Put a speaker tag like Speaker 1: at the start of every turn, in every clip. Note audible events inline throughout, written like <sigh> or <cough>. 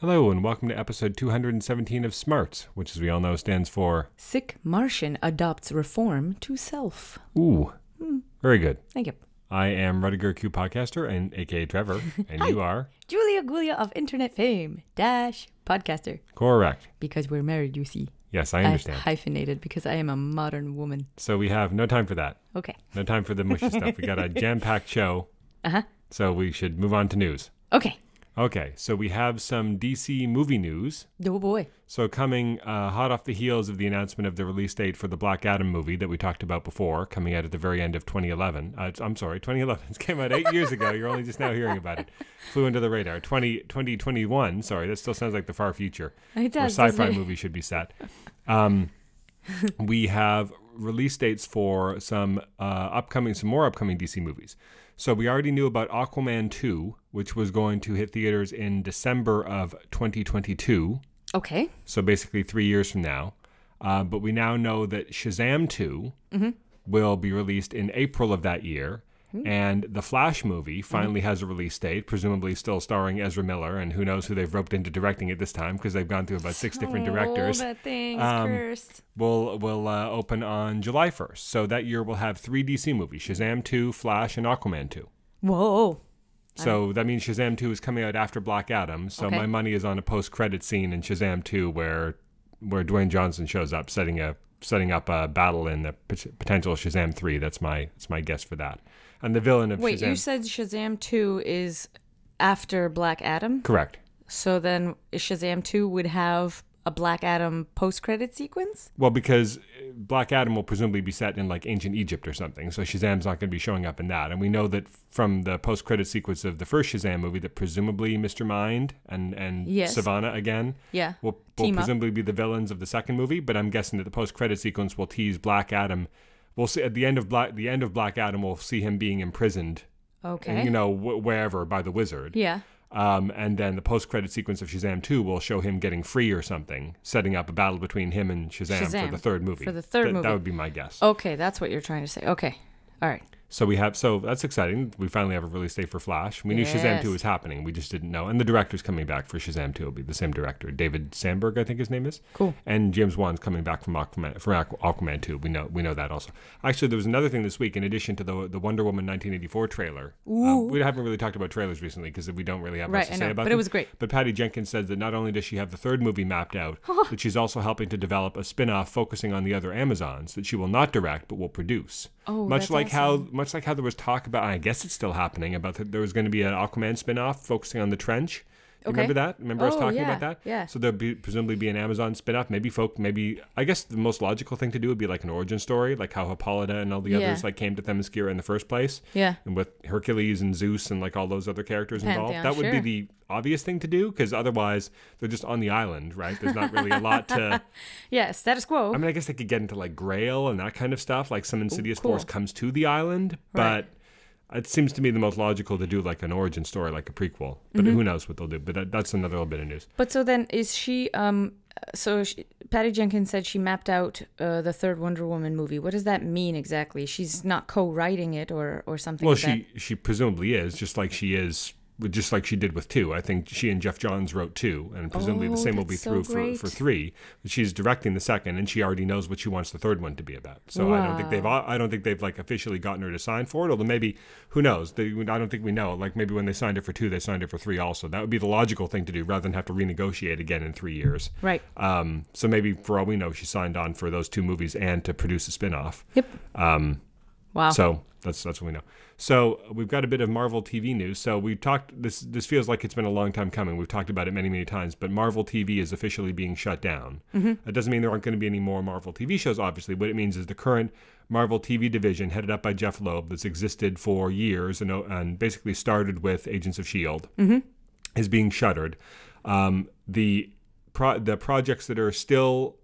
Speaker 1: Hello, and welcome to episode 217 of Smarts, which, as we all know, stands for
Speaker 2: Sick Martian adopts reform to self.
Speaker 1: Ooh. Very good.
Speaker 2: Thank you.
Speaker 1: I am Rudiger Q Podcaster, and aka Trevor, <laughs> and you are
Speaker 2: Julia Gulia of internet fame, dash podcaster.
Speaker 1: correct.
Speaker 2: Because we're married, you see.
Speaker 1: Yes, I
Speaker 2: I
Speaker 1: understand.
Speaker 2: hyphenated because I am a modern woman.
Speaker 1: So we have no time for that.
Speaker 2: Okay.
Speaker 1: No time for the mushy stuff. We got a <laughs> jam-packed show,
Speaker 2: Uh huh.
Speaker 1: so we should move on to news.
Speaker 2: Okay.
Speaker 1: Okay, so we have some DC movie news.
Speaker 2: Oh boy.
Speaker 1: So coming uh, hot off the heels of the announcement of the release date for the Black Adam movie that we talked about before, coming out at the very end of 2011. Uh, I'm sorry, 2011. <laughs> It came out eight years ago. You're only just now hearing about it. <laughs> Flew under the radar. 20, 2021. Sorry, that still sounds like the far future
Speaker 2: It does. doesn't
Speaker 1: sci-fi movie should be set. Um, <laughs> we have release dates for some uh, upcoming, some more upcoming DC movies. So we already knew about Aquaman 2, which was going to hit theaters in December of 2022.
Speaker 2: Okay.
Speaker 1: So basically three years from now. Uh, but we now know that Shazam 2 will be released in April of that year. And the Flash movie finally has a release date, presumably still starring Ezra Miller, and who knows who they've roped into directing it this time because they've gone through about six different directors.
Speaker 2: Oh, that thing's
Speaker 1: Um,
Speaker 2: cursed.
Speaker 1: Will will uh, open on July 1st. So that year we'll have three DC movies: Shazam 2, Flash, and Aquaman 2.
Speaker 2: Whoa.
Speaker 1: So that means Shazam 2 is coming out after Black Adam. So
Speaker 2: Okay.
Speaker 1: my money is on a post-credit scene in Shazam 2 where where Dwayne Johnson shows up setting a setting up a battle in the potential Shazam 3. That's my that's my guess for that. And the villain of
Speaker 2: Wait,
Speaker 1: Shazam
Speaker 2: you said Shazam 2 is after Black Adam?
Speaker 1: Correct.
Speaker 2: So then Shazam 2 would have a Black Adam post credit sequence?
Speaker 1: Well, because uh, Black Adam will presumably be set in like ancient Egypt or something, so Shazam's not going to be showing up in that. And we know that from the post-credit sequence of the first Shazam movie that presumably Mr. Mind and and
Speaker 2: Yes.
Speaker 1: Sivana again
Speaker 2: Yeah.
Speaker 1: will, will
Speaker 2: Team up.
Speaker 1: presumably be the villains of the second movie. But I'm guessing that the post-credit sequence will tease Black Adam. We'll see at the end of Black the end of Black Adam. We'll see him being imprisoned,
Speaker 2: Okay.
Speaker 1: you know, wh- wherever by the wizard.
Speaker 2: yeah.
Speaker 1: Um, and then the post-credit sequence of Shazam 2 will show him getting free or something, setting up a battle between him and Shazam, for the third movie.
Speaker 2: For the third
Speaker 1: That-
Speaker 2: movie.
Speaker 1: That would be my guess.
Speaker 2: Okay, that's what you're trying to say. Okay. All right.
Speaker 1: So we have so that's exciting. We finally have a release date for Flash. We knew Shazam 2 was happening. We just didn't know. And the director's coming back for Shazam 2. It'll be the same director, David Sandberg, I think his name is.
Speaker 2: Cool.
Speaker 1: And James Wan's coming back from Aquaman Aqu- Aquaman 2. We know we know that also. Actually, there was another thing this week in addition to the the Wonder Woman 1984 trailer. Um, we haven't really talked about trailers recently because we don't really have much to
Speaker 2: I
Speaker 1: say
Speaker 2: know,
Speaker 1: about
Speaker 2: but it was great.
Speaker 1: But Patty Jenkins says that not only does she have the third movie mapped out, <laughs> that she's also helping to develop a spin-off focusing on the other Amazons that she will not direct but will produce.
Speaker 2: Oh,
Speaker 1: much like
Speaker 2: awesome.
Speaker 1: how much like how there was talk about, I guess it's still happening about that there was going to be an Aquaman spin-off focusing on the trench.
Speaker 2: Okay.
Speaker 1: Remember that? Remember us
Speaker 2: Oh,
Speaker 1: talking
Speaker 2: yeah,
Speaker 1: about that?
Speaker 2: yeah.
Speaker 1: So there'll be presumably be an Amazon spin-off. Maybe folk. Maybe I guess the most logical thing to do would be like an origin story, like how Hippolyta and all the
Speaker 2: Yeah.
Speaker 1: others like came to Themyscira in the first place
Speaker 2: Yeah.
Speaker 1: and with Hercules and Zeus and like all those other characters involved. That would be the obvious thing to do because otherwise they're just on the island, right? There's not really a lot to. <laughs>
Speaker 2: Yeah, status quo.
Speaker 1: I mean, I guess they could get into like Grail and that kind of stuff. Like some insidious
Speaker 2: cool.
Speaker 1: force comes to the island,
Speaker 2: Right.
Speaker 1: but it seems to me the most logical to do like an origin story, like a prequel. But
Speaker 2: Mm-hmm.
Speaker 1: who knows what they'll do? But that, that's another little bit of news.
Speaker 2: but so then is she um so she, Patty Jenkins said she mapped out uh, the third Wonder Woman movie. What does that mean exactly? She's not co-writing it or or something
Speaker 1: Well,
Speaker 2: like that.
Speaker 1: she she presumably is just like she is. Just like she did with two, I think she and Geoff Johns wrote two, and presumably the
Speaker 2: Oh,
Speaker 1: same will be
Speaker 2: so
Speaker 1: through for, for three. But she's directing the second, and she already knows what she wants the third one to be about. So I don't think they've I don't think they've like officially gotten her to sign for it. Although maybe who knows? They, I don't think we know. Like maybe when they signed it for two, they signed it for three also. That would be the logical thing to do rather than have to renegotiate again in three years.
Speaker 2: Right.
Speaker 1: Um, so maybe for all we know, she signed on for those two movies and to produce a spin-off.
Speaker 2: Yep.
Speaker 1: Um,
Speaker 2: Wow.
Speaker 1: so that's that's what we know. So we've got a bit of Marvel TV news. So we've talked. This this feels like it's been a long time coming. We've talked about it many many times. But Marvel TV is officially being shut down. That doesn't mean there aren't going to be any more Marvel TV shows. Obviously, what it means is the current Marvel TV division, headed up by Jeph Loeb, that's existed for years and and basically started with Agents of Shield, is being shuttered. Um, the pro- the projects that are still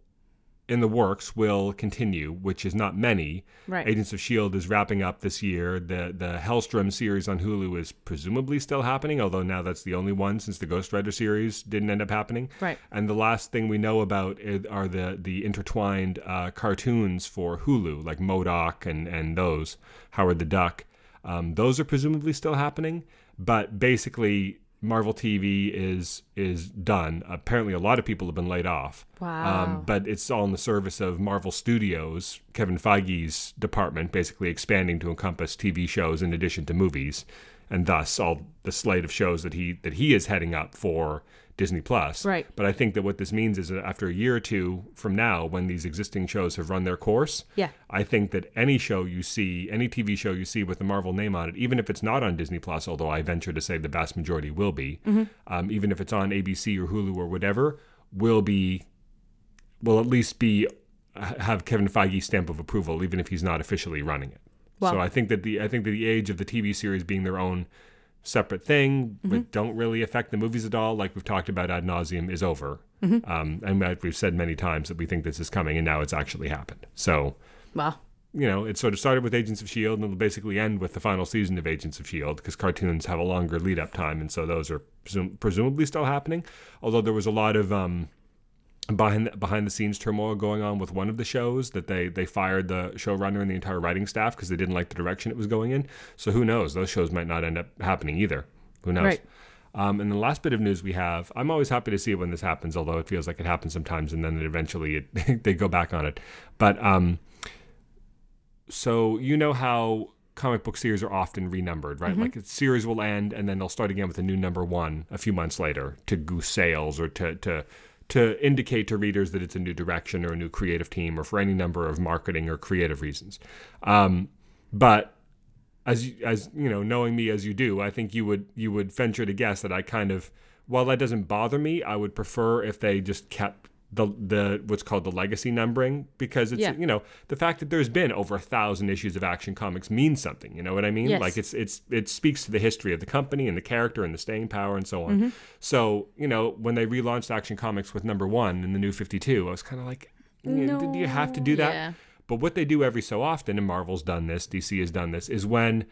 Speaker 1: in the works will continue, which is not many.
Speaker 2: Right.
Speaker 1: Agents of Shield is wrapping up this year. The the Helstrom series on Hulu is presumably still happening, although now that's the only one since the Ghost Rider series didn't end up happening.
Speaker 2: Right.
Speaker 1: And the last thing we know about are the the intertwined uh, cartoons for Hulu, like M.O.D.O.K. and and those Howard the Duck. Um, those are presumably still happening, but basically Marvel TV is is done. Apparently, a lot of people have been laid off.
Speaker 2: Wow.
Speaker 1: Um, but it's all in the service of Marvel Studios, Kevin Feige's department, basically expanding to encompass TV shows in addition to movies, and thus all the slate of shows that he that he is heading up for Disney Plus.
Speaker 2: Right.
Speaker 1: But I think that what this means is that after a year or two from now, when these existing shows have run their course,
Speaker 2: Yeah.
Speaker 1: I think that any show you see, any TV show you see with the Marvel name on it, even if it's not on Disney Plus, although I venture to say the vast majority will be, um, even if it's on ABC or Hulu or whatever, will be, will at least be have Kevin Feige's stamp of approval, even if he's not officially running it. So I think that the I think that the age of the TV series being their own separate thing, but don't really affect the movies at all, like we've talked about ad nauseum, is over. Um, and we've said many times that we think this is coming, and now it's actually happened. So
Speaker 2: Wow.
Speaker 1: you know, it sort of started with Agents of S.H.I.E.L.D. and it'll basically end with the final season of Agents of S.H.I.E.L.D. because cartoons have a longer lead up time. And so those are presum- presumably still happening. Although there was a lot of um, behind, the, behind the scenes turmoil going on with one of the shows that they, they fired the showrunner and the entire writing staff because they didn't like the direction it was going in. So who knows? Those shows might not end up happening either. Who knows?
Speaker 2: Right.
Speaker 1: Um, and the last bit of news we have, I'm always happy to see it when this happens, although it feels like it happens sometimes and then it eventually it, <laughs> they go back on it. But um, so you know how comic book series are often renumbered, right? Like a series will end and then they'll start again with a new number one a few months later to goose sales or to to to indicate to readers that it's a new direction or a new creative team or for any number of marketing or creative reasons. Um, but as as you know, knowing me as you do, I think you would you would venture to guess that I kind of while that doesn't bother me, I would prefer if they just kept the the what's called the legacy numbering because it's
Speaker 2: Yeah.
Speaker 1: you know the fact that there's been over a thousand issues of Action Comics means something. You know what I mean?
Speaker 2: Yes.
Speaker 1: Like it's it's it speaks to the history of the company and the character and the staying power and so on. So you know when they relaunched Action Comics with number one in the new Fifty Two, I was kind of like, "Yeah, do you have to do that?
Speaker 2: Yeah.
Speaker 1: But what they do every so often, and Marvel's done this, DC has done this, is when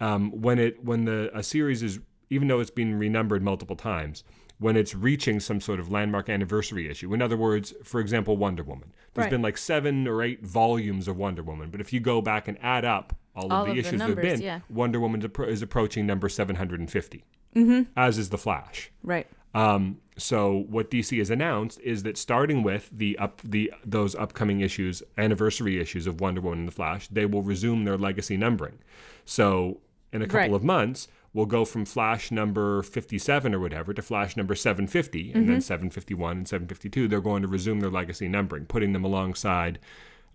Speaker 1: um, when it when the a series is even though it's been renumbered multiple times, when it's reaching some sort of landmark anniversary issue. In other words, for example, Wonder Woman. There's
Speaker 2: Right.
Speaker 1: been like seven or eight volumes of Wonder Woman, but if you go back and add up all,
Speaker 2: All
Speaker 1: of the
Speaker 2: of
Speaker 1: issues there have been,
Speaker 2: yeah.
Speaker 1: Wonder Woman is is approaching number 750, mm-hmm. as is the Flash.
Speaker 2: Right.
Speaker 1: Um, so what DC has announced is that starting with the up the those upcoming issues, anniversary issues of Wonder Woman and the Flash, they will resume their legacy numbering. So in a couple
Speaker 2: Right.
Speaker 1: of months, we'll go from Flash number 57 or whatever to Flash number 750 and then mm-hmm. 751 and 752. They're going to resume their legacy numbering, putting them alongside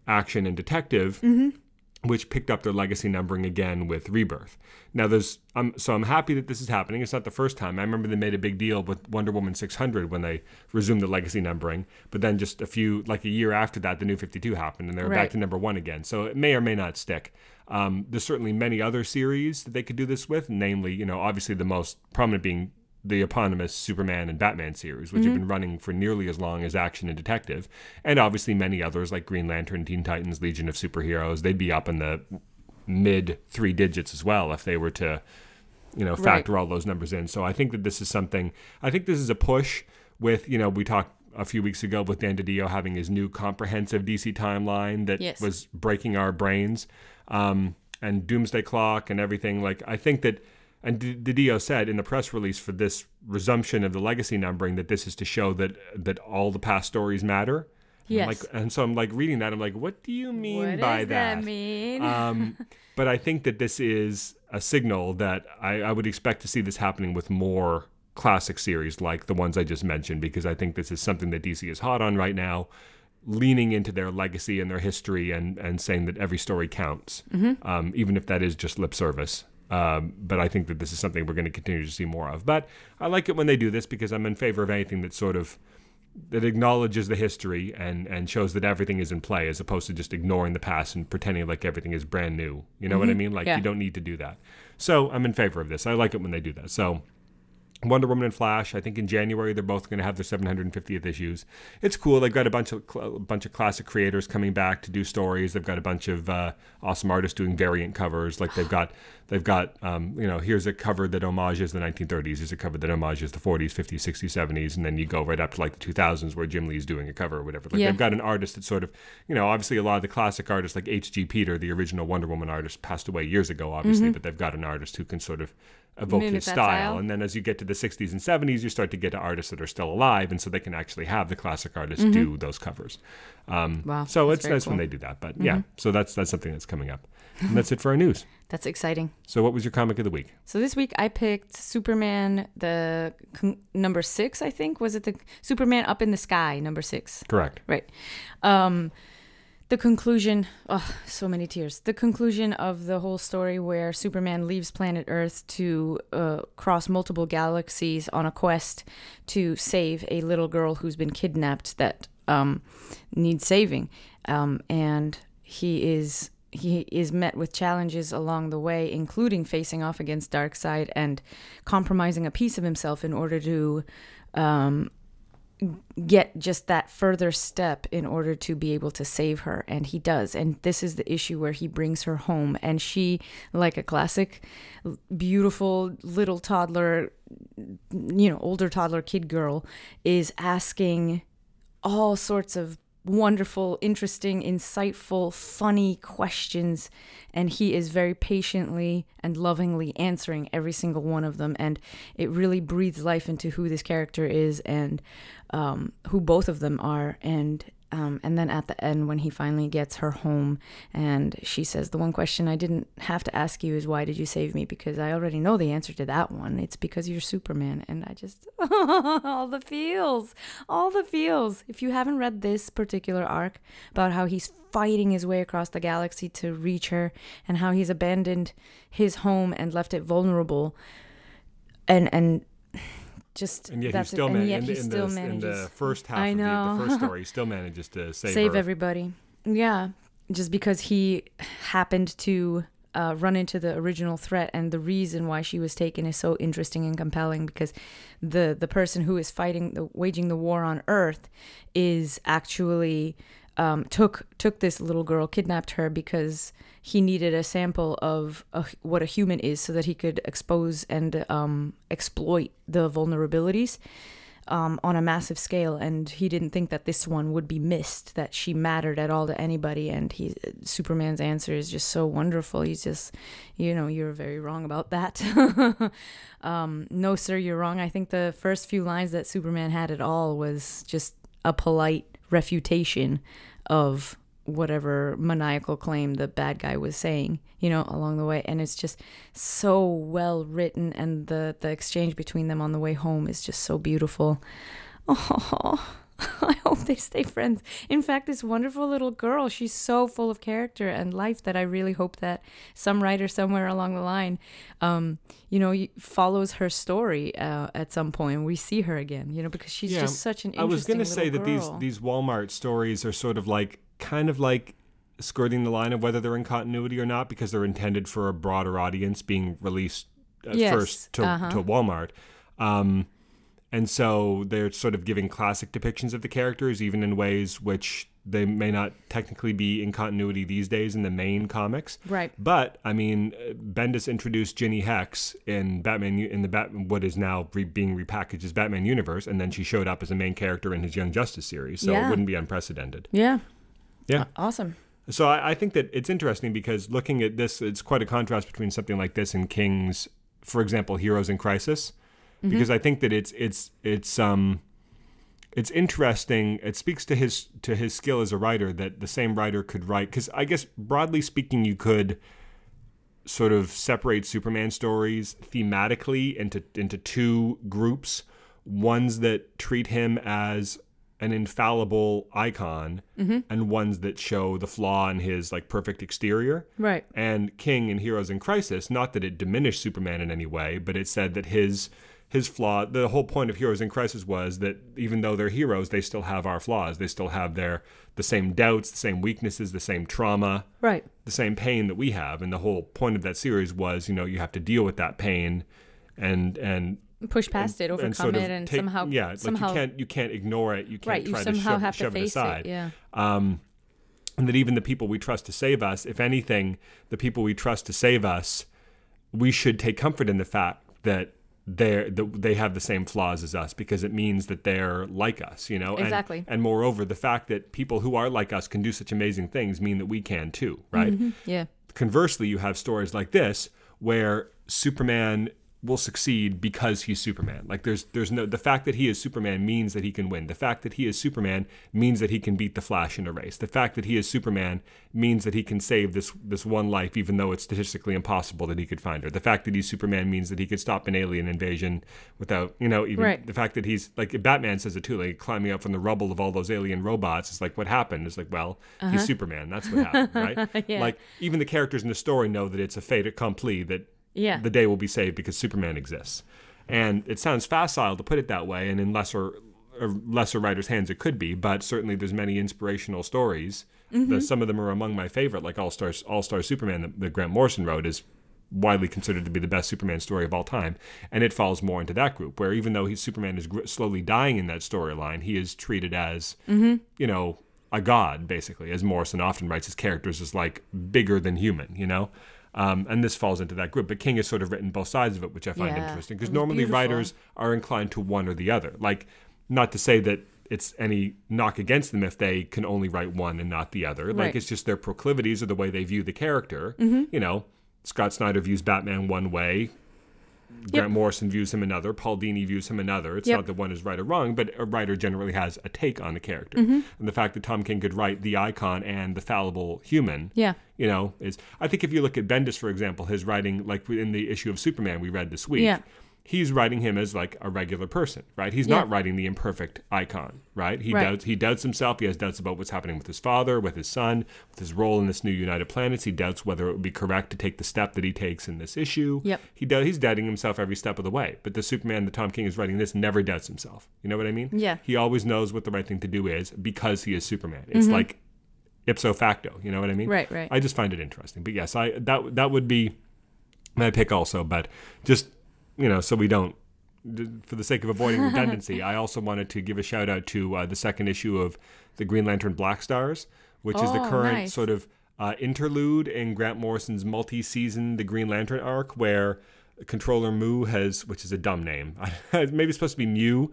Speaker 1: Action and Detective mm-hmm. Which picked up their legacy numbering again with Rebirth. Now, there's um, so I'm happy that this is happening. It's not the first time. I remember they made a big deal with Wonder Woman 600 when they resumed the legacy numbering, but then just a few, like a year after that, the New 52 happened, and they were back to number one again. So it may or may not stick. Um, there's certainly many other series that they could do this with, namely, you know, obviously the most prominent being the eponymous Superman and Batman series, which have been running for nearly as long as Action and Detective, and obviously many others like Green Lantern, Teen Titans, Legion of Superheroes. They'd be up in the mid three digits as well if they were to, you know, factor all those numbers in. So I think that this is something. I think this is a push with you know we talked a few weeks ago with Dan DiDio having his new comprehensive DC timeline that
Speaker 2: Yes.
Speaker 1: was breaking our brains, um, and Doomsday Clock and everything. Like I think that. And DiDio said in the press release for this resumption of the legacy numbering that this is to show that that all the past stories matter. And
Speaker 2: Yes.
Speaker 1: Like, and so I'm like reading that. I'm like, what do you mean
Speaker 2: What
Speaker 1: by
Speaker 2: does that mean?
Speaker 1: um, <laughs> but I think that this is a signal that I, I would expect to see this happening with more classic series like the ones I just mentioned, because I think this is something that DC is hot on right now, leaning into their legacy and their history and, and saying that every story counts, um, even if that is just lip service. Um, but I think that this is something we're going to continue to see more of. But I like it when they do this because I'm in favor of anything that sort of that acknowledges the history and and shows that everything is in play as opposed to just ignoring the past and pretending like everything is brand new. You know what I mean? Like
Speaker 2: Yeah.
Speaker 1: you don't need to do that. So I'm in favor of this. I like it when they do that. So Wonder Woman and Flash. I think in January they're both going to have their 750th issues. It's cool. They've got a bunch of cl- a bunch of classic creators coming back to do stories. They've got a bunch of uh, awesome artists doing variant covers. Like they've got they've got um, you know here's a cover that homages the 1930s. Here's a cover that homages the 40s, 50s, 60s, 70s, and then you go right up to like the 2000s where Jim Lee's doing a cover or whatever. Like
Speaker 2: Yeah.
Speaker 1: they've got an artist that sort of you know obviously a lot of the classic artists like H.G. Peter, the original Wonder Woman artist, passed away years ago, obviously, but they've got an artist who can sort of evoke his style.
Speaker 2: style?
Speaker 1: And then as you get to the 60s and 70s, you start to get to artists that are still alive, and so they can actually have the classic artists do those covers. Um,
Speaker 2: Mm-hmm. Wow,
Speaker 1: So
Speaker 2: that's
Speaker 1: it's nice when
Speaker 2: cool. Mm-hmm.
Speaker 1: they do that. But yeah, so that's that's something that's coming up. And that's it for our news. <laughs>
Speaker 2: That's exciting.
Speaker 1: So what was your comic of the week?
Speaker 2: So this week I picked Superman, the con- number six, I think. Was it the Superman Up in the Sky, number six?
Speaker 1: Correct.
Speaker 2: Right. Um, the conclusion, oh, so many tears. The conclusion of the whole story where Superman leaves planet Earth to uh, cross multiple galaxies on a quest to save a little girl who's been kidnapped that um, needs saving. Um, and he is he is met with challenges along the way, including facing off against Darkseid and compromising a piece of himself in order to um, get just that further step in order to be able to save her and he does. And this is the issue where he brings her home and she like a classic beautiful little toddler you know older toddler kid girl is asking all sorts of wonderful, interesting, insightful, funny questions. And he is very patiently and lovingly answering every single one of them. And it really breathes life into who this character is and um, who both of them are. And um, and then at the end, when he finally gets her home, and she says, The one question I didn't have to ask you is, Why did you save me? Because I already know the answer to that one. It's because you're Superman. And I just, <laughs> all the feels, all the feels. If you haven't read this particular arc about how he's fighting his way across the galaxy to reach her and how he's abandoned his home and left it vulnerable, and, and, just
Speaker 1: And yet
Speaker 2: that's
Speaker 1: he still, man-
Speaker 2: yet
Speaker 1: in,
Speaker 2: he
Speaker 1: in
Speaker 2: still
Speaker 1: the,
Speaker 2: manages
Speaker 1: in the first half
Speaker 2: I
Speaker 1: of the, the first <laughs> story, he still manages to save,
Speaker 2: save
Speaker 1: her.
Speaker 2: everybody. Yeah, just because he happened to uh, run into the original threat, and the reason why she was taken is so interesting and compelling. Because the the person who is fighting the waging the war on Earth is actually um, took took this little girl, kidnapped her because he needed a sample of a, what a human is, so that he could expose and um, exploit the vulnerabilities um, on a massive scale, and he didn't think that this one would be missed, that she mattered at all to anybody. And he, Superman's answer is just so wonderful. He's just, you know, you're very wrong about that. <laughs> um, no, sir, you're wrong. I think the first few lines that Superman had at all was just a polite refutation of whatever maniacal claim the bad guy was saying, you know, along the way. And it's just so well written and the the exchange between them on the way home is just so beautiful. <laughs> Oh, <laughs> I hope they stay friends. In fact, this wonderful little girl, she's so full of character and life that I really hope that some writer somewhere along the line, um, you know, follows her story uh, at some point. We see her again, you know, because she's
Speaker 1: Yeah,
Speaker 2: just such an interesting
Speaker 1: I was going to say that these these Walmart stories are sort of like kind of like skirting the line of whether they're in continuity or not because they're intended for a broader audience being released
Speaker 2: Yes,
Speaker 1: first to,
Speaker 2: uh-huh.
Speaker 1: to Walmart. Um, and so they're sort of giving classic depictions of the characters, even in ways which they may not technically be in continuity these days in the main comics.
Speaker 2: Right.
Speaker 1: But I mean, uh, Bendis introduced Jinny Hex in Batman in the Bat what is now re- being repackaged as Batman universe, and then she showed up as a main character in his Young Justice series, so
Speaker 2: Yeah.
Speaker 1: it wouldn't be unprecedented.
Speaker 2: Yeah.
Speaker 1: Yeah.
Speaker 2: Awesome.
Speaker 1: So I, I think that it's interesting because looking at this, it's quite a contrast between something like this and King's, for example, Heroes in Crisis, because I think that it's it's it's um it's interesting. It speaks to his to his skill as a writer that the same writer could write. Because I guess broadly speaking, you could sort of separate Superman stories thematically into into two groups. Ones that treat him as an infallible icon, mm-hmm. and ones that show the flaw in his like perfect exterior.
Speaker 2: Right.
Speaker 1: And King in Heroes in Crisis, not that it diminished Superman in any way, but it said that his his flaw the whole point of Heroes in Crisis was that even though they're heroes, they still have our flaws. They still have their the same doubts, the same weaknesses, the same trauma,
Speaker 2: Right.
Speaker 1: the same pain that we have. And the whole point of that series was, you know, you have to deal with that pain and and
Speaker 2: Push past it, overcome
Speaker 1: sort of
Speaker 2: it, and
Speaker 1: take-
Speaker 2: somehow,
Speaker 1: yeah, like
Speaker 2: somehow,
Speaker 1: you can't you can't ignore it. You can't
Speaker 2: right? You
Speaker 1: try
Speaker 2: somehow
Speaker 1: to shove,
Speaker 2: have to
Speaker 1: shove it
Speaker 2: face
Speaker 1: aside
Speaker 2: it. Yeah.
Speaker 1: um, and that even the people we trust to save us, if anything, the people we trust to save us, we should take comfort in the fact that they're that they have the same flaws as us because it means that they're like us, you know. And-
Speaker 2: Exactly.
Speaker 1: And, moreover, the fact that people who are like us can do such amazing things mean that we can too, right?
Speaker 2: Yeah.
Speaker 1: Conversely, you have stories like this where Superman will succeed because he's Superman. Like there's there's no the fact that he is Superman means that he can win. The fact that he is Superman means that he can beat the Flash in a race. The fact that he is Superman means that he can save this this one life even though it's statistically impossible that he could find her. The fact that he's Superman means that he could stop an alien invasion without, you know, even
Speaker 2: Right.
Speaker 1: the fact that he's like Batman says it too, like climbing up from the rubble of all those alien robots. It's like what happened? It's like, well, he's Superman. That's what happened, right?
Speaker 2: Uh-huh. <laughs> Yeah.
Speaker 1: Like even the characters in the story know that it's a fait accompli that
Speaker 2: Yeah.
Speaker 1: the day will be saved because Superman exists. And it sounds facile to put it that way, and in lesser lesser writers' hands it could be, but certainly there's many inspirational stories. The, mm-hmm. some of them are among my favorite, like All Star All Star Superman that, that Grant Morrison wrote is widely considered to be the best Superman story of all time, and it falls more into that group where even though he's Superman is gr- slowly dying in that storyline, he is treated as mm-hmm. you know a god basically, as Morrison often writes his characters as like bigger than human, you know. Um, and this falls into that group. But King has sort of written both sides of it, which I find
Speaker 2: Yeah,
Speaker 1: interesting because normally
Speaker 2: beautiful.
Speaker 1: writers are inclined to one or the other. Like, not to say that it's any knock against them if they can only write one and not the other. Like,
Speaker 2: Right. Mm-hmm.
Speaker 1: it's just their proclivities or the way they view the character. You know, Scott Snyder views Batman one way. Grant Morrison views him another. Paul Dini views him another. It's
Speaker 2: Yep.
Speaker 1: not that one is right or wrong, but a writer generally has a take on the character.
Speaker 2: Mm-hmm.
Speaker 1: And the fact that Tom King could write the icon and the fallible human
Speaker 2: Yeah.
Speaker 1: you know is i think if you look at bendis for example his writing like in the issue of superman we read this week
Speaker 2: Yeah.
Speaker 1: He's writing him as like a regular person right he's
Speaker 2: Yeah.
Speaker 1: not writing the imperfect icon right he
Speaker 2: Right.
Speaker 1: doubts he doubts himself he has doubts about what's happening with his father with his son with his role in this new united planets he doubts whether it would be correct to take the step that he takes in this issue
Speaker 2: Yep.
Speaker 1: he does he's doubting himself every step of the way but the superman that tom king is writing this never doubts himself you know what i mean
Speaker 2: Yeah.
Speaker 1: he always knows what the right thing to do is because he is superman
Speaker 2: Mm-hmm.
Speaker 1: it's like ipso facto you know what i mean
Speaker 2: Right, right.
Speaker 1: I just find it interesting. But yes, I that that would be my pick also. But just you know, so we don't, for the sake of avoiding redundancy, I also wanted to give a shout out to uh, the second issue of the Green Lantern Black Stars, which is the
Speaker 2: Oh,
Speaker 1: current
Speaker 2: nice.
Speaker 1: sort of uh, interlude in Grant Morrison's multi-season The Green Lantern arc, where Controller Mu has, which is a dumb name, <laughs> maybe it's supposed to be Mew.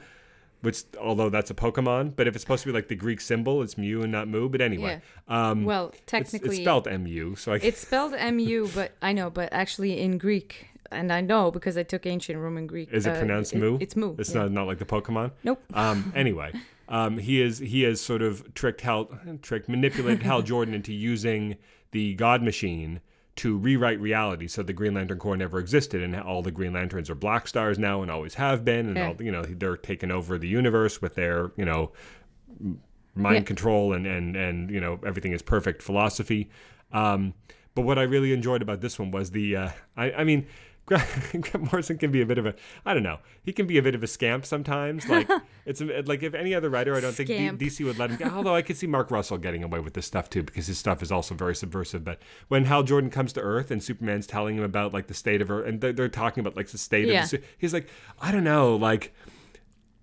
Speaker 1: Which, although that's a Pokemon, but if it's supposed to be like the Greek symbol, it's Mew and not Mu. But anyway, um,
Speaker 2: Well,
Speaker 1: it's,
Speaker 2: technically,
Speaker 1: it's spelled M-U, so I
Speaker 2: It's spelled M-U, but I know, but actually in Greek, and I know because I took ancient Roman Greek.
Speaker 1: Is it
Speaker 2: uh,
Speaker 1: pronounced Mu?
Speaker 2: It's Mu.
Speaker 1: It's
Speaker 2: yeah.
Speaker 1: not not like the Pokemon.
Speaker 2: Nope.
Speaker 1: Um, <laughs> anyway, um, he is he has sort of tricked Hal, tricked manipulated Hal Jordan into using the God Machine to rewrite reality, so the Green Lantern Corps never existed, and all the Green Lanterns are Black Stars now and always have been, and
Speaker 2: Yeah.
Speaker 1: all you know they're taking over the universe with their you know mind
Speaker 2: Yeah.
Speaker 1: control and and and you know everything is perfect philosophy. Um, but what I really enjoyed about this one was the uh, I, I mean. <laughs> Grant Morrison can be a bit of a I don't know he can be a bit of a scamp sometimes like <laughs> it's a, like if any other writer I don't think D- DC would let him go although I could see Mark Russell getting away with this stuff too because his stuff is also very subversive but when Hal Jordan comes to Earth and Superman's telling him about like the state of Earth and they're, they're talking about like the state
Speaker 2: Yeah.
Speaker 1: of the, he's like I don't know like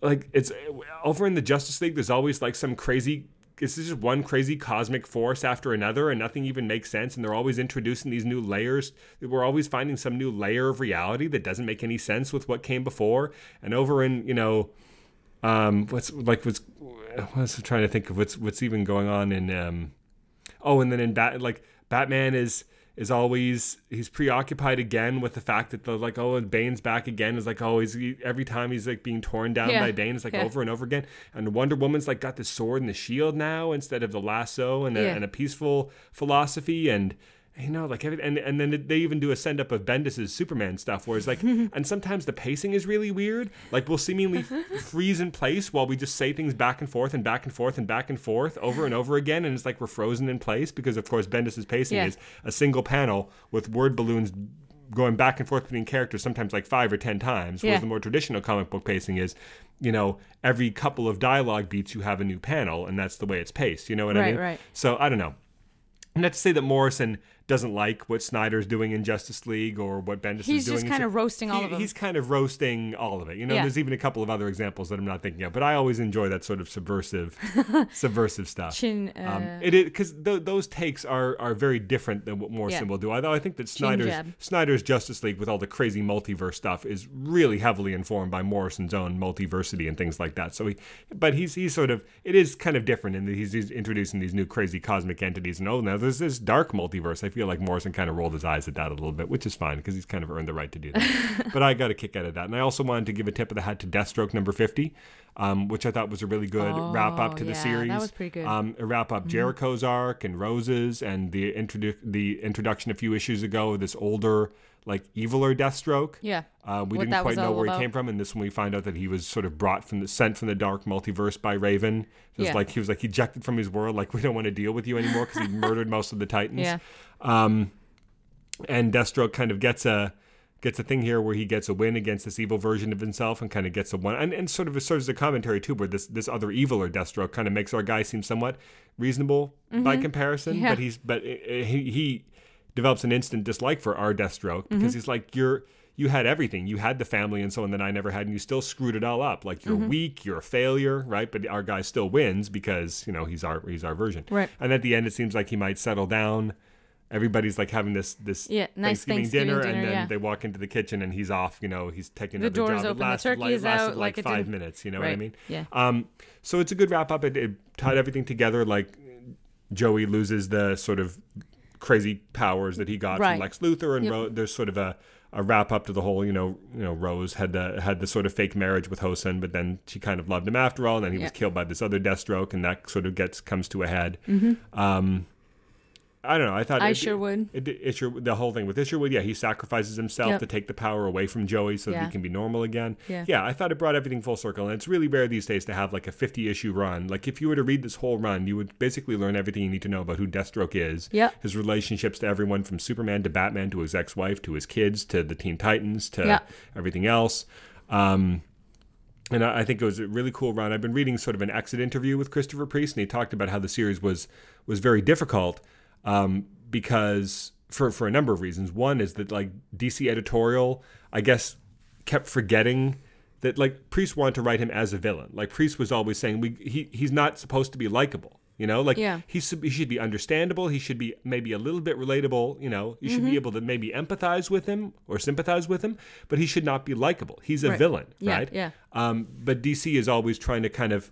Speaker 1: like it's over in the Justice League. There's always like some crazy. It's just one crazy cosmic force after another, and nothing even makes sense. And they're always introducing these new layers. We're always finding some new layer of reality that doesn't make any sense with what came before. And over in you know, um, what's like what's what's trying to think of what's what's even going on in um, oh, and then in Bat like Batman is is always he's preoccupied again with the fact that the like oh and Bane's back again is like oh he's he, every time he's like being torn down
Speaker 2: Yeah.
Speaker 1: by Bane it's like
Speaker 2: Yeah.
Speaker 1: over and over again and Wonder Woman's like got the sword and the shield now instead of the lasso and a,
Speaker 2: Yeah.
Speaker 1: and a peaceful philosophy and you know like every, and and then they even do a send up of Bendis's Superman stuff where it's like <laughs> and sometimes the pacing is really weird like we'll seemingly f- <laughs> freeze in place while we just say things back and forth and back and forth and back and forth over and over again and it's like we're frozen in place because of course Bendis's pacing
Speaker 2: Yeah.
Speaker 1: is a single panel with word balloons going back and forth between characters sometimes like five or ten times whereas
Speaker 2: Yeah.
Speaker 1: the more traditional comic book pacing is you know every couple of dialogue beats you have a new panel and that's the way it's paced you know what i
Speaker 2: Right,
Speaker 1: mean
Speaker 2: right.
Speaker 1: so i don't know not to say that morrison doesn't like what snyder's doing in justice league or what bendis
Speaker 2: He's
Speaker 1: is doing He's
Speaker 2: just
Speaker 1: in
Speaker 2: kind of roasting all of them.
Speaker 1: he's kind of roasting all of it you know
Speaker 2: Yeah.
Speaker 1: there's even a couple of other examples that i'm not thinking of but i always enjoy that sort of subversive <laughs> subversive stuff
Speaker 2: Chin. Uh,
Speaker 1: um, it is because th- those takes are are very different than what Morrison
Speaker 2: Yeah.
Speaker 1: will do. Although I think that Snyder's. Snyder's Justice League with all the crazy multiverse stuff is really heavily informed by Morrison's own multiversity and things like that. So he, but he's he's sort of it is kind of different in that he's, he's introducing these new crazy cosmic entities and oh now there's this dark multiverse. I feel feel like Morrison kind of rolled his eyes at that a little bit, which is fine because he's kind of earned the right to do that. <laughs> but I got a kick out of that. And I also wanted to give a tip of the hat to Deathstroke number 50, um, which I thought was a really good wrap up to
Speaker 2: Oh,
Speaker 1: the series.
Speaker 2: that was pretty good.
Speaker 1: Um, a wrap up Jericho's arc and Rose's and the, introdu- the introduction a few issues ago of this older, like eviler Deathstroke.
Speaker 2: Yeah.
Speaker 1: Uh, we
Speaker 2: What
Speaker 1: didn't quite know where he came from, and this one we find out that he was sort of brought from the sent from the dark multiverse by Raven. It was
Speaker 2: Yeah.
Speaker 1: like he was like ejected from his world, like we don't want to deal with you anymore because he <laughs> murdered most of the Titans.
Speaker 2: Yeah.
Speaker 1: Um, and Deathstroke kind of gets a gets a thing here where he gets a win against this evil version of himself and kind of gets a one and, and sort of serves as a commentary too where this this other evil or Deathstroke kind of makes our guy seem somewhat reasonable by comparison
Speaker 2: Mm-hmm. Yeah.
Speaker 1: but he's but he, he develops an instant dislike for our Deathstroke
Speaker 2: Mm-hmm.
Speaker 1: because he's like you're you had everything you had the family and so on that I never had and you still screwed it all up like you're
Speaker 2: Mm-hmm.
Speaker 1: weak you're a failure right but our guy still wins because you know he's our he's our version
Speaker 2: Right.
Speaker 1: and at the end it seems like he might settle down everybody's like having this this
Speaker 2: Yeah, nice
Speaker 1: Thanksgiving,
Speaker 2: Thanksgiving
Speaker 1: dinner,
Speaker 2: dinner,
Speaker 1: and then
Speaker 2: yeah.
Speaker 1: they walk into the kitchen and he's off. You know, he's taking
Speaker 2: The
Speaker 1: another
Speaker 2: door's
Speaker 1: job. It
Speaker 2: open, the
Speaker 1: lasted,
Speaker 2: turkey
Speaker 1: lasted
Speaker 2: out,
Speaker 1: like,
Speaker 2: like
Speaker 1: five minutes. You know what I mean?
Speaker 2: Yeah.
Speaker 1: Um, so it's a good wrap up. It, it tied everything together. Like Joey loses the sort of crazy powers that he got
Speaker 2: Right.
Speaker 1: from Lex Luthor, and
Speaker 2: Yep.
Speaker 1: Ro- there's sort of a, a wrap up to the whole. You know, you know, Rose had the had the sort of fake marriage with Hosen, but then she kind of loved him after all, and then he was killed by this other Deathstroke, and that sort of gets comes to a head.
Speaker 2: Mm-hmm.
Speaker 1: Um, I don't know. I thought
Speaker 2: I
Speaker 1: it-
Speaker 2: sure would.
Speaker 1: it, Isher, the whole thing with Isherwood, yeah, he sacrifices himself
Speaker 2: Yep.
Speaker 1: to take the power away from Joey so that he can be normal again.
Speaker 2: Yeah.
Speaker 1: yeah, I thought it brought everything full circle, and it's really rare these days to have like a 50 issue run. Like if you were to read this whole run, you would basically learn everything you need to know about who Deathstroke is,
Speaker 2: Yep.
Speaker 1: his relationships to everyone from Superman to Batman to his ex-wife to his kids to the Teen Titans to
Speaker 2: Yeah.
Speaker 1: everything else. Um, and I I think it was a really cool run. I've been reading sort of an exit interview with Christopher Priest, and he talked about how the series was was very difficult um, because for for a number of reasons. One is that like DC editorial, I guess, kept forgetting that like Priest wanted to write him as a villain. Like Priest was always saying we he he's not supposed to be likable. You know, like
Speaker 2: Yeah.
Speaker 1: he should, he should be understandable. He should be maybe a little bit relatable. You know, you should
Speaker 2: Mm-hmm.
Speaker 1: be able to maybe empathize with him or sympathize with him, but he should not be likable. He's a
Speaker 2: Right.
Speaker 1: villain,
Speaker 2: Yeah,
Speaker 1: right?
Speaker 2: yeah.
Speaker 1: Um, but DC is always trying to kind of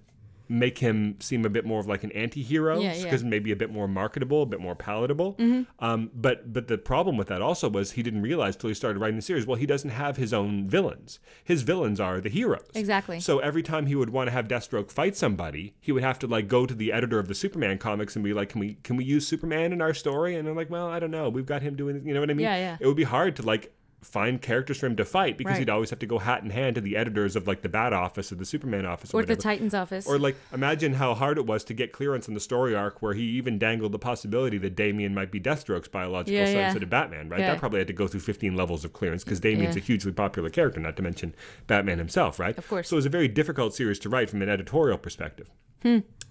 Speaker 1: make him seem a bit more of like an anti-hero
Speaker 2: Yeah, yeah.
Speaker 1: because maybe a bit more marketable, a bit more palatable.
Speaker 2: Mm-hmm.
Speaker 1: Um, but but the problem with that also was he didn't realize till he started writing the series. Well, he doesn't have his own villains. His villains are the heroes.
Speaker 2: Exactly.
Speaker 1: So every time he would want to have Deathstroke fight somebody, he would have to like go to the editor of the Superman comics and be like, "Can we can we use Superman in our story?" And they're like, "Well, I don't know. We've got him doing. You know what I mean?
Speaker 2: Yeah, yeah.
Speaker 1: It would be hard to like." Find characters for him to fight because
Speaker 2: Right.
Speaker 1: he'd always have to go hat in hand to the editors of like the Bat Office or the Superman Office or,
Speaker 2: Or the. Titans office.
Speaker 1: Or like imagine how hard it was to get clearance on the story arc where he even dangled the possibility that Damian might be Deathstroke's biological
Speaker 2: Yeah,
Speaker 1: son
Speaker 2: yeah.
Speaker 1: instead of Batman, right?
Speaker 2: Yeah.
Speaker 1: That probably had to go through 15 levels of clearance because
Speaker 2: Damian's
Speaker 1: a hugely popular character, not to mention Batman himself, right?
Speaker 2: Of course.
Speaker 1: So it was a very difficult series to write from an editorial perspective.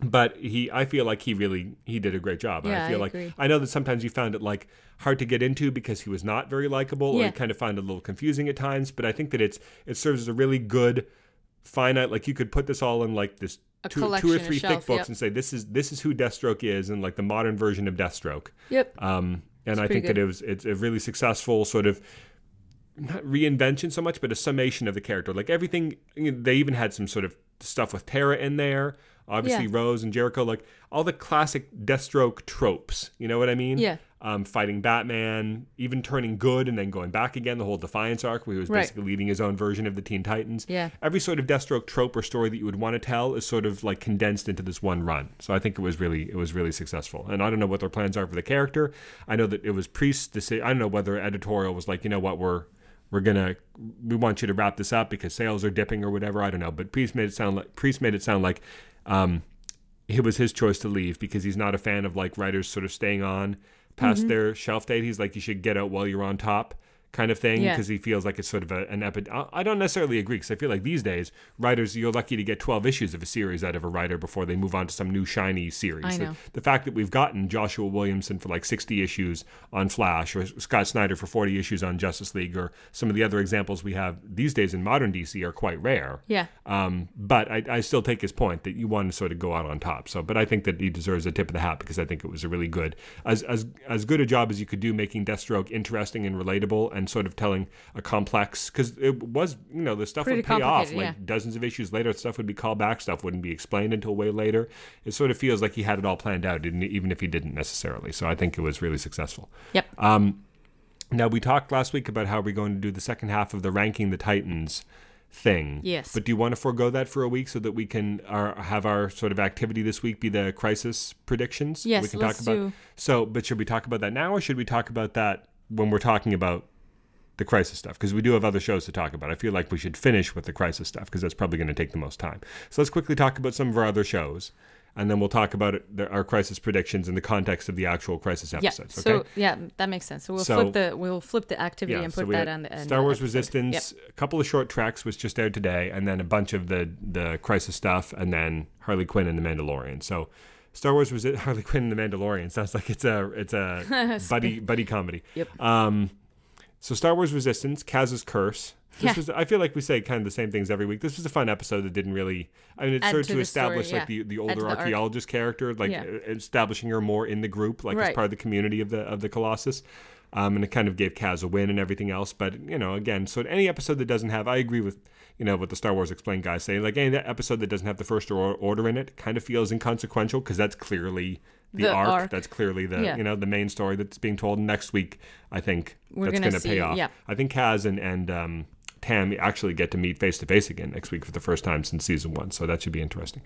Speaker 1: But he, I feel like he really he did a great job.
Speaker 2: Hmm. Yeah,
Speaker 1: I feel
Speaker 2: I
Speaker 1: like
Speaker 2: agree.
Speaker 1: I know that sometimes you found it like hard to get into because he was not very likable, or you kind of find it a little confusing at times. But I think that it's it serves as a really good finite like you could put this all in like this two, two or three thick
Speaker 2: shelf,
Speaker 1: books
Speaker 2: yep.
Speaker 1: and say this is this is who Deathstroke is and like the modern version of Deathstroke.
Speaker 2: yep.
Speaker 1: Um, and I
Speaker 2: pretty
Speaker 1: think that it was it's a really successful sort of not reinvention so much, but a summation of the character. Like everything, you know, they even had some sort of stuff with Terra in there. Obviously,
Speaker 2: Yeah.
Speaker 1: Rose and Jericho, like all the classic Deathstroke tropes. You know what I mean?
Speaker 2: Yeah.
Speaker 1: Um, fighting Batman, even turning good and then going back again. The whole Defiance arc, where he was
Speaker 2: Right.
Speaker 1: basically leading his own version of the Teen Titans.
Speaker 2: Yeah.
Speaker 1: Every sort of Deathstroke trope or story that you would want to tell is sort of like condensed into this one run. So I think it was really it was really successful. And I don't know what their plans are for the character. I know that it was Priest's decision. I don't know whether editorial was like, you know what, we're we're gonna we want you to wrap this up because sales are dipping or whatever. I don't know. But Priest made it sound like Priest made it sound like um, it was his choice to leave because he's not a fan of like writers sort of staying on past
Speaker 2: Mm-hmm.
Speaker 1: their shelf date. He's like, you should get out while you're on top kind of thing
Speaker 2: Yeah.
Speaker 1: because he feels like it's sort of a, an epi- I don't necessarily agree because I feel like these days writers you're lucky to get 12 issues of a series out of a writer before they move on to some new shiny series.
Speaker 2: I
Speaker 1: The-
Speaker 2: know.
Speaker 1: The, fact that we've gotten Joshua Williamson for like 60 issues on Flash or Scott Snyder for 40 issues on Justice League or some of the other examples we have these days in modern DC are quite rare.
Speaker 2: Yeah.
Speaker 1: Um, but I, I still take his point that you want to sort of go out on top. So, but I think that he deserves a tip of the hat because I think it was a really good, as as as good a job as you could do making Deathstroke interesting and relatable and and sort of telling a complex because it was you know the stuff
Speaker 2: Pretty
Speaker 1: would pay off like
Speaker 2: yeah.
Speaker 1: dozens of issues later stuff would be called back stuff wouldn't be explained until way later. It sort of feels like he had it all planned out didn't even if he didn't necessarily. So i think it was really successful.
Speaker 2: Yep.
Speaker 1: Um, now we talked last week about how we're going to do the second half of the ranking the titans thing.
Speaker 2: Yes.
Speaker 1: but do you want to forego that for a week so that we can our, have our sort of activity this week be the crisis predictions?
Speaker 2: Yes,
Speaker 1: we can
Speaker 2: let's
Speaker 1: talk about
Speaker 2: do-
Speaker 1: so but should we talk about that now or should we talk about that when we're talking about the crisis stuff because we do have other shows to talk about. I feel like we should finish with the crisis stuff because that's probably going to take the most time. So let's quickly talk about some of our other shows, and then we'll talk about it, the, our crisis predictions in the context of the actual crisis episodes. Yeah.
Speaker 2: So
Speaker 1: okay.
Speaker 2: yeah, that makes sense. So we'll
Speaker 1: So-
Speaker 2: flip the we'll flip the activity and put
Speaker 1: we
Speaker 2: that on the on
Speaker 1: Star Wars
Speaker 2: episode.
Speaker 1: Resistance, a couple of short treks was just out today, and then a bunch of the the crisis stuff, and then Harley Quinn and the Mandalorian. So. Star Wars Resi- <laughs> Harley Quinn and the Mandalorian sounds like it's a it's a <laughs> buddy buddy comedy.
Speaker 2: Yep.
Speaker 1: Um, so Star Wars Resistance, Kaz's Curse. This
Speaker 2: Yeah.
Speaker 1: was I feel like we say kind of the same things every week. This was a fun episode that didn't really I mean it
Speaker 2: Add
Speaker 1: served
Speaker 2: to
Speaker 1: to, establish
Speaker 2: story,
Speaker 1: like
Speaker 2: yeah.
Speaker 1: the, the older
Speaker 2: the arc.
Speaker 1: archaeologist character, like
Speaker 2: Yeah.
Speaker 1: establishing her more in the group, like as part of the community of the of the Colossus. Um, and it kind of gave Kaz a win and everything else. But you know, again, so any episode that doesn't have, I agree with you know what the Star Wars Explained guys say. Like any episode that doesn't have the first order in it, kind of feels inconsequential because that's clearly the,
Speaker 2: The
Speaker 1: arc,
Speaker 2: arc.
Speaker 1: That's clearly the
Speaker 2: Yeah.
Speaker 1: you know the main story that's being told. Next week, I think
Speaker 2: We're
Speaker 1: that's
Speaker 2: gonna
Speaker 1: pay off.
Speaker 2: yeah.
Speaker 1: I think Kaz and and um, Tam actually get to meet face to face again next week for the first time since season one. So that should be interesting.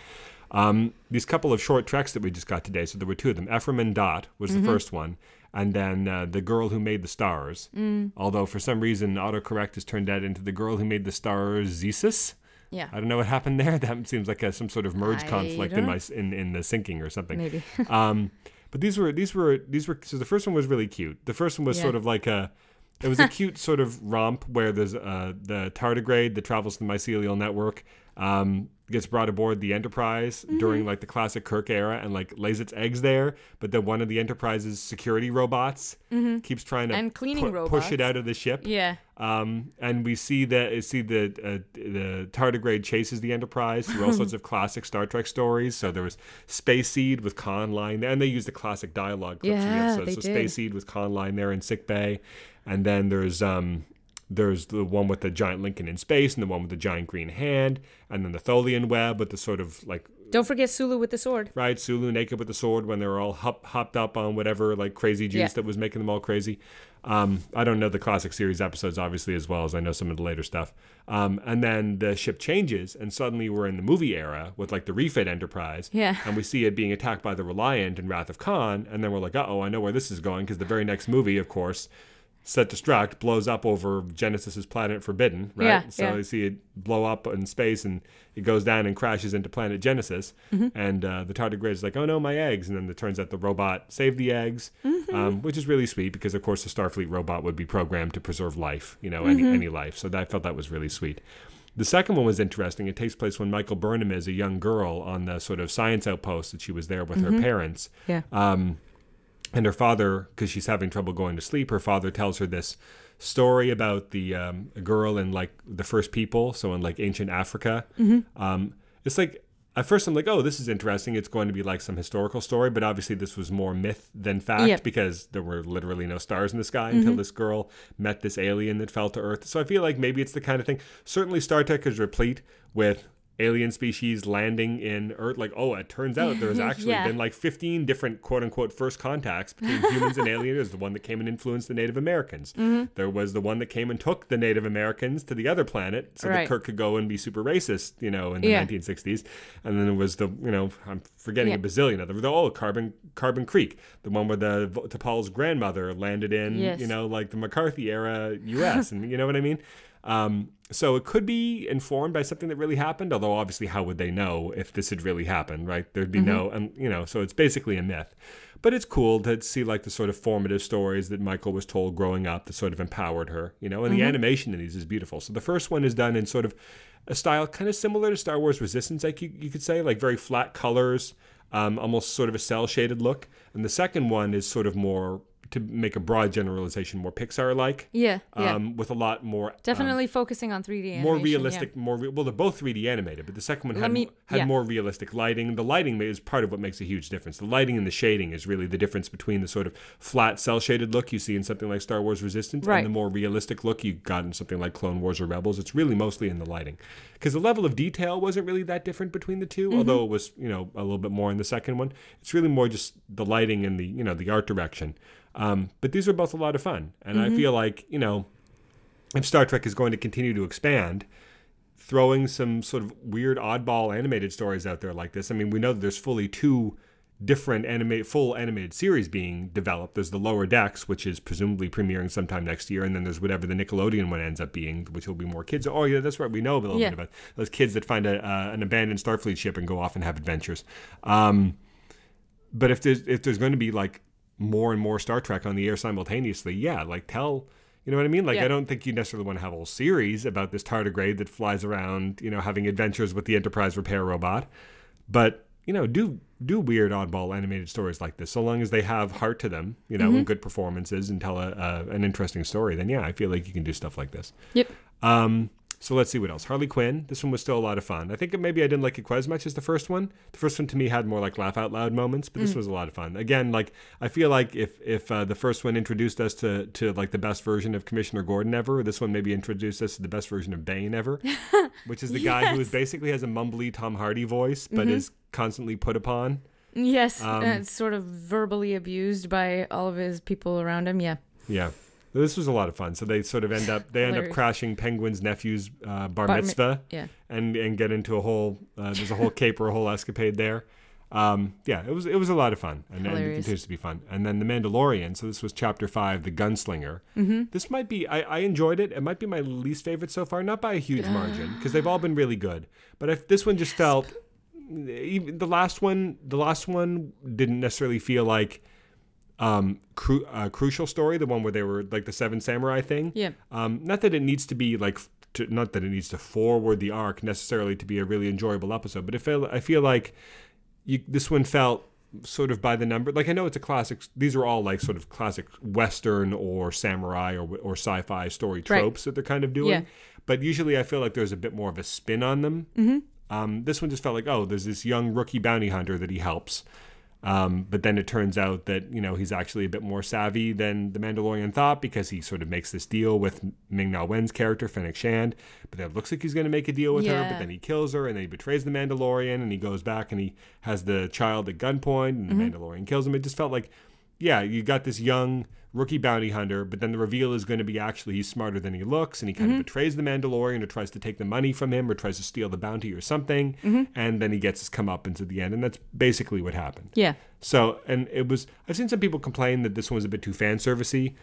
Speaker 1: Um, these couple of short treks that we just got today. So there were two of them. Ephraim and Dot was
Speaker 2: Mm-hmm.
Speaker 1: the first one, and then uh, the girl who made the stars.
Speaker 2: Mm.
Speaker 1: Although for some reason autocorrect has turned that into the girl who made the stars, Zeus.
Speaker 2: Yeah.
Speaker 1: I don't know what happened there. <laughs> That seems like a, some sort of merge
Speaker 2: I
Speaker 1: conflict in
Speaker 2: know.
Speaker 1: my in in the syncing or something.
Speaker 2: Maybe. <laughs>
Speaker 1: Um, but these were these were these were so the first one was really cute. The first one was
Speaker 2: Yeah.
Speaker 1: sort of like a it was a <laughs> cute sort of romp where there's uh, the tardigrade that travels the mycelial network um, gets brought aboard the Enterprise
Speaker 2: Mm-hmm.
Speaker 1: during like the classic Kirk era and like lays its eggs there. But then one of the Enterprise's security robots keeps trying to
Speaker 2: Mm-hmm. And cleaning
Speaker 1: pu- push it out of the ship.
Speaker 2: yeah.
Speaker 1: Um, and we see that see the uh, the tardigrade chases the Enterprise through all <laughs> sorts of classic Star Trek stories. So there was Space Seed with there, and they used the classic dialogue clips from the
Speaker 2: Yeah,
Speaker 1: episode.
Speaker 2: they
Speaker 1: So
Speaker 2: did.
Speaker 1: Space Seed with Khan lying there in sick bay, and then there's um there's the one with the giant Lincoln in space, and the one with the giant green hand, and then the Tholian web with the sort of like
Speaker 2: Don't forget Sulu with the sword.
Speaker 1: right? Sulu naked with the sword when they were all hop, hopped up on whatever like crazy juice
Speaker 2: Yeah.
Speaker 1: that was making them all crazy. Um, I don't know the classic series episodes obviously as well as I know some of the later stuff. Um, and then the ship changes, and suddenly we're in the movie era with like the refit Enterprise.
Speaker 2: Yeah.
Speaker 1: And we see it being attacked by the Reliant in Wrath of Khan, and then we're like, uh oh, I know where this is going because the very next movie, of course. Set Destruct blows up over Genesis's planet Forbidden, right?
Speaker 2: Yeah,
Speaker 1: so
Speaker 2: yeah.
Speaker 1: you see it blow up in space and it goes down and crashes into planet Genesis.
Speaker 2: Mm-hmm.
Speaker 1: And uh, the tardigrade is like, oh no, my eggs. And then it turns out the robot saved the eggs,
Speaker 2: Mm-hmm.
Speaker 1: um, which is really sweet because, of course, the Starfleet robot would be programmed to preserve life, you know, any,
Speaker 2: Mm-hmm.
Speaker 1: any life. So that, I felt that was really sweet. The second one was interesting. It takes place when Michael Burnham is a young girl on the sort of science outpost that she was there with
Speaker 2: Mm-hmm.
Speaker 1: her parents.
Speaker 2: Yeah.
Speaker 1: Um, and her father, because she's having trouble going to sleep, her father tells her this story about the um, a girl in like the first people, so in like ancient Africa.
Speaker 2: Mm-hmm.
Speaker 1: Um, it's like at first I'm like, oh, this is interesting. It's going to be like some historical story, but obviously this was more myth than fact
Speaker 2: Yep.
Speaker 1: because there were literally no stars in the sky until this girl met this alien that fell to Earth. So I feel like maybe it's the kind of thing. Certainly, Star Trek is replete with alien species landing in Earth. Like, oh, it turns out there's <laughs> actually
Speaker 2: Yeah.
Speaker 1: been like 15 different quote unquote first contacts between <laughs> humans and aliens. There's the one that came and influenced the Native Americans.
Speaker 2: Mm-hmm.
Speaker 1: There was the one that came and took the Native Americans to the other planet so that Kirk could go and be super racist, you know, in the
Speaker 2: Yeah.
Speaker 1: 1960s. And then there was the, you know, I'm forgetting a bazillion of them. The, oh, Carbon Carbon Creek, the one where the T'Pol's grandmother landed in,
Speaker 2: Yes.
Speaker 1: you know, like the McCarthy era U.S. <laughs> and you know what I mean. Um, so it could be informed by something that really happened, although obviously, how would they know if this had really happened, right? There'd be no, and you know, so it's basically a myth. But it's cool to see like the sort of formative stories that Michael was told growing up that sort of empowered her, you know, and the animation in these is beautiful. So the first one is done in sort of a style kind of similar to Star Wars Resistance, like you, you could say, like very flat colors, um, almost sort of a cell shaded look. And the second one is sort of more to make a broad generalization, more Pixar-like.
Speaker 2: Yeah, yeah.
Speaker 1: Um, with a lot more um,
Speaker 2: Definitely focusing on 3D animation.
Speaker 1: more
Speaker 2: yeah.
Speaker 1: realistic, more re- well, they're both 3D animated, but the second one had,
Speaker 2: me-
Speaker 1: had
Speaker 2: yeah.
Speaker 1: more realistic lighting. The lighting is part of what makes a huge difference. The lighting and the shading is really the difference between the sort of flat cell shaded look you see in something like Star Wars Resistance
Speaker 2: Right.
Speaker 1: and the more realistic look you got in something like Clone Wars or Rebels. It's really mostly in the lighting because the level of detail wasn't really that different between the 2
Speaker 2: Mm-hmm.
Speaker 1: although it was you know a little bit more in the second one. It's really more just the lighting and the you know the art direction. Um, but these are both a lot of fun, and
Speaker 2: Mm-hmm.
Speaker 1: I feel like you know if Star Trek is going to continue to expand, throwing some sort of weird oddball animated stories out there like this. I mean, we know that there's fully two different animate full animated series being developed. There's the Lower Decks, which is presumably premiering sometime next year, and then there's whatever the Nickelodeon one ends up being, which will be more kids. Oh yeah, that's right. We know a little
Speaker 2: Yeah.
Speaker 1: bit about those kids that find a, uh, an abandoned Starfleet ship and go off and have adventures. Um, but if there's if there's going to be like more and more Star Trek on the air simultaneously, yeah, like tell you know what I mean? Like
Speaker 2: Yeah.
Speaker 1: I don't think you necessarily want to have a whole series about this tardigrade that flies around, you know, having adventures with the Enterprise repair robot. But, you know, do do weird oddball animated stories like this, so long as they have heart to them, you know, and good performances and tell a, a an interesting story, then yeah, I feel like you can do stuff like this.
Speaker 2: Yep.
Speaker 1: Um, so let's see what else. Harley Quinn. This one was still a lot of fun. I think maybe I didn't like it quite as much as the first one. The first one to me had more like laugh out loud moments, but this was a lot of fun. Again, like I feel like if if uh, the first one introduced us to to like the best version of Commissioner Gordon ever, this one maybe introduced us to the best version of Bane ever, <laughs> which is the guy who is basically has a mumbly Tom Hardy voice, but is constantly put upon.
Speaker 2: Yes.
Speaker 1: Um,
Speaker 2: sort of verbally abused by all of his people around him. Yeah.
Speaker 1: Yeah. This was a lot of fun. So they sort of end up they end up crashing Penguin's nephew's uh, bar,
Speaker 2: Bar mi-
Speaker 1: mitzvah.
Speaker 2: Yeah.
Speaker 1: and and get into a whole uh, there's a whole caper, a whole escapade there. Um, yeah, it was it was a lot of fun, and, and it continues to be fun. And then the Mandalorian. So this was chapter five, the Gunslinger. Mm-hmm. This might be I, I enjoyed it. It might be my least favorite so far, not by a huge <sighs> margin, because they've all been really good. But if this one just felt even the last one, the last one didn't necessarily feel like um cru- uh, crucial story the one where they were like the seven samurai thing
Speaker 2: Yeah.
Speaker 1: um, not that it needs to be like, to, not that it needs to forward the arc necessarily to be a really enjoyable episode, but I feel I feel like you, this one felt sort of by the number. Like I know it's a classic. These are all like sort of classic Western or samurai or or sci-fi story
Speaker 2: Right.
Speaker 1: tropes that they're kind of doing.
Speaker 2: Yeah.
Speaker 1: But usually I feel like there's a bit more of a spin on them. Mm-hmm. Um, this one just felt like oh, there's this young rookie bounty hunter that he helps. Um, but then it turns out that you know he's actually a bit more savvy than the Mandalorian thought because he sort of makes this deal with Ming Na Wen's character Fennec Shand. But then it looks like he's going to make a deal with her, but then he kills her and then he betrays the Mandalorian and he goes back and he has the child at gunpoint and the Mandalorian kills him. It just felt like, yeah, you got this young rookie bounty hunter, but then the reveal is going to be actually he's smarter than he looks and he kind of mm-hmm. betrays the Mandalorian or tries to take the money from him or tries to steal the bounty or something, mm-hmm. and then he gets his comeuppance at the end, and that's basically what happened.
Speaker 2: Yeah.
Speaker 1: So, and it was, I've seen some people complain that this one was a bit too fan servicey,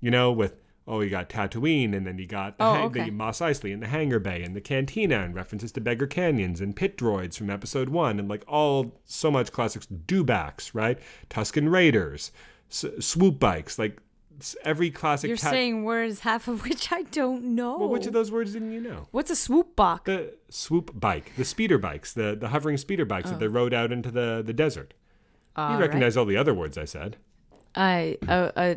Speaker 1: you know, with, oh, you got Tatooine, and then you got the,
Speaker 2: Oh,
Speaker 1: hang-
Speaker 2: okay.
Speaker 1: the Mos Eisley and the Hangar Bay and the Cantina and references to Beggar Canyons and pit droids from episode one and like all so much classics, dewbacks, right? Tusken Raiders, swoop bikes, like s- every classic.
Speaker 2: You're saying words, half of <laughs> which I don't know.
Speaker 1: well, which of those words didn't you know?
Speaker 2: What's a swoop bike?
Speaker 1: The swoop bike, the speeder bikes, the, the hovering speeder bikes that they rode out into the, the desert. You
Speaker 2: Oh. All right.
Speaker 1: recognize all the other words I said.
Speaker 2: I uh, uh,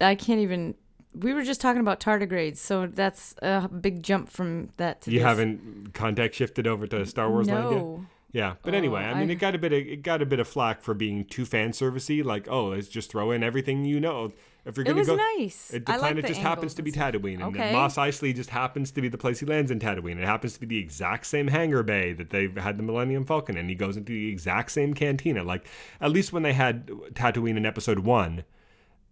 Speaker 2: I can't even. We were just talking about tardigrades, so that's a big jump from that to
Speaker 1: You
Speaker 2: this.
Speaker 1: haven't contact shifted over to Star Wars land yet? Yeah, but anyway,
Speaker 2: Oh,
Speaker 1: I mean,
Speaker 2: I-
Speaker 1: it got a bit of it got a bit of flack for being too fan servicey. Like, oh, let's just throw in everything you know. If you're gonna it
Speaker 2: was
Speaker 1: go,
Speaker 2: nice.
Speaker 1: It, the
Speaker 2: I like
Speaker 1: planet
Speaker 2: the
Speaker 1: just happens to be. Tatooine, and
Speaker 2: Okay.
Speaker 1: Mos Eisley just happens to be the place he lands in Tatooine. It happens to be the exact same hangar bay that they've had the Millennium Falcon, and he goes into the exact same cantina. Like, at least when they had Tatooine in Episode One,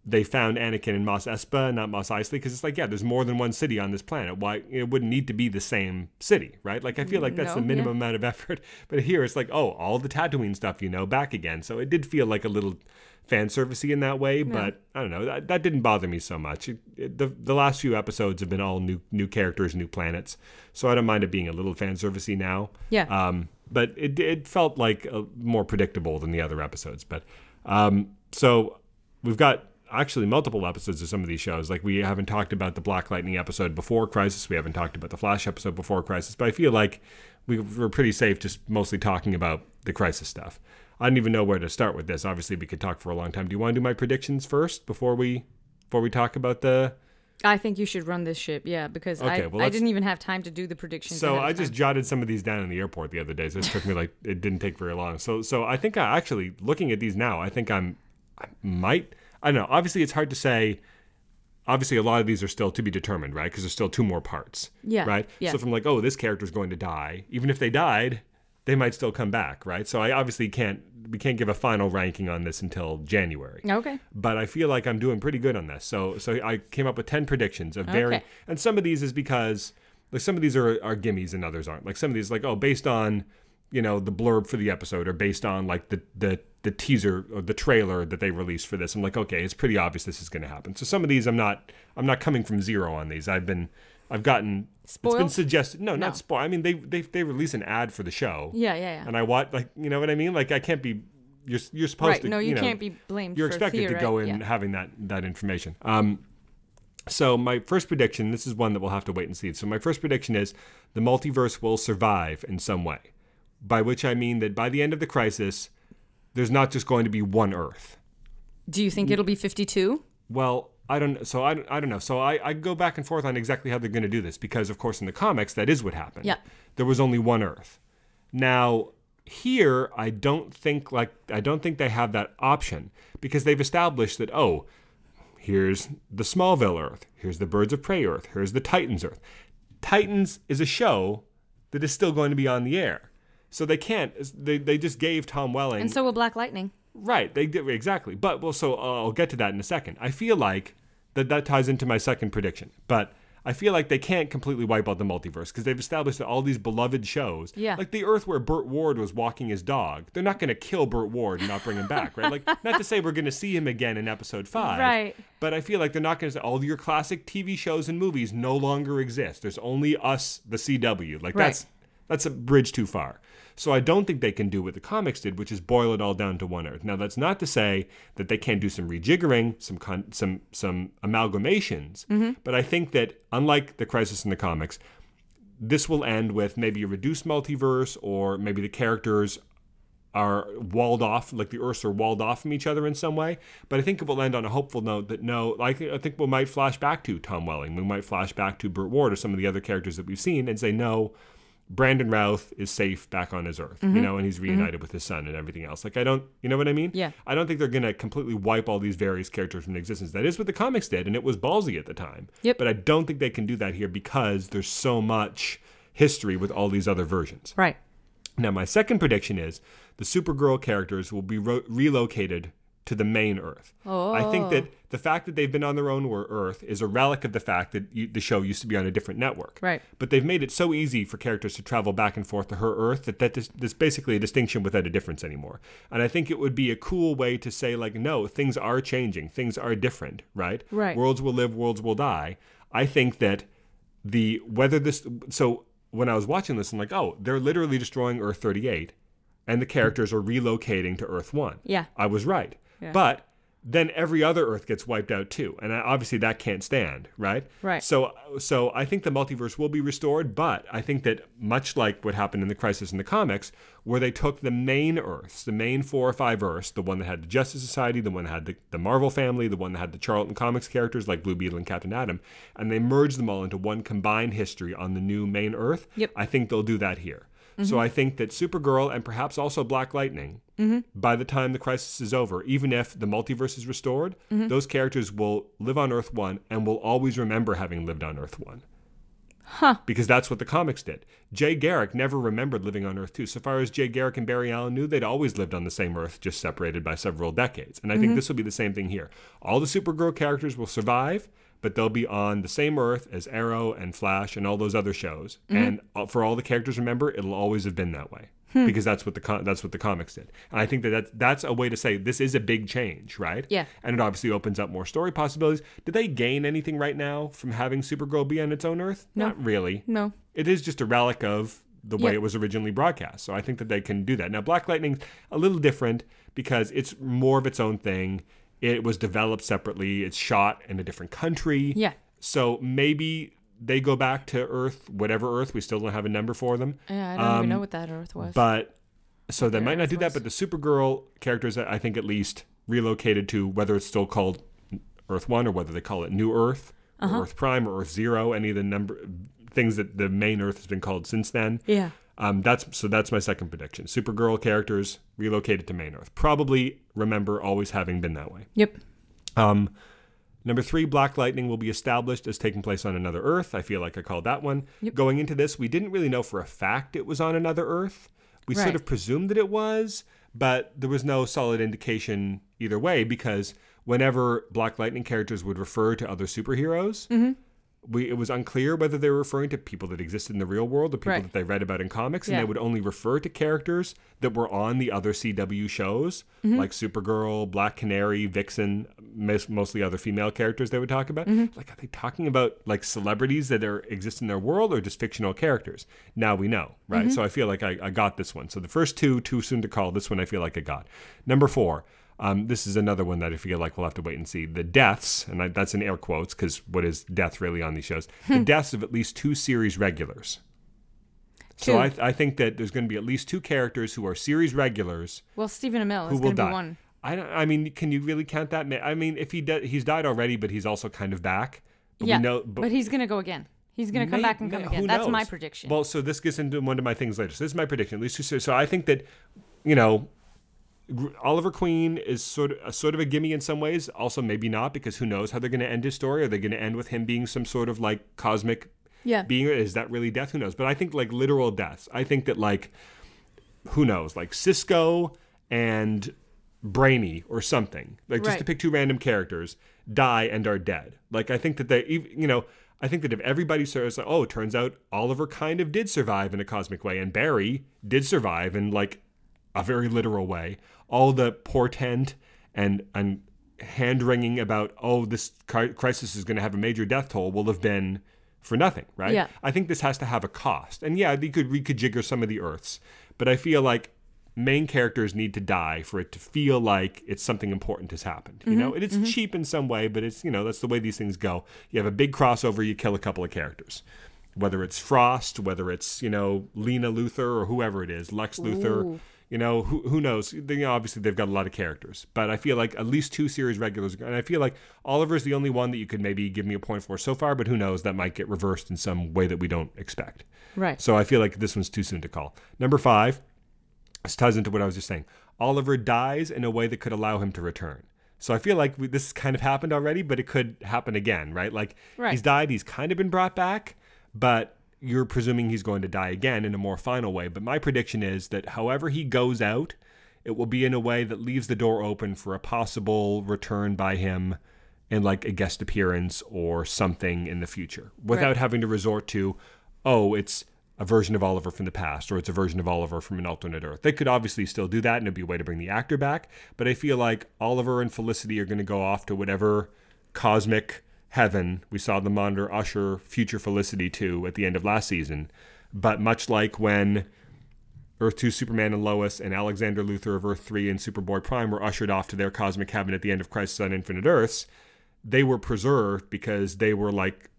Speaker 1: they found Anakin in Mos Espa, not Mos Eisley, because it's like, yeah, there's more than one city on this planet. Why it wouldn't need to be the same city, right? Like, I feel like that's
Speaker 2: No,
Speaker 1: the
Speaker 2: yeah.
Speaker 1: minimum amount of <laughs> effort. But here, it's like, oh, all the Tatooine stuff, you know, back again. So it did feel like a little fan servicey in that way, but I don't know. That, that didn't bother me so much. It, it, the the last few episodes have been all new new characters, new planets, so I don't mind it being a little fan servicey now.
Speaker 2: Yeah.
Speaker 1: Um, but it it felt like uh, more predictable than the other episodes. But um, so we've got actually multiple episodes of some of these shows. Like we haven't talked about the Black Lightning episode before Crisis. We haven't talked about the Flash episode before Crisis. But I feel like we we're pretty safe just mostly talking about the crisis stuff. I don't even know where to start with this. Obviously, we could talk for a long time. Do you want to do my predictions first before we before we talk about the?
Speaker 2: I think you should run this ship, yeah, because
Speaker 1: Okay,
Speaker 2: I,
Speaker 1: well,
Speaker 2: I didn't even have time to do the predictions.
Speaker 1: So I just jotted some of these down in the airport the other day. So it took me like it didn't take very long. So so I think I actually looking at these now, I think I'm I might I don't know. Obviously, it's hard to say. Obviously, a lot of these are still to be determined, right? Because there's still two more parts.
Speaker 2: Yeah,
Speaker 1: Right.
Speaker 2: yeah.
Speaker 1: So from like, oh, this character's going to die. Even if they died, they might still come back, right? So I obviously can't we can't give a final ranking on this until January
Speaker 2: okay.
Speaker 1: but I feel like I'm doing pretty good on this. So so I came up with ten predictions of varying,
Speaker 2: Okay.
Speaker 1: and some of these is because like some of these are are gimmies and others aren't. Like some of these like oh based on you know the blurb for the episode or based on like the the the teaser or the trailer that they released for this. I'm like okay, it's pretty obvious this is going to happen. So some of these I'm not I'm not coming from zero on these. I've been I've gotten It's been suggested. No,
Speaker 2: No.
Speaker 1: not spoil. I mean they they they release an ad for the show.
Speaker 2: Yeah, yeah, yeah.
Speaker 1: And I watch like you know what I mean. Like I can't be. You're you're supposed
Speaker 2: right.
Speaker 1: to.
Speaker 2: No, you,
Speaker 1: know,
Speaker 2: can't be blamed.
Speaker 1: you're expected to go in
Speaker 2: yeah.
Speaker 1: having that that information. Um, so my first prediction, this is one that we'll have to wait and see. So my first prediction is the multiverse will survive in some way, by which I mean that by the end of the crisis, there's not just going to be one Earth.
Speaker 2: Do you think it'll be 52?
Speaker 1: Well, I don't. So I, I don't know. So I, I go back and forth on exactly how they're going to do this because, of course, in the comics, that is what happened.
Speaker 2: Yeah.
Speaker 1: There was only one Earth. Now here, I don't think like I don't think they have that option because they've established that oh, here's the Smallville Earth, here's the Birds of Prey Earth, here's the Titans Earth. Titans is a show that is still going to be on the air. So they can't. They, they just gave Tom Welling
Speaker 2: And so will Black Lightning.
Speaker 1: Right, they did exactly. But well, so uh, I'll get to that in a second. I feel like that that ties into my second prediction. But I feel like they can't completely wipe out the multiverse because they've established that all these beloved shows,
Speaker 2: Yeah.
Speaker 1: like the Earth where Burt Ward was walking his dog, they're not going to kill Burt Ward and not bring him back, right? Like, not to say we're going to see him again in episode five,
Speaker 2: Right.
Speaker 1: But I feel like they're not going to say all your classic TV shows and movies no longer exist. There's only us, the CW. Like
Speaker 2: Right.
Speaker 1: that's that's a bridge too far. So I don't think they can do what the comics did, which is boil it all down to one Earth. Now that's not to say that they can't do some rejiggering, some con- some some amalgamations, mm-hmm. but I think that unlike the Crisis in the comics, this will end with maybe a reduced multiverse, or maybe the characters are walled off, like the Earths are walled off from each other in some way. But I think it will end on a hopeful note that no, like I think we might flash back to Tom Welling, we might flash back to Burt Ward or some of the other characters that we've seen and say no. Brandon Routh is safe back on his Earth, you mm-hmm. know, and he's mm-hmm. reunited with his son and everything else. Like I don't, you know what I mean?
Speaker 2: Yeah.
Speaker 1: I don't think they're gonna completely wipe all these various characters from existence. That is what the comics did, and it was ballsy at the time.
Speaker 2: Yep.
Speaker 1: But I don't think they can do that here because there's so much history with all these other versions.
Speaker 2: Right.
Speaker 1: Now, my second prediction is the Supergirl characters will be ro- relocated to the main Earth. I think that oh. the fact that they've been on their own Earth is a relic of the fact that you, the show used to be on a different network.
Speaker 2: Right.
Speaker 1: But they've made it so easy for characters to travel back and forth to her Earth that that that's basically a distinction without a difference anymore. And I think it would be a cool way to say, like, no, things are changing, things are different, right?
Speaker 2: Right.
Speaker 1: Worlds will live, worlds will die. I think that the whether this so when I was watching this, I'm like, oh, they're literally destroying Earth 38, and the characters are relocating to Earth 1.
Speaker 2: Yeah.
Speaker 1: I was right.
Speaker 2: Yeah.
Speaker 1: But then every other Earth gets wiped out too, and obviously that can't stand, right?
Speaker 2: Right.
Speaker 1: So, so I think the multiverse will be restored, but I think that much like what happened in the Crisis in the comics, where they took the main Earths, the main four or five Earths, the one that had the Justice Society, the one that had the, the Marvel family, the one that had the Charlton Comics characters like Blue Beetle and Captain Atom, and they merged them all into one combined history on the new main Earth.
Speaker 2: Yep.
Speaker 1: I think they'll do that here. Mm-hmm. So I think that Supergirl and perhaps also Black Lightning, Mm-hmm. by the time the crisis is over, even if the multiverse is restored, mm-hmm. those characters will live on Earth 1 and will always remember having lived on Earth 1.
Speaker 2: Huh.
Speaker 1: Because that's what the comics did. Jay Garrick never remembered living on Earth 2. So far as Jay Garrick and Barry Allen knew, they'd always lived on the same Earth, just separated by several decades. And I think mm-hmm. this will be the same thing here. All the Supergirl characters will survive, but they'll be on the same Earth as Arrow and Flash and all those other shows. And uh, for all the characters, remember, it'll always have been that way. Hmm. Because that's what the com- that's what the comics did, and I think that that's, that's a way to say this is a big change, right?
Speaker 2: Yeah.
Speaker 1: and it obviously opens up more story possibilities. Did they gain anything right now from having Supergirl be on its own Earth? Not really
Speaker 2: No.
Speaker 1: it is just a relic of the way
Speaker 2: Yep.
Speaker 1: it was originally broadcast. So I think that they can do that. Now, Black Lightning's a little different because it's more of its own thing. It was developed separately. It's shot in a different country.
Speaker 2: Yeah.
Speaker 1: So maybe they go back to Earth, whatever Earth. We still don't have a number for them.
Speaker 2: Yeah, I don't even know what that Earth was.
Speaker 1: But so they might not do that,
Speaker 2: Earth
Speaker 1: but the Supergirl characters, I think, at least relocated to whether it's still called Earth One or whether they call it New Earth
Speaker 2: Uh-huh.
Speaker 1: or Earth Prime or Earth Zero, any of the number things that the main Earth has been called since then.
Speaker 2: Yeah.
Speaker 1: Um, that's so that's my second prediction. Supergirl characters relocated to main Earth. Probably remember always having been that way.
Speaker 2: Yep.
Speaker 1: Um, number three, Black Lightning will be established as taking place on another Earth. I feel like I called that one.
Speaker 2: Yep.
Speaker 1: Going into this, we didn't really know for a fact it was on another Earth. We sort of presumed that it was, but there was no solid indication either way because whenever Black Lightning characters would refer to other superheroes,
Speaker 2: Mm-hmm.
Speaker 1: We, it was unclear whether they were referring to people that existed in the real world or people
Speaker 2: Right.
Speaker 1: that they read about in comics, and
Speaker 2: Yeah.
Speaker 1: they would only refer to characters that were on the other CW shows,
Speaker 2: Mm-hmm.
Speaker 1: like Supergirl, Black Canary, Vixen, most, mostly other female characters they would talk about.
Speaker 2: Mm-hmm.
Speaker 1: Like, are they talking about like celebrities that are exist in their world or just fictional characters? Now we know, right?
Speaker 2: Mm-hmm.
Speaker 1: So I feel like I, I got this one. So the first two, too soon to call. This one I feel like I got. Number four. Um, this is another one that I feel like we'll have to wait and see. The deaths, and I, that's in air quotes because what is death really on these shows?
Speaker 2: Hmm.
Speaker 1: the deaths of at least two series regulars. So
Speaker 2: Two.
Speaker 1: I, I think that there's going to be at least two characters who are series regulars
Speaker 2: Well, Stephen Amell
Speaker 1: who
Speaker 2: is going to be one.
Speaker 1: I don't. I mean, can you really count that? I mean, if he de- he's died already, but he's also kind of back. But
Speaker 2: Yeah.
Speaker 1: we know,
Speaker 2: But, he's going to go again. He's going to come
Speaker 1: May-
Speaker 2: back and come
Speaker 1: may-
Speaker 2: again. That's my prediction.
Speaker 1: Well, so this gets into one of my things later. So this is my prediction. At least two series. So I think that, you know, Oliver Queen is sort of a, sort of a gimme in some ways. Also, maybe not because who knows how they're going to end his story? Are they going to end with him being some sort of like cosmic
Speaker 2: yeah.
Speaker 1: being? Is that really death? Who knows? But I think like literal deaths. I think that like, who knows? Like Cisco and Brainy or something. Like just to pick two random characters die and are dead. Like I think that they, you know, I think that if everybody says, like, oh, it turns out Oliver kind of did survive in a cosmic way, and Barry did survive in like a very literal way. All the portent and and hand wringing about oh this crisis is going to have a major death toll will have been for nothing, right?
Speaker 2: Yeah.
Speaker 1: I think this has to have a cost, and yeah, you could reconfigure some of the Earths, but I feel like main characters need to die for it to feel like it's something important has happened. You mm-hmm. know, it's mm-hmm. cheap in some way, but it's you know that's the way these things go. You have a big crossover, you kill a couple of characters. Whether it's Frost, whether it's you know Lena Luthor or whoever it is, Lex Luthor,
Speaker 2: Ooh.
Speaker 1: You know who who knows? They, you know, obviously they've got a lot of characters, but I feel like at least two series regulars, and I feel like Oliver's the only one that you could maybe give me a point for so far. But who knows? That might get reversed in some way that we don't expect.
Speaker 2: Right.
Speaker 1: So I feel like this one's too soon to call. Number five, this ties into what I was just saying. Oliver dies in a way that could allow him to return. So I feel like we, this kind of happened already, but it could happen again, right? Like
Speaker 2: Right.
Speaker 1: he's died, he's kind of been brought back, but you're presuming he's going to die again in a more final way. But my prediction is that however he goes out, it will be in a way that leaves the door open for a possible return by him in like a guest appearance or something in the future without
Speaker 2: Right.
Speaker 1: having to resort to, oh, it's a version of Oliver from the past or it's a version of Oliver from an alternate Earth. They could obviously still do that and it'd be a way to bring the actor back. But I feel like Oliver and Felicity are going to go off to whatever cosmic heaven we saw the monitor usher future Felicity to at the end of last season. But much like when Earth 2 Superman and Lois and Alexander Luthor of Earth 3 and Superboy Prime were ushered off to their cosmic heaven at the end of Crisis on Infinite Earths, they were preserved because they were like,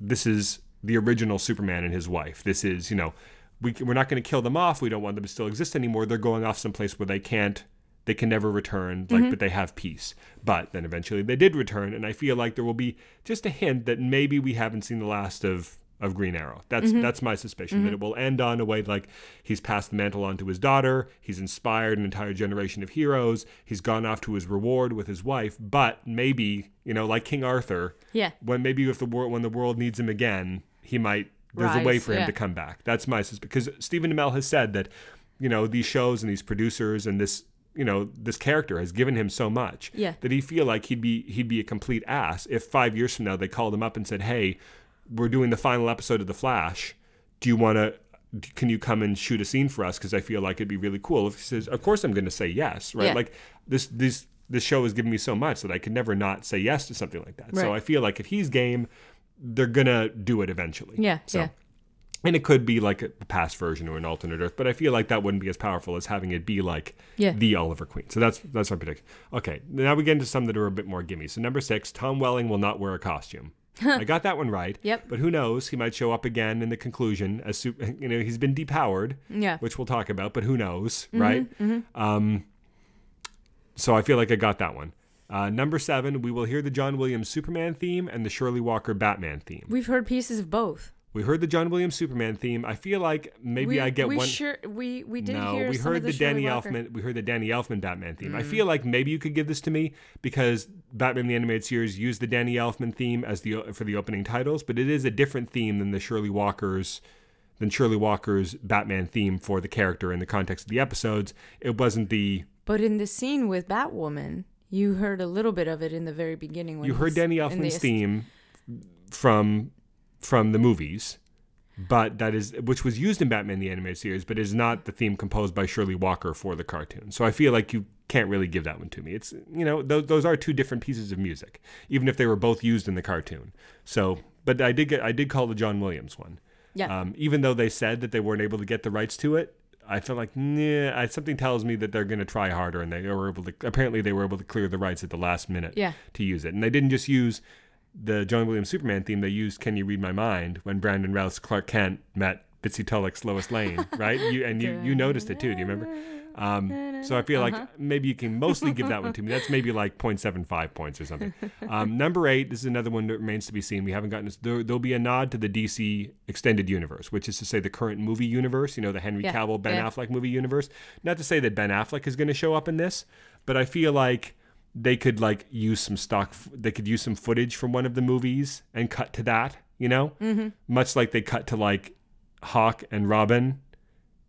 Speaker 1: this is the original Superman and his wife. This is, you know, we, we're not going to kill them off. We don't want them to still exist anymore. They're going off someplace where they can't, they can never return, like, mm-hmm. but they have peace. But then eventually they did return, and I feel like there will be just a hint that maybe we haven't seen the last of of Green Arrow. That's mm-hmm. that's my suspicion that mm-hmm. it will end on a way like he's passed the mantle on to his daughter, he's inspired an entire generation of heroes, he's gone off to his reward with his wife, but maybe, you know, like King Arthur,
Speaker 2: Yeah.
Speaker 1: when maybe if the world when the world needs him again, he might there's a way for him
Speaker 2: yeah.
Speaker 1: to come back. That's my suspicion because Stephen Amell has said that, you know, these shows and these producers and this you know this character has given him so much
Speaker 2: Yeah.
Speaker 1: that he feel like he'd be he'd be a complete ass if five years from now they called him up and said, "Hey, we're doing the final episode of The Flash. Do you want to? Can you come and shoot a scene for us? Because I feel like it'd be really cool." If he says, "Of course, I'm going to say yes," right?
Speaker 2: Yeah.
Speaker 1: Like this this this show has given me so much that I could never not say yes to something like that. So I feel like if he's game, they're gonna do it eventually.
Speaker 2: Yeah,
Speaker 1: So.
Speaker 2: yeah.
Speaker 1: And it could be like a past version or an alternate Earth, but I feel like that wouldn't be as powerful as having it be like
Speaker 2: Yeah.
Speaker 1: the Oliver Queen. So that's that's my prediction. Okay, now we get into some that are a bit more gimme. So number six, Tom Welling will not wear a costume. <laughs> I got that one right.
Speaker 2: Yep.
Speaker 1: But who knows? He might show up again in the conclusion as <laughs> you know he's been depowered,
Speaker 2: Yeah.
Speaker 1: which we'll talk about. But who knows,
Speaker 2: Mm-hmm,
Speaker 1: right? Um, so I feel like I got that one. Uh, number seven, we will hear the John Williams Superman theme and the Shirley Walker Batman theme.
Speaker 2: We've heard pieces of both.
Speaker 1: We heard the John Williams Superman theme. I feel like maybe
Speaker 2: we,
Speaker 1: I get
Speaker 2: we
Speaker 1: one.
Speaker 2: Sure, we we did
Speaker 1: no,
Speaker 2: hear
Speaker 1: we
Speaker 2: some
Speaker 1: heard
Speaker 2: of
Speaker 1: the,
Speaker 2: the,
Speaker 1: Danny
Speaker 2: Walker.
Speaker 1: Elfman. We heard the Danny Elfman Batman theme. I
Speaker 2: Mm.
Speaker 1: feel like maybe you could give this to me because Batman the Animated Series used the Danny Elfman theme as the for the opening titles, but it is a different theme than the Shirley Walker's than Shirley Walker's Batman theme for the character in the context of the episodes. It wasn't the
Speaker 2: But in the scene with Batwoman, you heard a little bit of it in the very beginning. When
Speaker 1: you heard Danny
Speaker 2: in the
Speaker 1: Elfman's theme from from the movies, but that is which was used in Batman the Animated Series, but is not the theme composed by Shirley Walker for the cartoon. So I feel like you can't really give that one to me. It's you know those those are two different pieces of music, even if they were both used in the cartoon. So, but I did get I did call the John Williams one.
Speaker 2: Yeah.
Speaker 1: Um, even though they said that they weren't able to get the rights to it, I felt like nah. I, something tells me that they're going to try harder, and they were able to. Apparently, they were able to clear the rights at the last minute
Speaker 2: Yeah.
Speaker 1: to use it, and they didn't just use the John Williams Superman theme. They used "Can You Read My Mind" when Brandon Routh's Clark Kent met Bitsie Tulloch's Lois Lane, <laughs> right? You and you you noticed it too. Do you remember? Um, so I feel
Speaker 2: Uh-huh.
Speaker 1: like maybe you can mostly give that one to me. That's maybe <laughs> like 0.75 points or something. Um, number eight, this is another one that remains to be seen. We haven't gotten this. There, there'll be a nod to the DC extended universe, which is to say the current movie universe. You know, the Henry
Speaker 2: Yeah,
Speaker 1: Cavill, Ben
Speaker 2: yeah.
Speaker 1: Affleck movie universe. Not to say that Ben Affleck is going to show up in this, but I feel like they could like use some stock. f- They could use some footage from one of the movies and cut to that. You know, mm-hmm. much like they cut to like Hawk and Robin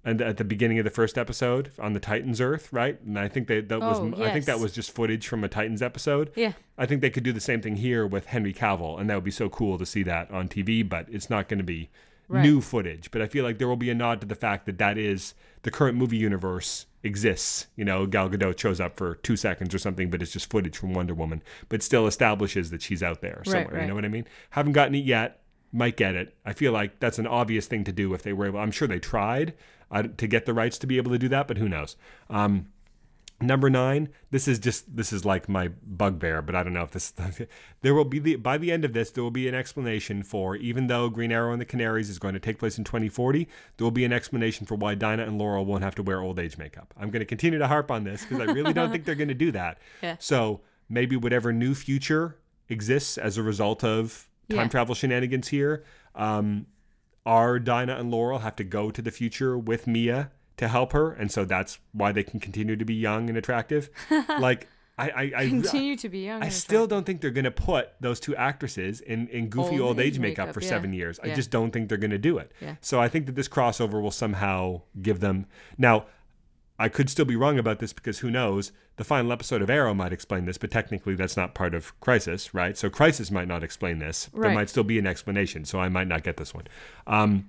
Speaker 1: and at the beginning of the first episode on the Titans Earth, right? And I think they, that was
Speaker 2: Oh,
Speaker 1: I think that was just footage from a Titans episode.
Speaker 2: Yeah.
Speaker 1: I think they could do the same thing here with Henry Cavill, and that would be so cool to see that on TV. But it's not going to be
Speaker 2: Right.
Speaker 1: new footage. But I feel like there will be a nod to the fact that that is the current movie universe exists. You know, Gal Gadot shows up for two seconds or something, but it's just footage from Wonder Woman, but still establishes that she's out there somewhere. You
Speaker 2: right.
Speaker 1: know what I mean? Haven't gotten it yet. Might get it. I feel like that's an obvious thing to do if they were able. I'm sure they tried uh, to get the rights to be able to do that, but who knows? Um, Number nine, this is just this is like my bugbear, but I don't know if this. <laughs> there will be the by the end of this, there will be an explanation for even though Green Arrow and the Canaries is going to take place in 2040, there will be an explanation for why Dinah and Laurel won't have to wear old age makeup. I'm going to continue to harp on this because I really don't think they're going to do that. <laughs>
Speaker 2: Yeah.
Speaker 1: So maybe whatever new future exists as a result of time
Speaker 2: Yeah.
Speaker 1: travel shenanigans here, um, are Dinah and Laurel have to go to the future with Mia to help her, and so that's why they can continue to be young and attractive. <laughs> like I, I, I
Speaker 2: Continue to be young.
Speaker 1: I still don't think they're going to put those two actresses in, in goofy old,
Speaker 2: Old
Speaker 1: age
Speaker 2: age
Speaker 1: makeup,
Speaker 2: makeup,
Speaker 1: for
Speaker 2: yeah.
Speaker 1: seven years. I just don't think they're going to do it.
Speaker 2: Yeah.
Speaker 1: So I think that this crossover will somehow give them. Now, I could still be wrong about this because who knows? The final episode of Arrow might explain this, but technically that's not part of Crisis, right? So Crisis might not explain this. There
Speaker 2: Right.
Speaker 1: might still be an explanation, so I might not get this one. Um,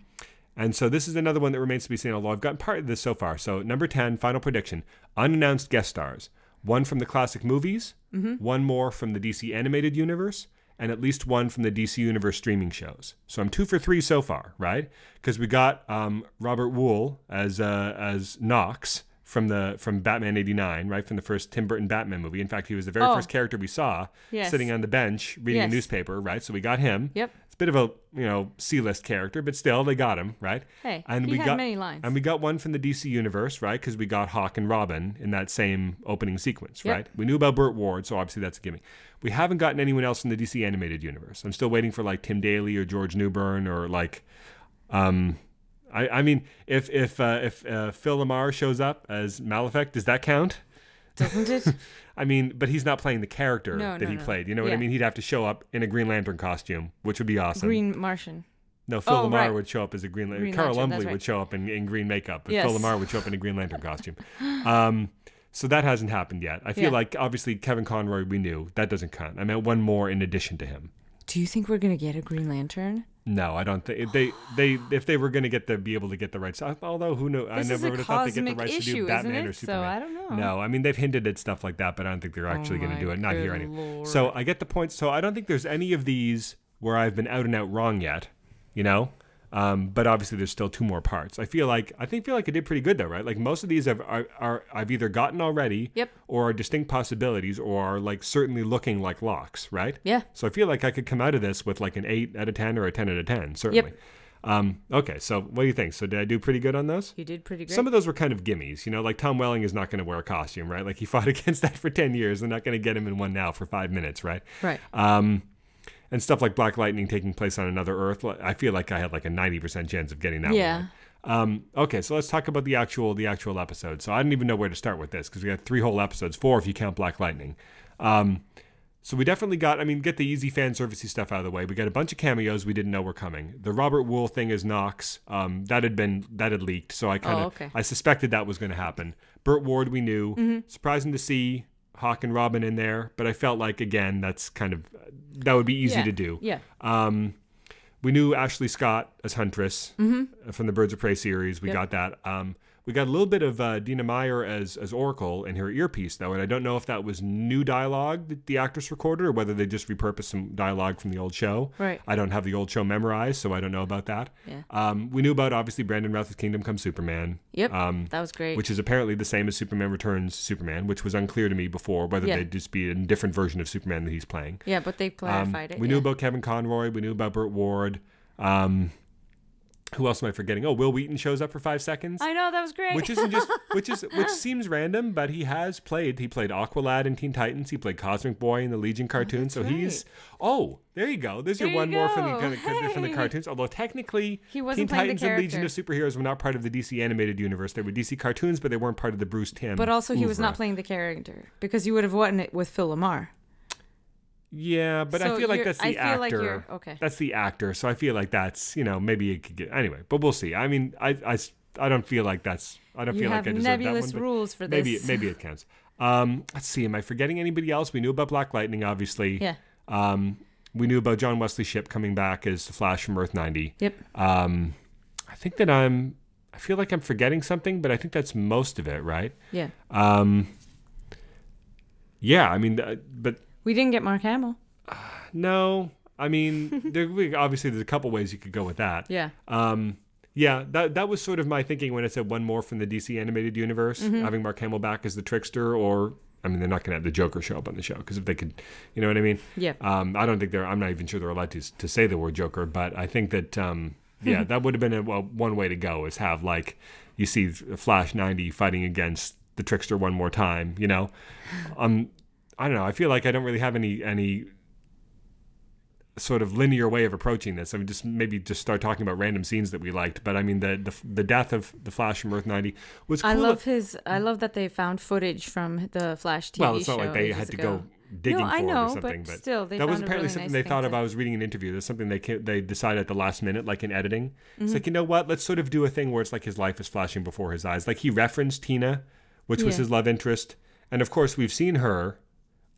Speaker 1: and so this is another one that remains to be seen, although I've gotten part of this so far. So number 10, final prediction unannounced guest stars. One from the classic movies, one more from the DC animated universe, and at least one from the DC universe streaming shows. So I'm two for three so far, right? Because we got um, Robert Wuhl as uh, as Knox from the from Batman '89, right from the first Tim Burton Batman movie. In fact, he was the very
Speaker 2: Oh.
Speaker 1: first character we saw
Speaker 2: Yes.
Speaker 1: sitting on the bench reading a newspaper, right? So we got him.
Speaker 2: Yep.
Speaker 1: A bit of a you know C-list character, but still they got him right.
Speaker 2: Hey,
Speaker 1: and
Speaker 2: he
Speaker 1: we
Speaker 2: had
Speaker 1: got
Speaker 2: many lines.
Speaker 1: and we got one from the DC universe, right? Because we got Hawk and Robin in that same opening sequence,
Speaker 2: Yep.
Speaker 1: right? We knew about Burt Ward, so obviously that's a gimme. We haven't gotten anyone else from the DC animated universe. I'm still waiting for like Tim Daly or George Newbern or like, um, I I mean if if uh, if uh, Phil LaMarr shows up as Malefic, does that count?
Speaker 2: Doesn't it? <laughs>
Speaker 1: I mean, but he's not playing the character
Speaker 2: No,
Speaker 1: that
Speaker 2: no,
Speaker 1: he
Speaker 2: no.
Speaker 1: played. You know what I
Speaker 2: Yeah.
Speaker 1: mean? He'd have to show up in a Green Lantern costume, which would be awesome.
Speaker 2: Green Martian.
Speaker 1: No, Phil
Speaker 2: Oh,
Speaker 1: LaMarr
Speaker 2: right.
Speaker 1: would show up as a Green Lantern.
Speaker 2: Green
Speaker 1: Carl
Speaker 2: Lantern,
Speaker 1: Lumbly
Speaker 2: right.
Speaker 1: would show up in, in green makeup, but
Speaker 2: Yes.
Speaker 1: Phil LaMarr would show up in a Green Lantern <laughs> costume. Um, so that hasn't happened yet. I feel
Speaker 2: Yeah.
Speaker 1: like obviously Kevin Conroy we knew that doesn't count. I meant one more in addition to him.
Speaker 2: Do you think we're gonna get a Green Lantern?
Speaker 1: No, I don't think they they if they were going to get the be able to get the rights. Although who knows? I never would have thought they get the rights to do Batman or
Speaker 2: it? So
Speaker 1: Superman.
Speaker 2: I don't know.
Speaker 1: No, I mean they've hinted at stuff like that, but I don't think they're oh actually going to do it. Not here anyway. So I get the point. So I don't think there's any of these where I've been out and out wrong yet. You know, Um, but obviously, there's still two more parts. I feel like I think feel like I did pretty good though, right? Like most of these have, are, are I've either gotten already,
Speaker 2: Yep.
Speaker 1: or are distinct possibilities, or are like certainly looking like locks, right?
Speaker 2: Yeah.
Speaker 1: So I feel like I could come out of this with like an eight out of ten or a ten out of ten, certainly. Um, okay, so what do you think? So did I do pretty good on those?
Speaker 2: You did pretty good.
Speaker 1: Some of those were kind of gimmies, you know, like Tom Welling is not going to wear a costume, right? Like he <laughs> fought against that for 10 years. They're not going to get him in one now for five minutes, right?
Speaker 2: right.
Speaker 1: Um, and stuff like Black Lightning taking place on another Earth. I feel like I had like a 90% chance of getting that
Speaker 2: Yeah.
Speaker 1: one. Um, okay, so let's talk about the actual the actual episode. So I don't even know where to start with this because we got three whole episodes, four if you count Black Lightning. Um, so we definitely got, I mean, get the easy fan servicey stuff out of the way. We got a bunch of cameos we didn't know were coming. The Robert Wuhl thing is Knox, um, that had been that had leaked, so I kind of
Speaker 2: Oh, okay.
Speaker 1: I suspected that was going to happen. Burt Ward we knew.
Speaker 2: Mm-hmm.
Speaker 1: Surprising to see Hawk and Robin in there, but I felt like again that's kind of that would be easy
Speaker 2: yeah.
Speaker 1: to do.
Speaker 2: Yeah.
Speaker 1: Um, we knew Ashley Scott as Huntress uh, from the Birds of Prey series. We
Speaker 2: Mm-hmm. Yep.
Speaker 1: got that. Um, we got a little bit of uh, Dina Meyer as as Oracle in her earpiece though, and I don't know if that was new dialogue that the actress recorded or whether they just repurposed some dialogue from the old show.
Speaker 2: Right.
Speaker 1: I don't have the old show memorized, so I don't know about that.
Speaker 2: Yeah.
Speaker 1: Um, we knew about obviously Brandon Routh's Kingdom Come Superman.
Speaker 2: Yep.
Speaker 1: Um,
Speaker 2: that was great.
Speaker 1: which is apparently the same as Superman Returns Superman, which was unclear to me before whether
Speaker 2: Yeah.
Speaker 1: they'd just be a different version of Superman that he's playing.
Speaker 2: yeah, but they
Speaker 1: Um,
Speaker 2: clarified it.
Speaker 1: we
Speaker 2: yeah.
Speaker 1: knew about Kevin Conroy. We knew about Burt Ward. Um, who else am I forgetting? Oh, Wil Wheaton shows up for five seconds,
Speaker 2: I know that was great.
Speaker 1: which isn't just <laughs> which is which seems random, but he has played. He played Aqualad in Teen Titans. He played Cosmic Boy in the Legion oh, cartoon. so
Speaker 2: that's
Speaker 1: he's oh, there you go. There's
Speaker 2: There
Speaker 1: your one more from the
Speaker 2: go.
Speaker 1: from the cartoons. Although technically,
Speaker 2: He wasn't
Speaker 1: Teen Titans and Legion of. Superheroes were not part of the DC animated universe. They were DC cartoons, but they weren't part of the Bruce Timm.
Speaker 2: but also, he was not playing the character because you would have won it with Phil LaMarr.
Speaker 1: Yeah, but I feel like that's
Speaker 2: I
Speaker 1: the
Speaker 2: like
Speaker 1: actor.
Speaker 2: you're- okay.
Speaker 1: That's the actor, so I feel like that's you know maybe it could get anyway, but we'll see. I mean, I I, I don't feel like that's I don't
Speaker 2: You
Speaker 1: feel like I deserve
Speaker 2: nebulous
Speaker 1: that one.
Speaker 2: rules for
Speaker 1: maybe
Speaker 2: this.
Speaker 1: it, maybe it counts. Um, let's see. Am I forgetting anybody else? We knew about Black Lightning, obviously.
Speaker 2: Yeah.
Speaker 1: Um, we knew about John Wesley Shipp coming back as the Flash from Earth ninety.
Speaker 2: Yep.
Speaker 1: Um, I think that I'm. I feel like I'm forgetting something, but I think that's most of it, right?
Speaker 2: Yeah.
Speaker 1: Um, yeah, I mean, uh, but
Speaker 2: We didn't get Mark Hamill.
Speaker 1: no, I mean, <laughs> there, we- obviously there's a couple ways you could go with that.
Speaker 2: Yeah.
Speaker 1: Um, yeah, that that was sort of my thinking when I said one more from the DC animated universe,
Speaker 2: Mm-hmm.
Speaker 1: having Mark Hamill back as the trickster, or I mean, they're not going to have the Joker show up on the show because if they could, you know what I mean?
Speaker 2: Yeah.
Speaker 1: Um, I don't think they're. I'm not even sure they're allowed to to say the word Joker, but I think that um, yeah, that would have been a, well, one way to go is have like you see Flash 90 fighting against the trickster one more time. You know, um, I don't know. I feel like I don't really have any any sort of linear way of approaching this. I mean, just maybe just start talking about random scenes that we liked. But I mean, the the, the death of the Flash from Earth 90 was cool.
Speaker 2: I love his. I love that they found footage from the Flash TV
Speaker 1: well, it's not like they had to
Speaker 2: ago.
Speaker 1: go digging
Speaker 2: No,
Speaker 1: for
Speaker 2: I
Speaker 1: it or
Speaker 2: know,
Speaker 1: something.
Speaker 2: but
Speaker 1: But,
Speaker 2: still, they
Speaker 1: that was apparently
Speaker 2: really
Speaker 1: something
Speaker 2: nice
Speaker 1: they thought of. I was reading an interview. There's something they ca- they decided at the last minute, like in editing.
Speaker 2: Mm-hmm.
Speaker 1: It's like you know what? Let's sort of do a thing where it's like his life is flashing before his eyes. Like he referenced Tina, which was his love interest, and of course we've seen her.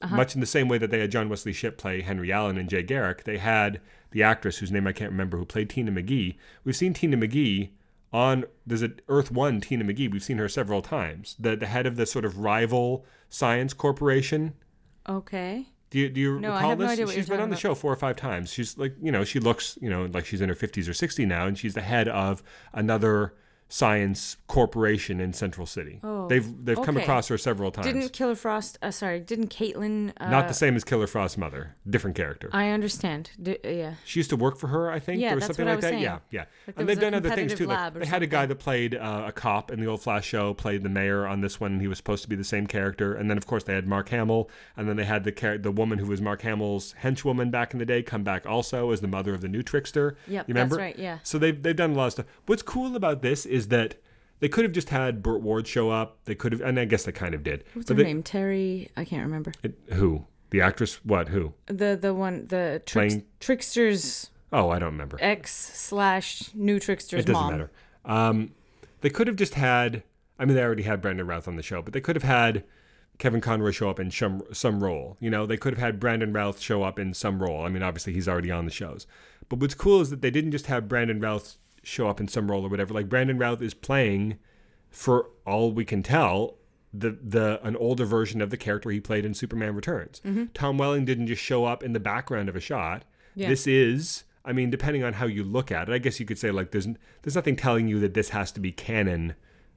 Speaker 2: Uh-huh.
Speaker 1: Much in the same way that they had John Wesley Shipp play Henry Allen and Jay Garrick, they had the actress whose name I can't remember who played Tina McGee. We've seen Tina McGee on there's a Earth One Tina McGee. We've seen her several times. The the head of the sort of rival science corporation.
Speaker 2: Okay.
Speaker 1: Do you, do you
Speaker 2: No, I
Speaker 1: recall
Speaker 2: no
Speaker 1: this?
Speaker 2: idea what
Speaker 1: she's been on
Speaker 2: talking
Speaker 1: the
Speaker 2: about.
Speaker 1: show four or five times. She's like, you know, she looks, you know, like she's in her 50s or 60 now, and she's the head of another science corporation in Central City.
Speaker 2: Oh,
Speaker 1: they've they've come across her several times.
Speaker 2: Didn't Killer Frost? Uh, sorry, didn't Caitlin? Uh,
Speaker 1: Not the same as Killer Frost's mother. Different character.
Speaker 2: I understand. D- yeah.
Speaker 1: She used to work for her, I think,
Speaker 2: Yeah,
Speaker 1: or something like that.
Speaker 2: saying.
Speaker 1: Yeah, yeah.
Speaker 2: Like
Speaker 1: and they've done other things too. Like they had a guy that played uh, a cop in the old Flash show, played the mayor on this one. and He was supposed to be the same character. And then, of course, they had Mark Hamill, and then they had the the woman who was Mark Hamill's henchwoman back in the day come back also as the mother of the new trickster.
Speaker 2: Yep,
Speaker 1: you
Speaker 2: that's right, yeah.
Speaker 1: So they've they've done a lot of stuff. What's cool about this is that. They could have just had Burt Ward show up. They could have, and I guess they kind of did.
Speaker 2: What's
Speaker 1: But
Speaker 2: her
Speaker 1: they-
Speaker 2: name? Terry. I can't remember.
Speaker 1: it- who? The actress? What? Who?
Speaker 2: The the one the tricks,
Speaker 1: Playing-
Speaker 2: trickster's
Speaker 1: Oh, I don't remember.
Speaker 2: ex slash new trickster's
Speaker 1: It doesn't
Speaker 2: mom.
Speaker 1: matter. Um, they could have just had. I mean, they already had Brandon Routh on the show, but they could have had Kevin Conroy show up in some some role. You know, they could have had Brandon Routh show up in some role. I mean, obviously he's already on the shows. But what's cool is that they didn't just have Brandon Routh show up in some role or whatever. Like Brandon Routh is playing, for all we can tell, the the an older version of the character he played in Superman Returns. Mm-hmm. Tom Welling didn't just show up in the background of a shot.
Speaker 2: Yeah.
Speaker 1: This is I mean, depending on how you look at it, I guess you could say like there's there's nothing telling you that this has to be canon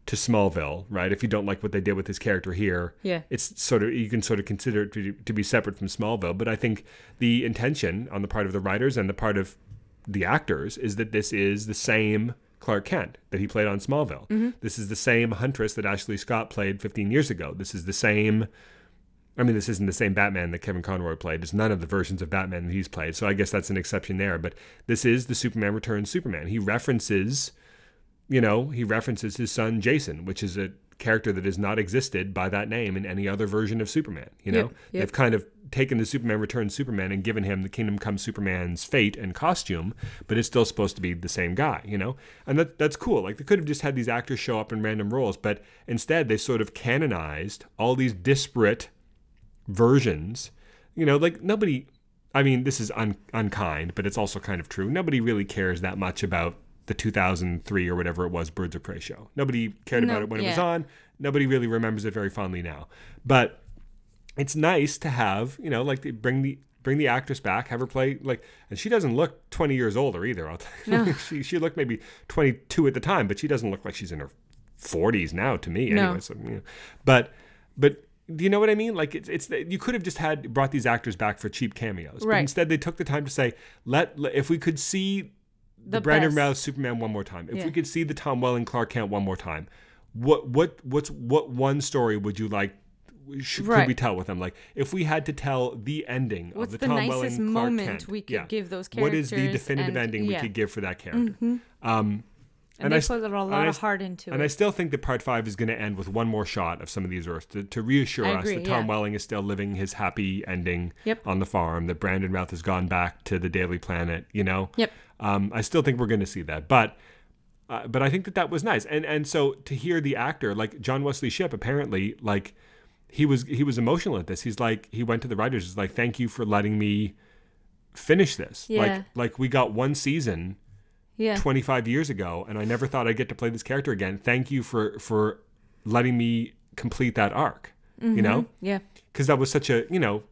Speaker 1: to Smallville, right? If you don't like what they did with his character here,
Speaker 2: Yeah.
Speaker 1: it's sort of you can sort of consider it to, to be separate from Smallville. But I think the intention on the part of the writers and the part of the actors is that this is the same Clark Kent that he played on Smallville. Mm-hmm. This is the same Huntress that Ashley Scott played 15 years ago. This is the same. I mean, this isn't the same Batman that Kevin Conroy played. It's none of the versions of Batman that he's played. So I guess that's an exception there. But this is the Superman Returns Superman. He references, you know, he references his son Jason, which is a character that has not existed by that name in any other version of Superman. You know,
Speaker 2: Yep, yep.
Speaker 1: they've kind of taken the Superman Returns Superman and given him the Kingdom Come Superman's fate and costume, but it's still supposed to be the same guy. You know, and that that's cool. Like they could have just had these actors show up in random roles, but instead they sort of canonized all these disparate versions. You know, like nobody. I mean, this is un, unkind, but it's also kind of true. Nobody really cares that much about the 2003 or whatever it was Birds of Prey show. Nobody cared
Speaker 2: No,
Speaker 1: about it when it was on. Nobody really remembers it very fondly now. But it's nice to have, you know, like they bring the bring the actress back, have her play like, and she doesn't look 20 years older either. I'll tell you. <laughs> she she looked maybe 22 at the time, but she doesn't look like she's in her 40s now to me.
Speaker 2: No.
Speaker 1: Anyway, so, you know. but but do you know what I mean? Like it's it's you could have just had brought these actors back for cheap cameos, but instead they took the time to say let, let- if we could see the,
Speaker 2: The
Speaker 1: Brandon. Routh Superman one more time, if
Speaker 2: Yeah.
Speaker 1: we could see the Tom Welling Clark Kent one more time, what what what's what one story would you like? Should, could we tell with them? Like, if we had to tell the ending
Speaker 2: What's
Speaker 1: of
Speaker 2: the
Speaker 1: the Tom
Speaker 2: nicest
Speaker 1: Welling
Speaker 2: moment
Speaker 1: Kent,
Speaker 2: we could
Speaker 1: yeah.
Speaker 2: give those characters?
Speaker 1: What is the definitive
Speaker 2: and-
Speaker 1: ending we
Speaker 2: yeah. Mm-hmm.
Speaker 1: could give for that character? Um,
Speaker 2: And,
Speaker 1: and
Speaker 2: they
Speaker 1: I
Speaker 2: put a lot
Speaker 1: I
Speaker 2: of heart into
Speaker 1: and
Speaker 2: it.
Speaker 1: And I still think that part five is going to end with one more shot of some of these Earths to, to reassure
Speaker 2: I
Speaker 1: us
Speaker 2: agree,
Speaker 1: that Tom
Speaker 2: yeah.
Speaker 1: Welling is still living his happy ending
Speaker 2: Yep.
Speaker 1: on the farm, that Brandon Routh has gone back to the Daily Planet, you know?
Speaker 2: Yep.
Speaker 1: Um, I still think we're going to see that. But uh, but I think that that was nice. And and so to hear the actor, like John Wesley Shipp, apparently, like he was he was emotional at this. He's like he went to the writers, he's like, thank you for letting me finish this.
Speaker 2: Yeah.
Speaker 1: Like like we got one season
Speaker 2: yeah.
Speaker 1: 25 years ago and I never thought I'd get to play this character again. Thank you for for letting me complete that arc. You know? Mm-hmm.
Speaker 2: yeah.
Speaker 1: Cuz that was such a, you know,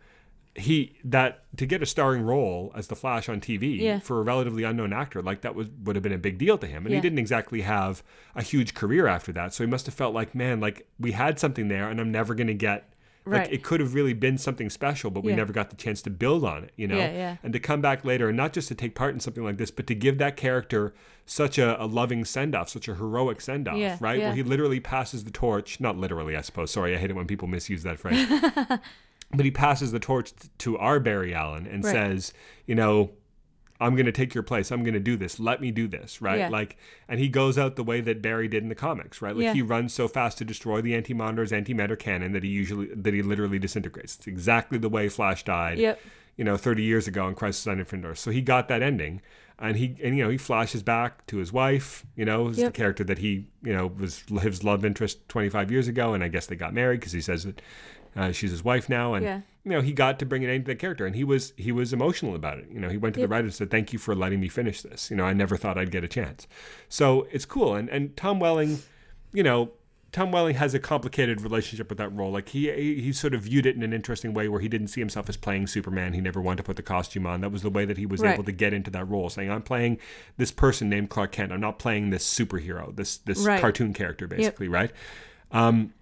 Speaker 1: he that to get a starring role as the Flash on TV
Speaker 2: Yeah.
Speaker 1: for a relatively unknown actor like that was would have been a big deal to him and he didn't exactly have a huge career after that so he must have felt like man like we had something there and I'm never going to get like
Speaker 2: Right.
Speaker 1: it could have really been something special but we
Speaker 2: Yeah.
Speaker 1: never got the chance to build on it you know
Speaker 2: Yeah, yeah.
Speaker 1: and to come back later and not just to take part in something like this but to give that character such a, a loving send-off such a heroic send-off
Speaker 2: Yeah,
Speaker 1: right
Speaker 2: yeah.
Speaker 1: where he literally passes the torch not literally i suppose sorry i hate it when people misuse that phrase <laughs> but he passes the torch to our barry allen and
Speaker 2: Right.
Speaker 1: says you know i'm going to take your place i'm going to do this let me do this right
Speaker 2: Yeah.
Speaker 1: like and he goes out the way that barry did in the comics right like
Speaker 2: Yeah.
Speaker 1: he runs so fast to destroy the anti-monitor's antimatter cannon that he usually that he literally disintegrates it's exactly the way flash died
Speaker 2: Yep.
Speaker 1: you know, 30 years ago in Crisis on Infinite Earths. So he got that ending, and he and you know he flashes back to his wife. You know, who's
Speaker 2: Yep.
Speaker 1: the character that he you know was his love interest 25 years ago, and I guess they got married because he says that uh, she's his wife now, and
Speaker 2: Yeah.
Speaker 1: you know he got to bring an end to that character, and he was he was emotional about it. You know, he went to
Speaker 2: Yep.
Speaker 1: the writer and said, "Thank you for letting me finish this." You know, I never thought I'd get a chance. So it's cool, and and Tom Welling, you know. Tom Welling has a complicated relationship with that role. Like he he sort of viewed it in an interesting way where he didn't see himself as playing Superman. He never wanted to put the costume on. That was the way that he was
Speaker 2: Right.
Speaker 1: able to get into that role, saying, "I'm playing this person named Clark Kent. I'm not playing this superhero, this this
Speaker 2: Right.
Speaker 1: cartoon character, basically, right?" Um,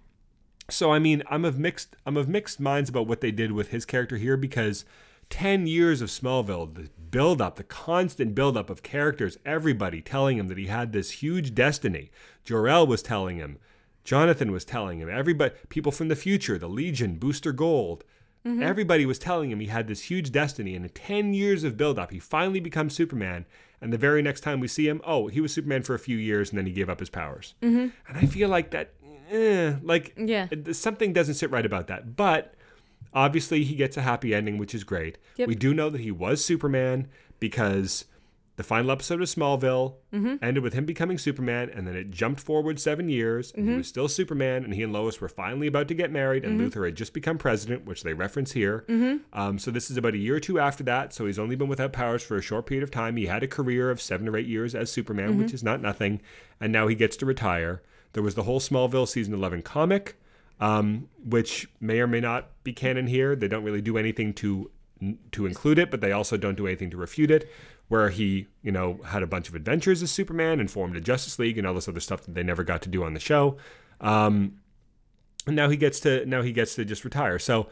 Speaker 1: so I mean, I'm of mixed I'm of mixed minds about what they did with his character here because 10 years of Smallville, the build up, the constant build up of characters, everybody telling him that he had this huge destiny. Jor-El was telling him, Jonathan was telling him, everybody people from the future, the Legion, Booster Gold, mm-hmm. everybody was telling him he had this huge destiny and in 10 years of build up, he finally becomes Superman. And the very next time we see him, oh, he was Superman for a few years and then he gave up his powers. Mm-hmm. And I feel like that, eh, like
Speaker 2: Yeah.
Speaker 1: something doesn't sit right about that. But obviously, he gets a happy ending, which is great.
Speaker 2: Yep.
Speaker 1: We do know that he was Superman because the final episode of Smallville mm-hmm. ended with him becoming Superman, and then it jumped forward seven years, and he mm-hmm. was still Superman, and he and Lois were finally about to get married, and mm-hmm. Luthor had just become president, which they reference here. Um, so this is about a year or two after that. So he's only been without powers for a short period of time. He had a career of seven or eight years as Superman, which is not nothing, and now he gets to retire. There was the whole Smallville season 11 comic, um, which may or may not be canon here. They don't really do anything to to include it, but they also don't do anything to refute it. where he, you know, had a bunch of adventures as Superman and formed a Justice League and all this other stuff that they never got to do on the show. Um, and now he gets to now he gets to just retire. So,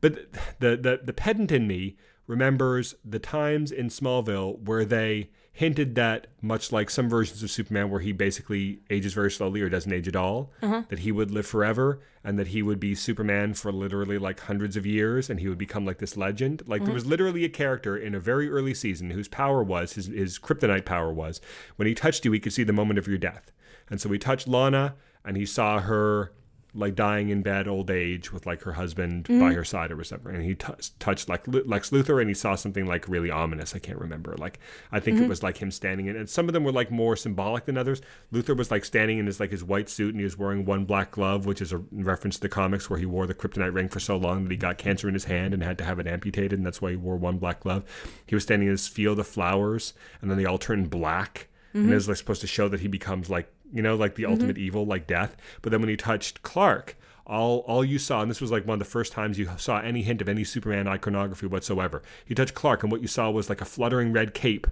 Speaker 1: but the the the pedant in me remembers the times in Smallville where they hinted that much like some versions of Superman where he basically ages very slowly or doesn't age at all, uh-huh. that he would live forever and that he would be Superman for literally like hundreds of years and he would become like this legend. Like there mm-hmm. was literally a character in a very early season whose power was his his kryptonite power was when he touched you he could see the moment of your death. And so he touched Lana and he saw her like dying in bed, old age, with like her husband mm-hmm. by her side or something. And he t- touched like Lu- Lex Luthor, and he saw something like really ominous. I can't remember. Like I think it mm-hmm. was like him standing in, and some of them were like more symbolic than others. Luthor was like standing in his like his white suit, and he was wearing one black glove, which is a reference to the comics where he wore the kryptonite ring for so long that he got cancer in his hand and had to have it amputated, and that's why he wore one black glove. He was standing in this field of flowers, and then they all turned black. And mm-hmm. it was like supposed to show that he becomes like you know like the mm-hmm. ultimate evil like death. But then when he touched Clark, all all you saw, and this was like one of the first times you saw any hint of any Superman iconography whatsoever. He touched Clark, and what you saw was like a fluttering red cape.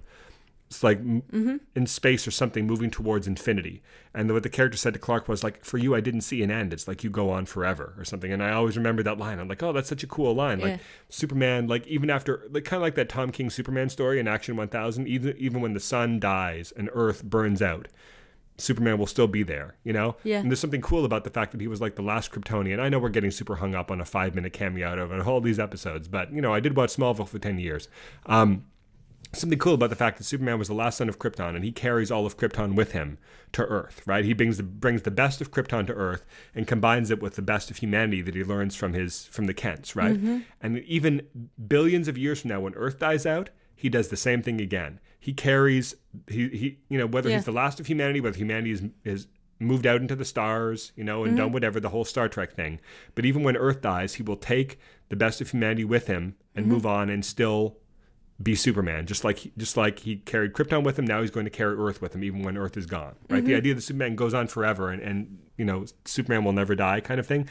Speaker 1: It's like m mm-hmm. in space or something moving towards infinity. And what the character said to Clark was like, "For you, I didn't see an end. It's like you go on forever or something." And I always remember that line. I'm like, "Oh, that's such a cool line." Like Superman, like even after, like kind of like that Tom King Superman story in Action 1000. Even even when the sun dies and Earth burns out, Superman will still be there, you know?
Speaker 2: Yeah.
Speaker 1: And there's something cool about the fact that he was like the last Kryptonian. I know we're getting super hung up on a five minute cameo out of all these episodes, but, you know, I did watch Smallville for 10 years. Um, something cool about the fact that Superman was the last son of Krypton and he carries all of Krypton with him to Earth, right? He brings the brings the best of Krypton to Earth and combines it with the best of humanity that he learns from his from the Kents, right? And even billions of years from now when Earth dies out, he does the same thing again. He carries he he you know whether
Speaker 2: Yeah.
Speaker 1: he's the last of humanity, whether humanity is is moved out into the stars, you know, and done mm-hmm. whatever the whole Star Trek thing. But even when Earth dies, he will take the best of humanity with him and mm-hmm. move on and still be Superman, just like just like he carried Krypton with him. Now he's going to carry Earth with him, even when Earth is gone. Right? The mm-hmm. idea that Superman goes on forever and, and you know Superman will never die, kind of thing.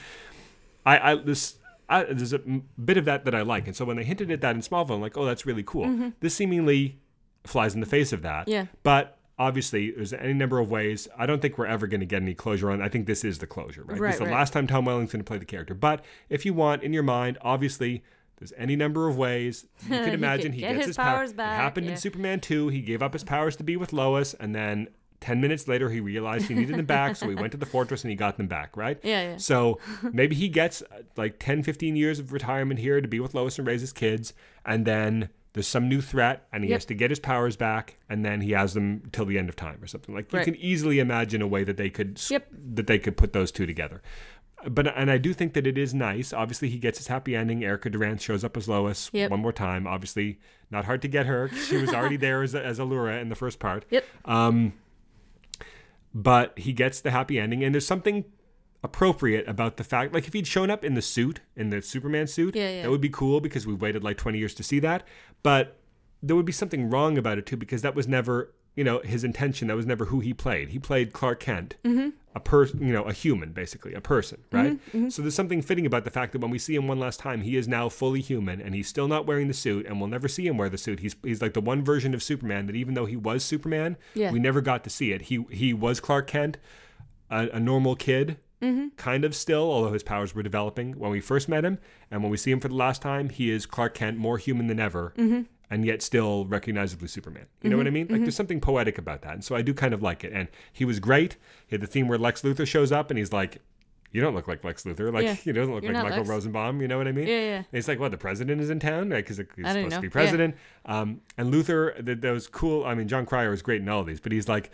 Speaker 1: I, I this I, there's a bit of that that I like, and so when they hinted at that in Smallville, I'm like, oh, that's really cool. This seemingly flies in the face of that.
Speaker 2: Yeah.
Speaker 1: But obviously, there's any number of ways. I don't think we're ever going to get any closure on. I think this is the closure, right?
Speaker 2: Right,
Speaker 1: this is the
Speaker 2: right.
Speaker 1: last time Tom Welling's going to play the character. But if you want, in your mind, obviously. There's any number of ways <laughs> you can
Speaker 2: could
Speaker 1: imagine he,
Speaker 2: get
Speaker 1: gets
Speaker 2: his
Speaker 1: his, power-
Speaker 2: powers
Speaker 1: It
Speaker 2: back,
Speaker 1: happened
Speaker 2: yeah.
Speaker 1: in Superman 2. He gave up his powers to be with Lois, and then 10 minutes later, he realized he needed them back, so he went to the fortress and he got them back, right?
Speaker 2: Yeah, yeah.
Speaker 1: So maybe he gets uh, like 10, 15 years of retirement here to be with Lois and raise his kids, and then there's some new threat, and he
Speaker 2: Yep.
Speaker 1: has to get his powers back, and then he has them till the end of time or something. Like you can easily imagine a way that they could
Speaker 2: Yep.
Speaker 1: that they could put those two together. But and I do think that it is nice. Obviously, he gets his happy ending. Erica Durance shows up as Lois
Speaker 2: Yep.
Speaker 1: one more time. Obviously, not hard to get her. She was already there as, as Alura in the first part.
Speaker 2: Yep.
Speaker 1: Um, but he gets the happy ending, and there's something appropriate about the fact, like if he'd shown up in the suit, in the Superman suit,
Speaker 2: Yeah, yeah.
Speaker 1: that would be cool because we waited like 20 years to see that. But there would be something wrong about it too because that was never, you know, his intention. That was never who he played. He played Clark Kent.
Speaker 2: Mm-hmm.
Speaker 1: A person, you know, a human, basically, a person, right? So there's something fitting about the fact that when we see him one last time, he is now fully human, and he's still not wearing the suit, and we'll never see him wear the suit. He's he's like the one version of Superman that even though he was Superman,
Speaker 2: Yeah.
Speaker 1: we never got to see it. He he was Clark Kent, a, a normal kid, Mm-hmm. kind of still, although his powers were developing when we first met him. And when we see him for the last time, he is Clark Kent, more human than ever, mm-hmm. and yet still recognizably Superman. You know what I mm-hmm. mean? Like there's something poetic about that. And so I do kind of like it. And he was great. He had the theme where Lex Luthor shows up and he's like, you don't look like Lex Luthor. Like,
Speaker 2: Yeah. <laughs>
Speaker 1: he doesn't look
Speaker 2: You're
Speaker 1: like Michael
Speaker 2: Lex.
Speaker 1: Rosenbaum. You know what I mean?
Speaker 2: Yeah, yeah.
Speaker 1: And it's like, what, the president is in town? Right? Because he's
Speaker 2: don't
Speaker 1: supposed to
Speaker 2: know.
Speaker 1: be
Speaker 2: Yeah.
Speaker 1: president. Um, and Luthor, that, that was cool. I mean, Jon Cryer was great in all of these, but he's like,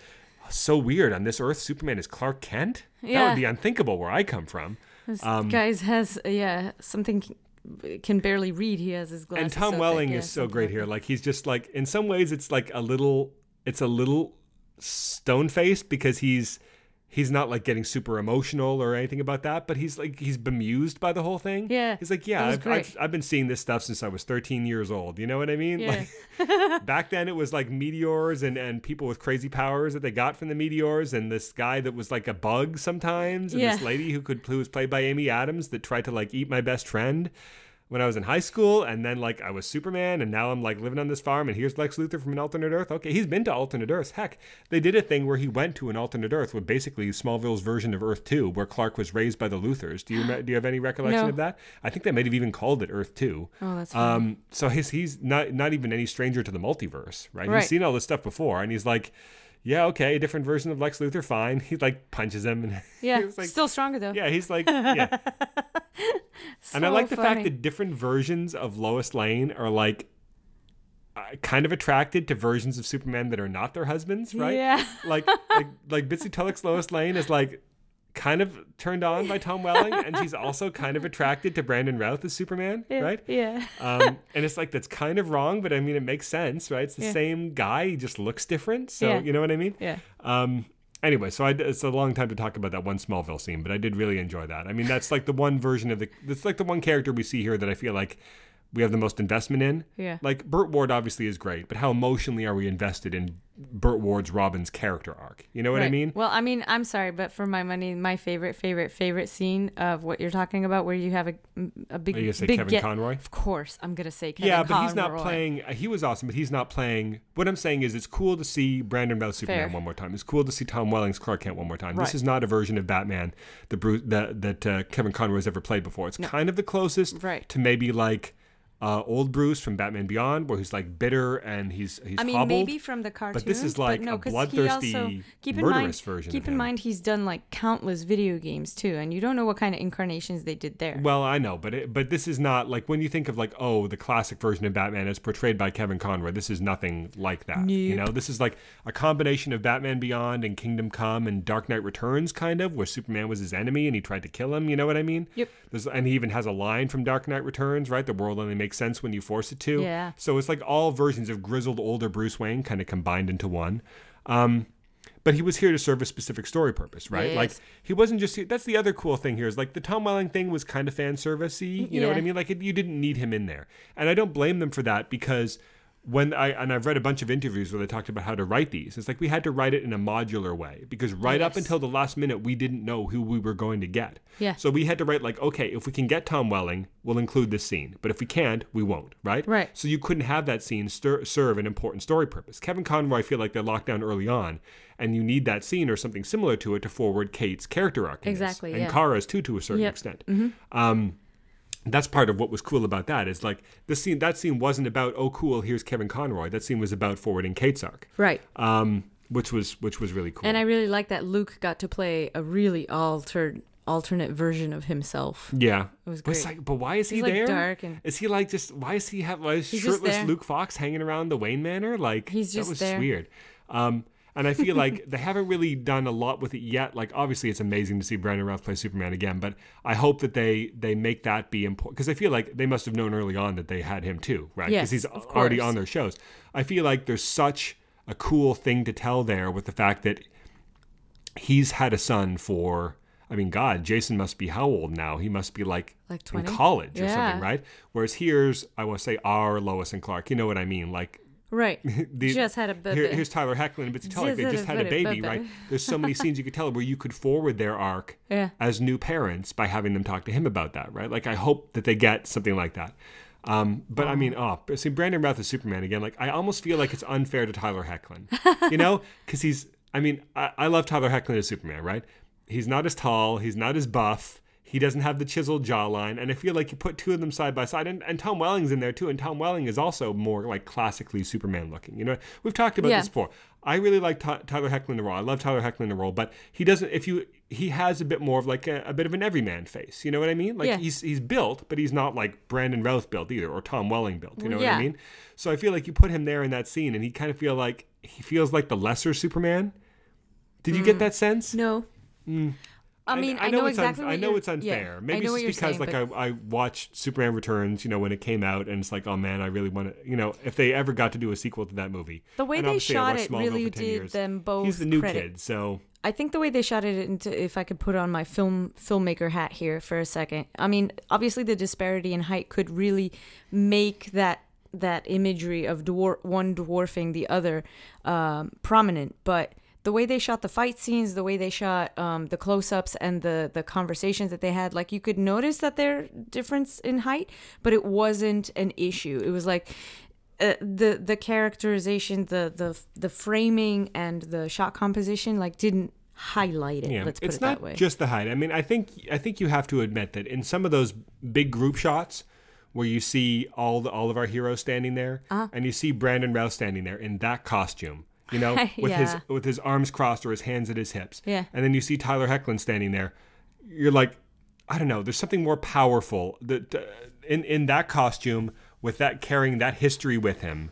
Speaker 1: so weird. On this Earth, Superman is Clark Kent?
Speaker 2: Yeah.
Speaker 1: That would be unthinkable where I come from.
Speaker 2: This
Speaker 1: Um,
Speaker 2: guys has yeah something can barely read. He has his glasses.
Speaker 1: and Tom
Speaker 2: so
Speaker 1: Welling
Speaker 2: thick, yeah,
Speaker 1: is so great here. Like he's just like in some ways it's like a little it's a little stone faced because he's he's not like getting super emotional or anything about that, but he's like he's bemused by the whole thing.
Speaker 2: Yeah,
Speaker 1: He's like, Yeah, I've. I've I've been seeing this stuff since I was 13 years old. You know what I mean?
Speaker 2: Yeah.
Speaker 1: Like <laughs> back then it was like meteors and, and people with crazy powers that they got from the meteors and this guy that was like a bug sometimes and this lady who could who was played by Amy Adams that tried to like eat my best friend when I was in high school, and then like I was Superman, and now I'm like living on this farm, and here's Lex Luthor from an alternate Earth. Okay, he's been to alternate Earths. Heck, they did a thing where he went to an alternate Earth with basically Smallville's version of Earth Two, where Clark was raised by the Luthors. Do you do you have any recollection
Speaker 2: No.
Speaker 1: of that? I think they might have even called it Earth Two.
Speaker 2: Oh, that's funny.
Speaker 1: Um, so he's he's not not even any stranger to the multiverse, right?
Speaker 2: Right.
Speaker 1: He's seen all this stuff before, and he's like, yeah, okay, different version of Lex Luthor, fine. <laughs> He like punches him, and <laughs>
Speaker 2: yeah,
Speaker 1: like,
Speaker 2: still stronger though.
Speaker 1: yeah, he's like, yeah. <laughs> and I like the fact that different versions of Lois Lane are like uh, kind of attracted to versions of Superman that are not their husbands, right?
Speaker 2: Yeah.
Speaker 1: Like like like Bitsie Tulloch's Lois Lane is like kind of turned on by Tom Welling, and she's also kind of attracted to Brandon Routh as Superman,
Speaker 2: Yeah,
Speaker 1: right?
Speaker 2: Yeah.
Speaker 1: um, and it's like that's kind of wrong, but I mean it makes sense, right? It's the
Speaker 2: Yeah.
Speaker 1: same guy, he just looks different. So
Speaker 2: Yeah.
Speaker 1: you know what I mean?
Speaker 2: Yeah.
Speaker 1: Um, anyway, so I, it's a long time to talk about that one Smallville scene, but I did really enjoy that. I mean, that's like the one version of the, that's like the one character we see here that I feel like we have the most investment in.
Speaker 2: Yeah.
Speaker 1: Like Burt Ward obviously is great, but how emotionally are we invested in Burt Ward's Robin's character arc? You know what I mean?
Speaker 2: Well, I mean, I'm sorry, but for my money, my favorite, favorite, favorite scene of what you're talking about, where you have a, a big,
Speaker 1: Are you gonna say
Speaker 2: big
Speaker 1: Kevin
Speaker 2: get-
Speaker 1: Conroy?
Speaker 2: Of course, I'm gonna say Kevin Conroy.
Speaker 1: yeah, but he's not playing. uh, He was awesome, but he's not playing. What I'm saying is, it's cool to see Brandon Bell Superman
Speaker 2: Fair.
Speaker 1: one more time. It's cool to see Tom Welling's Clark Kent one more time. This is not a version of Batman that Bruce, that that uh, Kevin Conroy's ever played before. It's kind of the closest
Speaker 2: Right.
Speaker 1: to maybe like uh, old Bruce from Batman Beyond, where he's like bitter and he's he's
Speaker 2: I mean,
Speaker 1: hobbled.
Speaker 2: maybe from the cartoons,
Speaker 1: but this is like
Speaker 2: no,
Speaker 1: a bloodthirsty,
Speaker 2: also, keep in
Speaker 1: murderous
Speaker 2: mind,
Speaker 1: version
Speaker 2: Keep in mind, he's done like countless video games too, and you don't know what kind of incarnations they did there.
Speaker 1: Well, I know, but it, but this is not like when you think of like oh the classic version of Batman as portrayed by Kevin Conroy. This is nothing like that. You know, this is like a combination of Batman Beyond and Kingdom Come and Dark Knight Returns, kind of, where Superman was his enemy and he tried to kill him. You know what I mean?
Speaker 2: Yep.
Speaker 1: There's, and he even has a line from Dark Knight Returns, right? The world only makes sense when you force it to.
Speaker 2: Yeah.
Speaker 1: So it's like all versions of grizzled older Bruce Wayne kind of combined into one. Um, but he was here to serve a specific story purpose, right? Like he wasn't just. That's the other cool thing here is like the Tom Welling thing was kind of fan servicey. You know what I mean? Like it, you didn't need him in there, and I don't blame them for that because when I and I've read a bunch of interviews where they talked about how to write these. It's like we had to write it in a modular way because right up until the last minute we didn't know who we were going to get.
Speaker 2: Yeah.
Speaker 1: So we had to write like, okay, if we can get Tom Welling, we'll include this scene, but if we can't, we won't. Right.
Speaker 2: Right.
Speaker 1: So you couldn't have that scene stir, serve an important story purpose. Kevin Conroy, I feel like they're locked down early on, and you need that scene or something similar to it to forward Kate's character arc.
Speaker 2: Exactly,
Speaker 1: And
Speaker 2: yeah.
Speaker 1: Kara's too, to a certain
Speaker 2: Yep.
Speaker 1: extent. Um, that's part of what was cool about that is like the scene. That scene wasn't about oh cool, here's Kevin Conroy. That scene was about forwarding Kate's arc,
Speaker 2: right.
Speaker 1: um, which was which was really cool.
Speaker 2: And I really like that Luke got to play a really altered, alternate version of himself.
Speaker 1: yeah,
Speaker 2: It was
Speaker 1: But,
Speaker 2: great.
Speaker 1: like, but why is he
Speaker 2: He's, like,
Speaker 1: there?
Speaker 2: dark and-
Speaker 1: Is he like just why is he have why is
Speaker 2: He's
Speaker 1: shirtless. Luke Fox hanging around the Wayne Manor? Like
Speaker 2: He's
Speaker 1: that
Speaker 2: just
Speaker 1: was
Speaker 2: there.
Speaker 1: weird. Um, and I feel like <laughs> they haven't really done a lot with it yet. Like obviously it's amazing to see Brandon Routh play Superman again, but I hope that they they make that be important because I feel like they must have known early on that they had him too, right? Because
Speaker 2: Yes,
Speaker 1: he's already on their shows. I feel like there's such a cool thing to tell there with the fact that he's had a son for I mean, God, Jason must be how old now? He must be like,
Speaker 2: Like
Speaker 1: in
Speaker 2: 20?
Speaker 1: college or
Speaker 2: Yeah.
Speaker 1: something, right? Whereas here's, I want to say, our Lois and Clark. You know what I mean? Like,
Speaker 2: Right. <laughs>
Speaker 1: the,
Speaker 2: Just had a baby.
Speaker 1: Here, here's Tyler Hoechlin and Bitsie Tulloch. They
Speaker 2: Just had a baby,
Speaker 1: right? There's so many <laughs> scenes you could tell where you could forward their arc
Speaker 2: Yeah.
Speaker 1: as new parents by having them talk to him about that, right? Like, I hope that they get something like that. Um, but I mean, oh, see, Brandon Routh is Superman again. Like, I almost feel like it's unfair to Tyler Hoechlin, you know, <laughs> because he's. I mean, I, I love Tyler Hoechlin as Superman, right? He's not as tall. He's not as buff. He doesn't have the chiseled jawline, and I feel like you put two of them side by side, and, and Tom Welling's in there too, and Tom Welling is also more like classically Superman looking. You know, we've talked about
Speaker 2: Yeah.
Speaker 1: this before. I really like Ty- Tyler Hoechlin in the role. I love Tyler Hoechlin in the role, but he doesn't. If you, he has a bit more of like a, a bit of an everyman face. You know what I mean? Like
Speaker 2: Yeah.
Speaker 1: he's he's built, but he's not like Brandon Routh built either, or Tom Welling built. You know what I
Speaker 2: Yeah.
Speaker 1: mean? So I feel like you put him there in that scene, and he kind of feel like he feels like the lesser Superman. Did you get mm. that sense?
Speaker 2: No. Mm. I mean, I, know,
Speaker 1: it's unf-
Speaker 2: exactly. what
Speaker 1: I know it's unfair.
Speaker 2: Yeah,
Speaker 1: Maybe it's just because
Speaker 2: saying,
Speaker 1: like
Speaker 2: but
Speaker 1: I, I watched Superman Returns, you know, when it came out, and it's like, oh man, I really want to, you know, if they ever got to do a sequel to that movie.
Speaker 2: The way they shot it really did
Speaker 1: years.
Speaker 2: them both
Speaker 1: He's the new
Speaker 2: credit.
Speaker 1: kid, so
Speaker 2: I think the way they shot it into if I could put on my film filmmaker hat here for a second. I mean, obviously the disparity in height could really make that that imagery of dwar- one dwarfing the other um, prominent, but the way they shot the fight scenes, the way they shot um, the close-ups and the the conversations that they had, like you could notice that their difference in height, but it wasn't an issue. It was like uh, the the characterization, the the the framing and the shot composition, like didn't highlight it.
Speaker 1: Yeah,
Speaker 2: let's put
Speaker 1: it's
Speaker 2: it
Speaker 1: not
Speaker 2: that way.
Speaker 1: just the height. I mean, I think I think you have to admit that in some of those big group shots where you see all the all of our heroes standing there,
Speaker 2: Uh-huh.
Speaker 1: and you see Brandon Routh standing there in that costume, you know, <laughs> with his with his arms crossed or his hands at his hips,
Speaker 2: Yeah.
Speaker 1: and then you see Tyler Hoechlin standing there, you're like, I don't know, there's something more powerful that uh, in in that costume with that carrying that history with him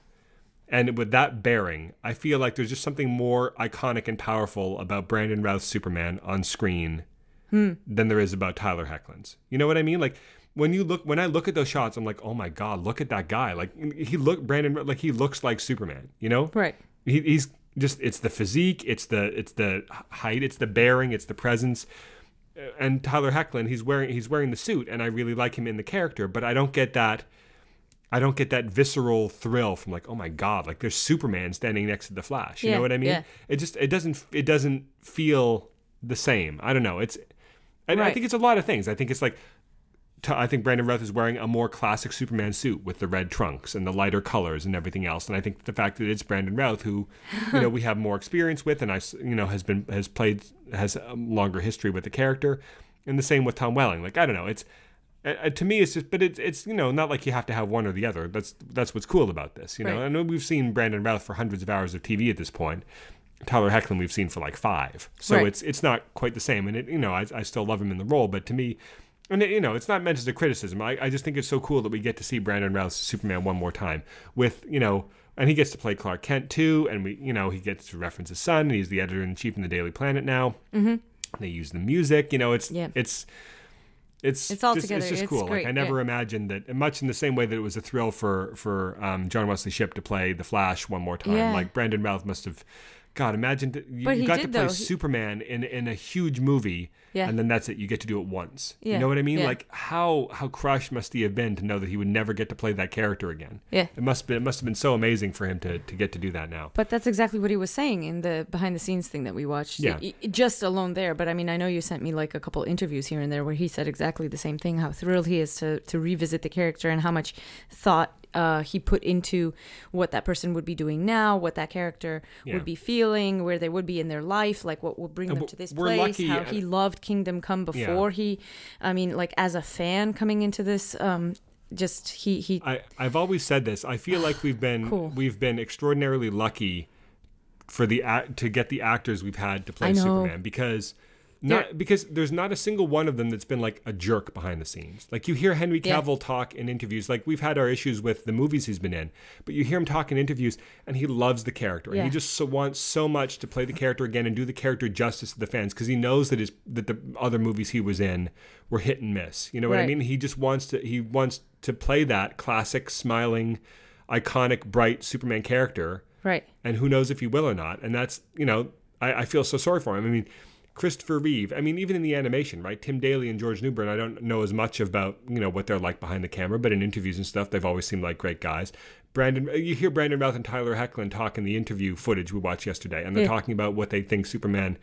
Speaker 1: and with that bearing, I feel like there's just something more iconic and powerful about Brandon Routh's Superman on screen than there is about Tyler Hoechlin's. You know what I mean? Like when you look, when I look at those shots, I'm like, oh my god, look at that guy! Like he look Brandon, like he looks like Superman. You know?
Speaker 2: right.
Speaker 1: He, he's just it's the physique, it's the it's the height, it's the bearing, it's the presence. Uh, And Tyler Hoechlin, he's wearing he's wearing the suit, and I really like him in the character, but I don't get that. I don't get that visceral thrill from like, oh my god, like there's Superman standing next to the Flash. You
Speaker 2: Yeah,
Speaker 1: know what I mean?
Speaker 2: yeah.
Speaker 1: It just it doesn't it doesn't feel the same. I don't know. It's I, I think it's a lot of things. I think it's like I think Brandon Routh is wearing a more classic Superman suit with the red trunks and the lighter colors and everything else. And I think the fact that it's Brandon Routh, who you know we have more experience with, and I you know has been has played has a longer history with the character, and the same with Tom Welling. Like I don't know, it's uh, uh, to me it's just, but it's it's you know not like you have to have one or the other. That's that's what's cool about this. You know,
Speaker 2: Right.
Speaker 1: I know we've seen Brandon Routh for hundreds of hours of TV at this point. Tyler Hoechlin we've seen for like five, so
Speaker 2: Right.
Speaker 1: it's it's not quite the same. And it you know I, I still love him in the role, but to me, and you know it's not meant as a criticism. I, I just think it's so cool that we get to see Brandon Routh's Superman one more time with you know, and he gets to play Clark Kent too, and we you know he gets to reference his son, and he's the editor in chief in the Daily Planet now. Mm-hmm. They use the music, you know, it's
Speaker 2: Yeah.
Speaker 1: it's. It's
Speaker 2: It's all
Speaker 1: just,
Speaker 2: together.
Speaker 1: It's just
Speaker 2: It's
Speaker 1: cool.
Speaker 2: great,
Speaker 1: Like I never
Speaker 2: yeah.
Speaker 1: imagined that. Much in the same way that it was a thrill for for um, John Wesley Shipp to play the Flash one more time.
Speaker 2: Yeah.
Speaker 1: Like Brandon Routh must have. God, imagine you, you got to play
Speaker 2: though.
Speaker 1: Superman in in a huge movie,
Speaker 2: Yeah.
Speaker 1: and then that's it. You get to do it once. You know what I mean?
Speaker 2: yeah.
Speaker 1: Like how how crushed must he have been to know that he would never get to play that character again?
Speaker 2: Yeah.
Speaker 1: It must be. It must have been so amazing for him to to get to do that now.
Speaker 2: But that's exactly what he was saying in the behind the scenes thing that we watched.
Speaker 1: Yeah.
Speaker 2: Just alone there. But I mean, I know you sent me like a couple interviews here and there where he said exactly the same thing how thrilled he is to, to revisit the character and how much thought uh, he put into what that person would be doing now, what that character
Speaker 1: Yeah.
Speaker 2: would be feeling, where they would be in their life, like what would bring
Speaker 1: And
Speaker 2: them to this place,
Speaker 1: lucky,
Speaker 2: how
Speaker 1: uh,
Speaker 2: he loved Kingdom Come before he, I mean, like as a fan coming into this, um, just he, he,
Speaker 1: I, I've always said this. I feel like we've been <sighs>
Speaker 2: Cool.
Speaker 1: we've been extraordinarily lucky for the act to get the actors we've had to play Superman because not
Speaker 2: They're-
Speaker 1: because there's not a single one of them that's been like a jerk behind the scenes. Like you hear Henry
Speaker 2: Yeah.
Speaker 1: Cavill talk in interviews. Like we've had our issues with the movies he's been in, but you hear him talk in interviews and he loves the character. And he just so wants so much to play the character again and do the character justice to the fans because he knows that his that the other movies he was in were hit and miss. You know what I mean? He just wants to he wants to play that classic smiling iconic bright superman character
Speaker 2: right.
Speaker 1: and who knows if he will or not and that's you know I, I feel so sorry for him i mean christopher reeve i mean even in the animation right tim daly and george newbern i don't know as much about you know what they're like behind the camera but in interviews and stuff they've always seemed like great guys brandon uh, you hear brandon routh and tyler hoechlin talk in the interview footage we watched yesterday and they're
Speaker 2: Yeah.
Speaker 1: talking about what they think superman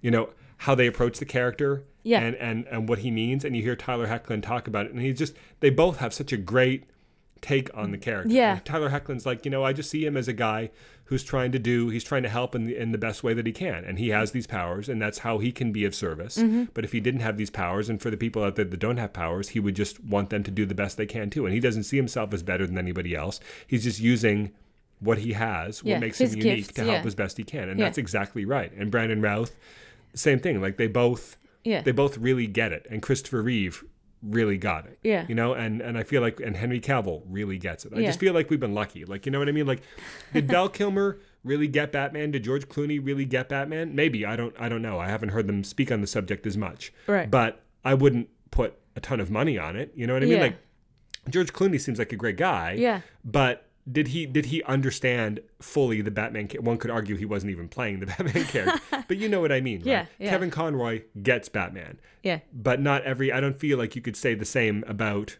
Speaker 1: you know how they approach the character
Speaker 2: Yeah.
Speaker 1: and, and and what he means and you hear tyler hoechlin talk about it and he's just they both have such a great take on the character
Speaker 2: Yeah.
Speaker 1: Like, tyler hoechlin's like you know i just see him as a guy who's trying to do he's trying to help in the, in the best way that he can and he has these powers and that's how he can be of service
Speaker 2: Mm-hmm.
Speaker 1: but if he didn't have these powers and for the people out there that don't have powers he would just want them to do the best they can too and he doesn't see himself as better than anybody else he's just using what he has what makes him unique
Speaker 2: gifts,
Speaker 1: to help
Speaker 2: yeah.
Speaker 1: as best he can and
Speaker 2: Yeah.
Speaker 1: that's exactly right and brandon routh same thing like they both
Speaker 2: Yeah.
Speaker 1: they both really get it and christopher reeve really got it
Speaker 2: Yeah.
Speaker 1: you know and and i feel like and henry cavill really gets it i
Speaker 2: Yeah.
Speaker 1: just feel like we've been lucky like you know what i mean like did <laughs> val kilmer really get batman did george clooney really get batman maybe i don't i don't know i haven't heard them speak on the subject as much
Speaker 2: Right.
Speaker 1: but i wouldn't put a ton of money on it you know what i mean
Speaker 2: Yeah.
Speaker 1: like george clooney seems like a great guy
Speaker 2: Yeah.
Speaker 1: but did he did he understand fully the Batman? One could argue he wasn't even playing the <laughs> Batman character, <laughs> but you know what I mean, right?
Speaker 2: Yeah, yeah.
Speaker 1: Kevin Conroy gets Batman,
Speaker 2: Yeah.
Speaker 1: but not every. I don't feel like you could say the same about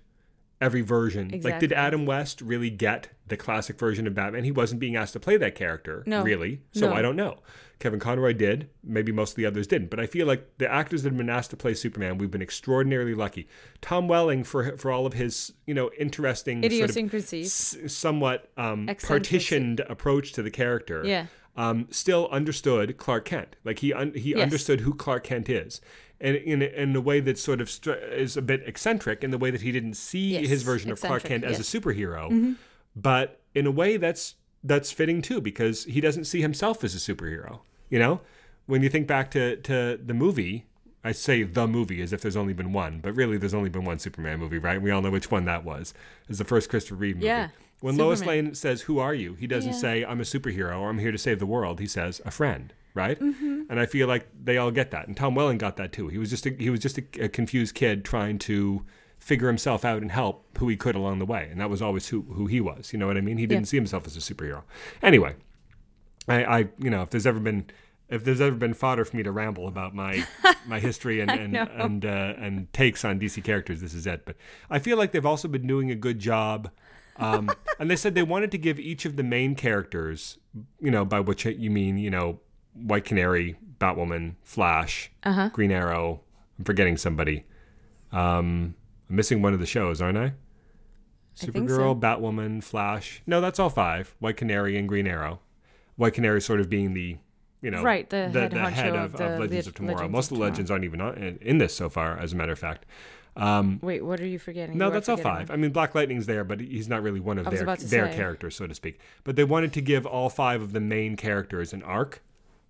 Speaker 1: every version. Like, did Adam West really get the classic version of Batman? He wasn't being asked to play that character,
Speaker 2: No.
Speaker 1: really. So
Speaker 2: No.
Speaker 1: I don't know. Kevin Conroy did. Maybe most of the others didn't. But I feel like the actors that have been asked to play Superman, we've been extraordinarily lucky. Tom Welling, for for all of his you know interesting sort of
Speaker 2: Idiosyncrasies.
Speaker 1: s- somewhat um, partitioned approach to the character,
Speaker 2: Yeah.
Speaker 1: um, still understood Clark Kent. Like he un- he
Speaker 2: Yes.
Speaker 1: understood who Clark Kent is, and in a, in a way that sort of str- is a bit eccentric in the way that he didn't see
Speaker 2: Yes,
Speaker 1: his version of Clark Kent as a
Speaker 2: yes. Mm-hmm.
Speaker 1: superhero, but in a way that's that's fitting too because he doesn't see himself as a superhero. You know, when you think back to to the movie. I say the movie as if there's only been one, but really there's only been one Superman movie, right? We all know which one that was. It's the first Christopher Reeve movie.
Speaker 2: Yeah,
Speaker 1: When Lois Lane says, "Who are you?" He doesn't
Speaker 2: Yeah.
Speaker 1: say, "I'm a superhero" or "I'm here to save the world." He says, "A friend." Right?
Speaker 2: Mm-hmm.
Speaker 1: And I feel like they all get that, and Tom Welling got that too. He was just a, he was just a, a confused kid trying to figure himself out and help who he could along the way, and that was always who who he was. You know what I mean? He didn't
Speaker 2: Yeah.
Speaker 1: see himself as a superhero. Anyway, I, I you know if there's ever been if there's ever been fodder for me to ramble about my <laughs> my history and and and, uh, and takes on DC characters, this is it. But I feel like they've also been doing a good job. Um, <laughs> and they said they wanted to give each of the main characters, you know, by which you mean, you know, White Canary, Batwoman, Flash,
Speaker 2: Uh-huh.
Speaker 1: Green Arrow. I'm forgetting somebody. Um, I'm missing one of the shows, aren't I? Supergirl,
Speaker 2: so.
Speaker 1: Batwoman, Flash. No, that's all five. White Canary and Green Arrow. White Canary sort of being the, you know,
Speaker 2: Right, the head honcho
Speaker 1: of,
Speaker 2: of the
Speaker 1: Legends
Speaker 2: Le-
Speaker 1: of Tomorrow.
Speaker 2: Legends
Speaker 1: Most
Speaker 2: of
Speaker 1: of the legends aren't even on, in, this so far, as a matter of fact. Um,
Speaker 2: Wait, what are you forgetting?
Speaker 1: no,
Speaker 2: You
Speaker 1: that's all five.
Speaker 2: one.
Speaker 1: I mean, Black Lightning's there, but he's not really one of their their
Speaker 2: say.
Speaker 1: characters, so to speak. But they wanted to give all five of the main characters an arc.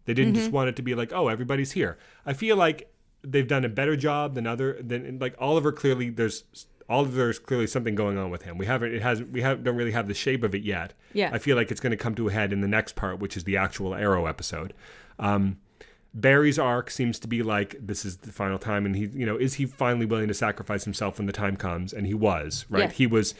Speaker 1: They didn't
Speaker 2: Mm-hmm.
Speaker 1: just want it to be like, oh, everybody's here. I feel like they've done a better job than other than like Oliver. Clearly, there's Oliver's clearly something going on with him. We haven't. It hasn't. We have don't really have the shape of it yet.
Speaker 2: Yeah.
Speaker 1: I feel like it's going to come to a head in the next part, which is the actual Arrow episode. Um, Barry's arc seems to be like this is the final time, and he, you know, is he finally willing to sacrifice himself when the time comes? And he was, right?
Speaker 2: Yeah.
Speaker 1: He was,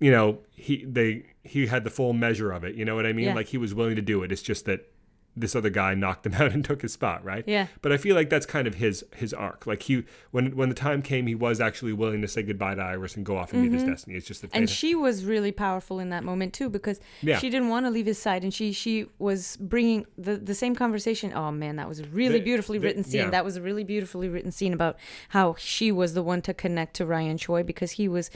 Speaker 1: you know, he they he had the full measure of it. You know what I mean?
Speaker 2: Yeah.
Speaker 1: Like he was willing to do it. It's just that this other guy knocked him <laughs> out and took his spot, right?
Speaker 2: Yeah.
Speaker 1: But I feel like that's kind of his his arc. Like he when when the time came, he was actually willing to say goodbye to Iris and go off and meet his destiny. It's just
Speaker 2: Mm-hmm. and she was really powerful in that moment too because
Speaker 1: Yeah.
Speaker 2: she didn't want to leave his side and she she was bringing the the same conversation oh man that was a really
Speaker 1: The-
Speaker 2: beautifully
Speaker 1: the-
Speaker 2: written scene
Speaker 1: yeah.
Speaker 2: that was a really beautifully written scene about how she was the one to connect to Ryan Choi because he was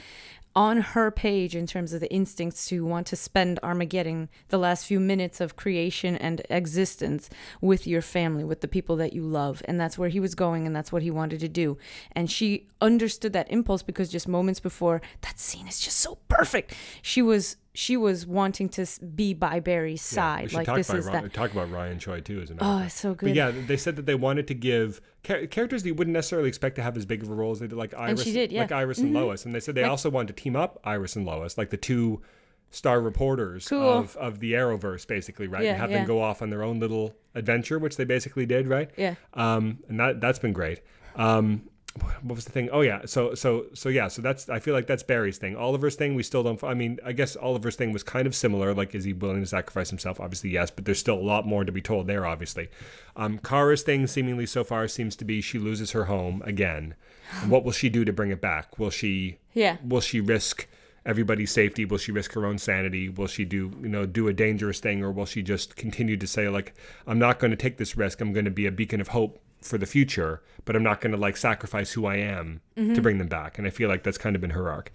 Speaker 2: on her page in terms of the instincts to want to spend Armageddon the last few minutes of creation and existence with your family, with the people that you love. And that's where he was going and that's what he wanted to do. And she understood that impulse because just moments before that scene is just so perfect. She was she was wanting to be by Barry's side.
Speaker 1: should
Speaker 2: like this is
Speaker 1: Ry-
Speaker 2: that.
Speaker 1: talk about Ryan Choi too, a matter
Speaker 2: Oh, it's so
Speaker 1: But
Speaker 2: good.
Speaker 1: yeah, they said that they wanted to give char- characters that you wouldn't necessarily expect to have as big of a role as they did, like Iris,
Speaker 2: she did, yeah.
Speaker 1: like Iris and Lois. And they said they
Speaker 2: Like-
Speaker 1: also wanted to team up Iris and Lois, like the two star reporters
Speaker 2: Cool.
Speaker 1: of, of the Arrowverse, basically, right?
Speaker 2: Yeah,
Speaker 1: and have
Speaker 2: yeah.
Speaker 1: them go off on their own little adventure, which they basically did, right?
Speaker 2: Yeah.
Speaker 1: Um, and that that's been great. Um, what was the thing? Oh yeah, so so so yeah, so that's I feel like that's Barry's thing. Oliver's thing, we still don't. I mean, I guess Oliver's thing was kind of similar. Like, is he willing to sacrifice himself? Obviously, yes, but there's still a lot more to be told there. Obviously, um, Kara's thing seemingly so far seems to be she loses her home again. And what will she do to bring it back? Will she?
Speaker 2: Yeah.
Speaker 1: Will she risk? everybody's safety will she risk her own sanity will she do you know do a dangerous thing or will she just continue to say like i'm not going to take this risk i'm going to be a beacon of hope for the future but i'm not going to like sacrifice who i am to bring them back and i feel like that's kind of been her arc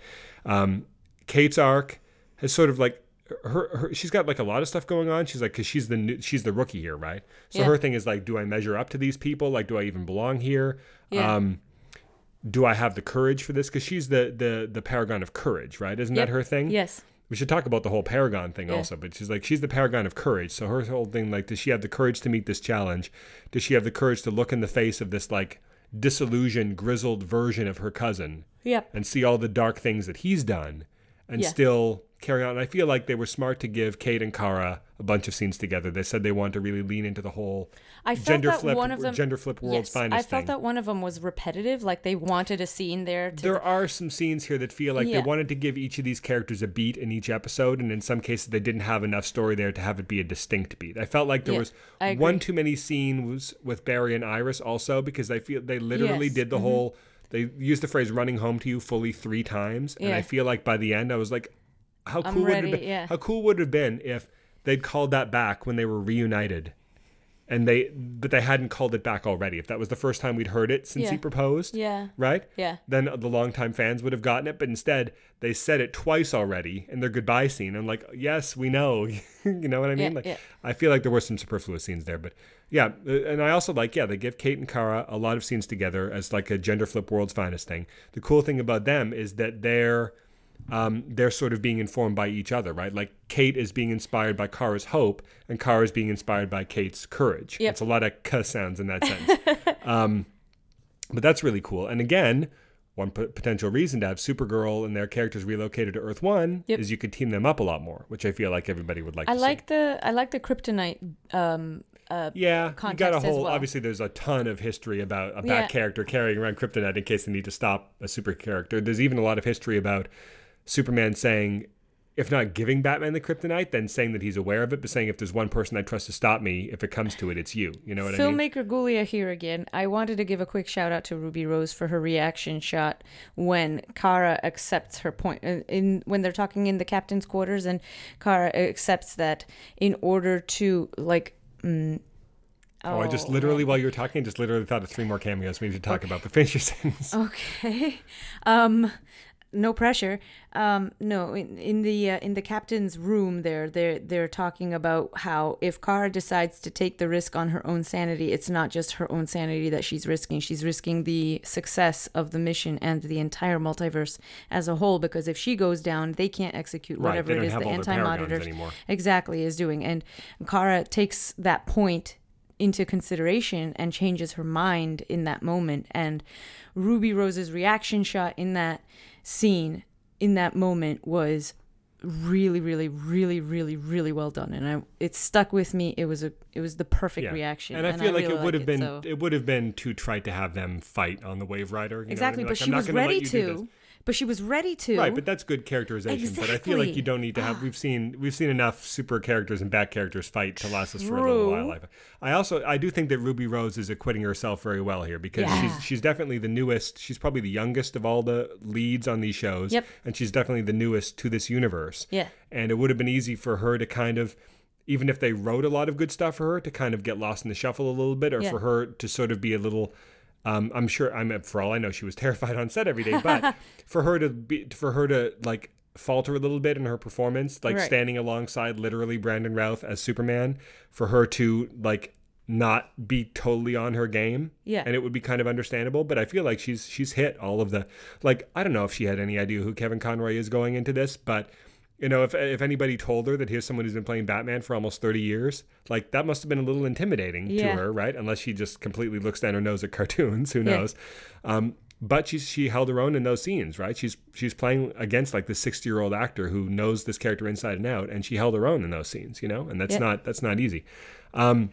Speaker 1: um, kate's arc has sort of like her, her she's got like a lot of stuff going on she's like because she's the new, she's the rookie here right so
Speaker 2: Yeah.
Speaker 1: her thing is like do i measure up to these people like do i even belong here
Speaker 2: Yeah.
Speaker 1: um do I have the courage for this? Because she's the the the paragon of courage, right? Isn't
Speaker 2: Yep.
Speaker 1: that her thing?
Speaker 2: Yes.
Speaker 1: We should talk about the whole paragon thing
Speaker 2: Yeah.
Speaker 1: also. But she's like she's the paragon of courage. So her whole thing, like, does she have the courage to meet this challenge? Does she have the courage to look in the face of this like disillusioned, grizzled version of her cousin
Speaker 2: Yep.
Speaker 1: and see all the dark things that he's done, and
Speaker 2: Yeah.
Speaker 1: still carry on? And I feel like they were smart to give Kate and Kara a bunch of scenes together. They said they wanted to really lean into the whole
Speaker 2: I felt
Speaker 1: gender
Speaker 2: that
Speaker 1: flip,
Speaker 2: one of them
Speaker 1: gender flip world's
Speaker 2: yes,
Speaker 1: finest
Speaker 2: I felt
Speaker 1: thing.
Speaker 2: that one of them was repetitive, like they wanted a scene there to
Speaker 1: there are some scenes here that feel like
Speaker 2: Yeah.
Speaker 1: they wanted to give each of these characters a beat in each episode, and in some cases they didn't have enough story there to have it be a distinct beat. I felt like there
Speaker 2: Yeah,
Speaker 1: was one too many scenes with Barry and Iris also because I feel they literally
Speaker 2: Yes,
Speaker 1: did the
Speaker 2: mhm.
Speaker 1: whole they used the phrase "running home to you" fully three times, and
Speaker 2: Yeah.
Speaker 1: I feel like by the end I was like, how
Speaker 2: I'm
Speaker 1: cool would it
Speaker 2: ready,
Speaker 1: have been?
Speaker 2: yeah.
Speaker 1: How cool would it have been if they'd called that back when they were reunited, and they but they hadn't called it back already? If that was the first time we'd heard it since he proposed,
Speaker 2: Yeah.
Speaker 1: right?
Speaker 2: Yeah.
Speaker 1: Then the longtime fans would have gotten it, but instead they said it twice already in their goodbye scene. I'm like, yes, we know. <laughs> you know what I mean?
Speaker 2: Yeah,
Speaker 1: like,
Speaker 2: yeah.
Speaker 1: I feel like there were some superfluous scenes there, but yeah. uh, And I also like, yeah, they give Kate and Kara a lot of scenes together as like a gender flip world's finest thing. The cool thing about them is that they're um, they're sort of being informed by each other, right? Like Kate is being inspired by Kara's hope, and Kara is being inspired by Kate's courage.
Speaker 2: Yep.
Speaker 1: It's a lot of k sounds in that sense. <laughs> um, but that's really cool. And again, one p- potential reason to have Supergirl and their characters relocated to Earth One
Speaker 2: Yep.
Speaker 1: is you could team them up a lot more, which I feel like everybody would like.
Speaker 2: I
Speaker 1: to
Speaker 2: like the I like the kryptonite um uh
Speaker 1: See. Yeah, you got a whole.
Speaker 2: well.
Speaker 1: Obviously, there's a ton of history about a bad
Speaker 2: Yeah.
Speaker 1: character carrying around kryptonite in case they need to stop a super character. There's even a lot of history about Superman saying, if not giving Batman the kryptonite, then saying that he's aware of it, but saying if there's one person I trust to stop me, if it comes to it, it's you. You know what I mean?
Speaker 2: Filmmaker Gulia here again. I wanted to give a quick shout out to Ruby Rose for her reaction shot when Kara accepts her point in, in when they're talking in the captain's quarters and Kara accepts that in order to like mm,
Speaker 1: Oh, I just
Speaker 2: oh,
Speaker 1: literally, while you were talking, I just literally thought of three more cameos we need to talk about. But finish your sentence. <laughs>
Speaker 2: Okay. Um no pressure. Um no, in, in the uh, in the captain's room there they're they're talking about how if Kara decides to take the risk on her own sanity, it's not just her own sanity that she's risking. She's risking the success of the mission and the entire multiverse as a whole because if she goes down, they can't execute
Speaker 1: Right,
Speaker 2: whatever it is the
Speaker 1: all their paragons
Speaker 2: anti-monitors
Speaker 1: anymore.
Speaker 2: exactly is doing and Kara takes that point into consideration and changes her mind in that moment and Ruby Rose's reaction shot in that scene in that moment was really really really really really well done. And I it stuck with me. It was a it was the perfect reaction.
Speaker 1: And I feel like
Speaker 2: really
Speaker 1: it would have been
Speaker 2: so-
Speaker 1: it would have been too trite to have them fight on the Wave Rider.
Speaker 2: Exactly
Speaker 1: Like,
Speaker 2: but
Speaker 1: I'm
Speaker 2: she was ready
Speaker 1: you do this.
Speaker 2: to but she was ready to
Speaker 1: Right, but that's good characterization. But I feel like you don't need to have. We've seen we've seen enough super characters and bad characters fight to last us for a little while. I, I also I do think that Ruby Rose is acquitting herself very well here because
Speaker 2: Yeah.
Speaker 1: she's she's definitely the newest. She's probably the youngest of all the leads on these shows.
Speaker 2: Yep.
Speaker 1: and she's definitely the newest to this universe.
Speaker 2: Yeah.
Speaker 1: and it would have been easy for her to kind of. Even if they wrote a lot of good stuff for her to kind of get lost in the shuffle a little bit, or
Speaker 2: Yeah.
Speaker 1: for her to sort of be a little um, I'm sure. I'm for all I know, she was <laughs> terrified on set every day. But <laughs> for her to be, for her to like falter a little bit in her performance, like
Speaker 2: Right.
Speaker 1: standing alongside literally Brandon Routh as Superman, for her to like not be totally on her game.
Speaker 2: Yeah.
Speaker 1: and it would be kind of understandable. But I feel like she's she's hit all of the like. I don't know if she had any idea who Kevin Conroy is going into this, but. You know, if if anybody told her that here's someone who's been playing Batman for almost 30 years, like that must have been a little intimidating
Speaker 2: Yeah.
Speaker 1: to her, right? Unless she just completely looks down her nose at <laughs> cartoons, who
Speaker 2: Yeah.
Speaker 1: knows? Um, but she's she held her own in those scenes, right? She's she's playing against like the 60 year old actor who knows this character inside and out, and she held her own in those scenes, you know, and that's
Speaker 2: Yeah.
Speaker 1: not that's not easy. Um,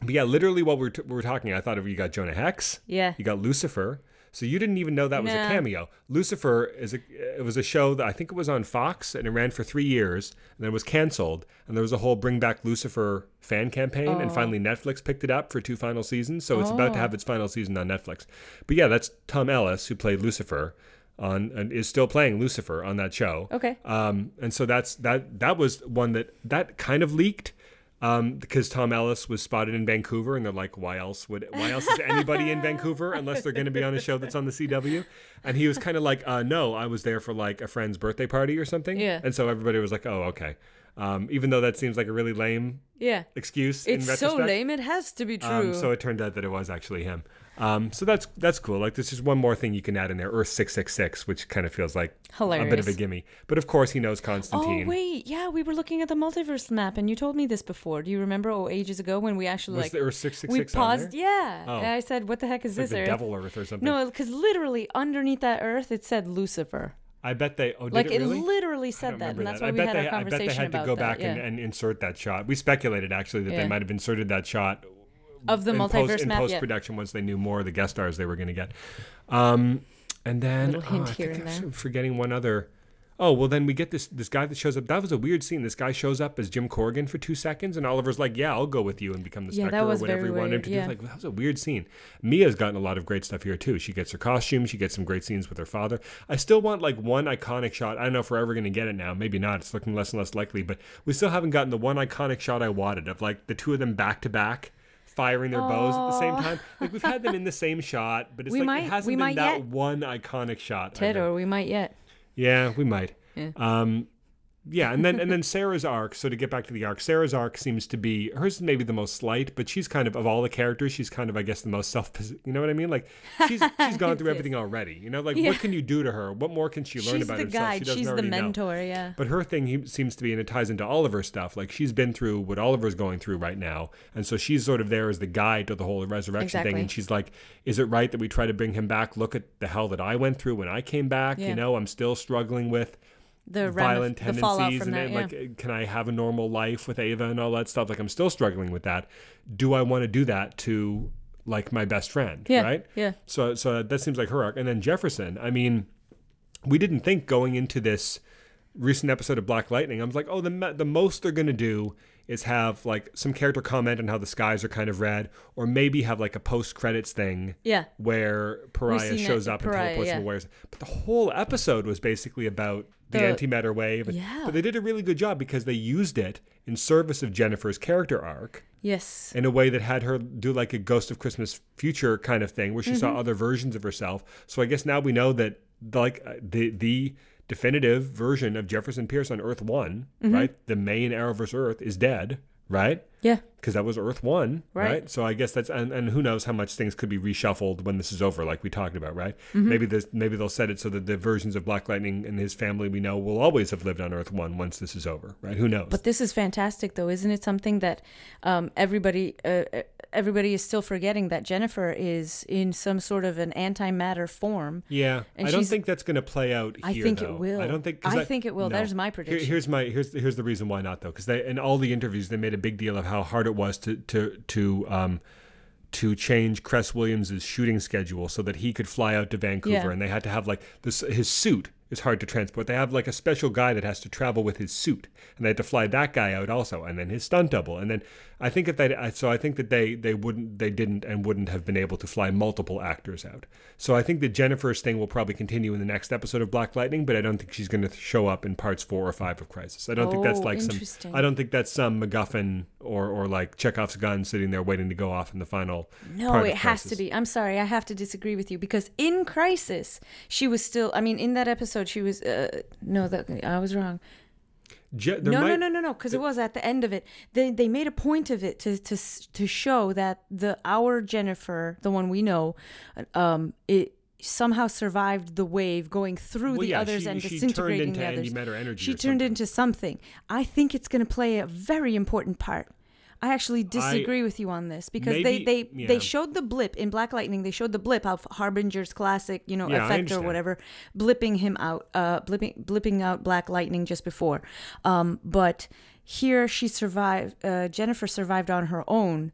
Speaker 1: but yeah, literally while we were, t- we were talking, I thought of you got Jonah Hex,
Speaker 2: Yeah.
Speaker 1: you got Lucifer. So you didn't even know that was a cameo. Lucifer is a it was a show that I think it was on Fox and it ran for three years and then it was canceled and there was a whole Bring Back Lucifer fan campaign
Speaker 2: Oh.
Speaker 1: and finally Netflix picked it up for two final seasons. So it's about to have its final season on Netflix. But yeah, that's Tom Ellis who played Lucifer on and is still playing Lucifer on that show.
Speaker 2: Okay.
Speaker 1: Um, and so that's that that was one that that kind of leaked um, because Tom Ellis was spotted in Vancouver, and they're like, why else would why else is anybody in Vancouver unless they're going to be on a show that's on the CW? And he was kind of like, uh, no, I was there for like a friend's birthday party or something.
Speaker 2: Yeah.
Speaker 1: And so everybody was like, oh, okay. Um, even though that seems like a really lame
Speaker 2: Yeah.
Speaker 1: excuse in
Speaker 2: It's so lame. It has to be true.
Speaker 1: Um, so it turned out that it was actually him. Um, so that's that's cool. Like there's just one more thing you can add in there. Earth six six six, which kind of feels like a bit of a gimme. But of course, he knows Constantine.
Speaker 2: Oh
Speaker 1: Constantine.
Speaker 2: wait, yeah, we were looking at the multiverse map, and you told me this before. Do you remember? Oh, ages ago when we actually
Speaker 1: was
Speaker 2: like
Speaker 1: the Earth six six
Speaker 2: we
Speaker 1: six
Speaker 2: paused. Yeah,
Speaker 1: Oh.
Speaker 2: and I said, "What the heck is
Speaker 1: Like
Speaker 2: this?"
Speaker 1: the
Speaker 2: Earth?
Speaker 1: Devil Earth or something.
Speaker 2: No, because literally underneath that Earth, it said Lucifer.
Speaker 1: I bet they. Oh, did
Speaker 2: Like
Speaker 1: it really?
Speaker 2: literally said that, and that's
Speaker 1: that.
Speaker 2: why
Speaker 1: I
Speaker 2: we had
Speaker 1: they,
Speaker 2: a
Speaker 1: I bet they had to go
Speaker 2: that.
Speaker 1: back
Speaker 2: yeah.
Speaker 1: and, and insert that shot. We speculated actually that
Speaker 2: Yeah.
Speaker 1: they might have inserted that shot
Speaker 2: of the multiverse
Speaker 1: post, in post production once they knew more of the guest stars they were going to get. Um, and then oh, I think
Speaker 2: and
Speaker 1: I was
Speaker 2: there.
Speaker 1: forgetting one other. oh well then we get this this guy that shows up. That was a weird scene. This guy shows up as jim corrigan for two seconds and oliver's like yeah i'll go with you and become the
Speaker 2: Yeah,
Speaker 1: spectre or whatever you want him to do. like that was a weird scene. Mia's gotten a lot of great stuff here too. She gets her costume. She gets some great scenes with her father. I still want like one iconic shot. I don't know if we're ever going to get it now. Maybe not. It's looking less and less likely but we still haven't gotten the one iconic shot i wanted of like the two of them back to back firing their bows at the same
Speaker 2: Aw.
Speaker 1: time like we've had them in the <laughs> same shot but it's
Speaker 2: We
Speaker 1: like
Speaker 2: might-
Speaker 1: it hasn't
Speaker 2: we
Speaker 1: been
Speaker 2: might
Speaker 1: that
Speaker 2: yet.
Speaker 1: one iconic shot
Speaker 2: Ted,
Speaker 1: ever.
Speaker 2: or we might yet.
Speaker 1: Yeah, we might.
Speaker 2: Yeah.
Speaker 1: Um, yeah, and then and then Sarah's arc. So to get back to the arc, Sarah's arc seems to be hers is maybe the most slight, but she's kind of of all the characters, she's kind of I guess the most self. You know what I mean? Like she's <laughs> she's gone through everything already. You know, like
Speaker 2: Yeah.
Speaker 1: what can you do to her? What more can she learn
Speaker 2: She's
Speaker 1: about
Speaker 2: the
Speaker 1: herself?
Speaker 2: guide.
Speaker 1: She doesn't
Speaker 2: She's the
Speaker 1: already know.
Speaker 2: mentor. Yeah.
Speaker 1: But her thing he, seems to be, and it ties into Oliver's stuff. Like she's been through what Oliver's going through right now, and so she's sort of there as the guide to the whole resurrection thing. And she's like, "Is it right that we try to bring him back? Look at the hell that I went through when I came back.
Speaker 2: Yeah.
Speaker 1: You know, I'm still struggling with
Speaker 2: The
Speaker 1: violent
Speaker 2: the
Speaker 1: tendencies,
Speaker 2: from
Speaker 1: and
Speaker 2: that.
Speaker 1: then,
Speaker 2: yeah.
Speaker 1: like, uh, can I have a normal life with Ava and all that stuff? Like, I'm still struggling with that. Do I want to do that to like my best friend?
Speaker 2: yeah.
Speaker 1: Right.
Speaker 2: Yeah.
Speaker 1: So so that seems like her arc. And then Jefferson, I mean, we didn't think going into this recent episode of Black Lightning, I was like, oh, the the most they're gonna do is have like some character comment on how the skies are kind of red, or maybe have like a post credits thing
Speaker 2: Yeah.
Speaker 1: where Pariah shows up
Speaker 2: Pariah,
Speaker 1: and teleports
Speaker 2: yeah.
Speaker 1: him away. But the whole episode was basically about the,
Speaker 2: The-
Speaker 1: antimatter wave.
Speaker 2: Yeah.
Speaker 1: But they did a really good job because they used it in service of Jennifer's character arc
Speaker 2: Yes.
Speaker 1: in a way that had her do like a Ghost of Christmas Future kind of thing, where she
Speaker 2: Mm-hmm.
Speaker 1: saw other versions of herself. So I guess now we know that like uh, the the definitive version of Jefferson Pierce on Earth One,
Speaker 2: Mm-hmm.
Speaker 1: right? The main Arrowverse Earth is dead, right?
Speaker 2: Yeah.
Speaker 1: Because that was Earth One, right.
Speaker 2: Right.
Speaker 1: So I guess that's and, and who knows how much things could be reshuffled when this is over, like we talked about, right?
Speaker 2: Mm-hmm.
Speaker 1: Maybe this maybe they'll set it so that the versions of Black Lightning and his family we know will always have lived on Earth One once this is over, right? Who knows?
Speaker 2: But this is fantastic, though, isn't it? Something that um, everybody uh, everybody is still forgetting that Jennifer is in some sort of an antimatter form.
Speaker 1: Yeah, I don't think that's going to play out
Speaker 2: I
Speaker 1: here.
Speaker 2: think it will.
Speaker 1: I don't think. 'cause
Speaker 2: I think it will. There's my
Speaker 1: Here-
Speaker 2: prediction.
Speaker 1: here's my here's here's the reason why not though, because they in all the interviews they made a big deal of how hard it was to to to um to change Cress Williams's shooting schedule so that he could fly out to Vancouver,
Speaker 2: Yeah.
Speaker 1: and they had to have like this his suit is hard to transport. They have like a special guy that has to travel with his suit, and they had to fly that guy out also, and then his stunt double, and then I think if they so I think that they they wouldn't they didn't and wouldn't have been able to fly multiple actors out. So I think that Jennifer's thing will probably continue in the next episode of Black Lightning, but I don't think she's going to show up in parts four or five of Crisis. I don't think that's
Speaker 2: Oh,
Speaker 1: like some.
Speaker 2: Oh,
Speaker 1: I don't think that's some MacGuffin or or like Chekhov's gun sitting there waiting to go off in the final.
Speaker 2: No, it has to be. I'm sorry, I have to disagree with you because in Crisis, she was still. I mean, in that episode, she was. Uh, no, that I was wrong.
Speaker 1: Je-
Speaker 2: No,
Speaker 1: might-
Speaker 2: no, no, no, no. Because it was at the end of it. They they made a point of it to to to show that the our Jennifer, the one we know, um, it somehow survived the wave going through
Speaker 1: Well,
Speaker 2: the
Speaker 1: yeah,
Speaker 2: others
Speaker 1: she-
Speaker 2: and
Speaker 1: she
Speaker 2: disintegrating the others. She turned into something. I think it's going to play a very important part. I actually disagree with you on this because
Speaker 1: Maybe-
Speaker 2: they they
Speaker 1: yeah.
Speaker 2: they showed the blip in Black Lightning. They showed the blip of Harbinger's classic, you know,
Speaker 1: Yeah,
Speaker 2: effect or whatever, blipping him out, uh, blipping blipping out Black Lightning just before. Um, but here she survived. Uh, Jennifer survived on her own.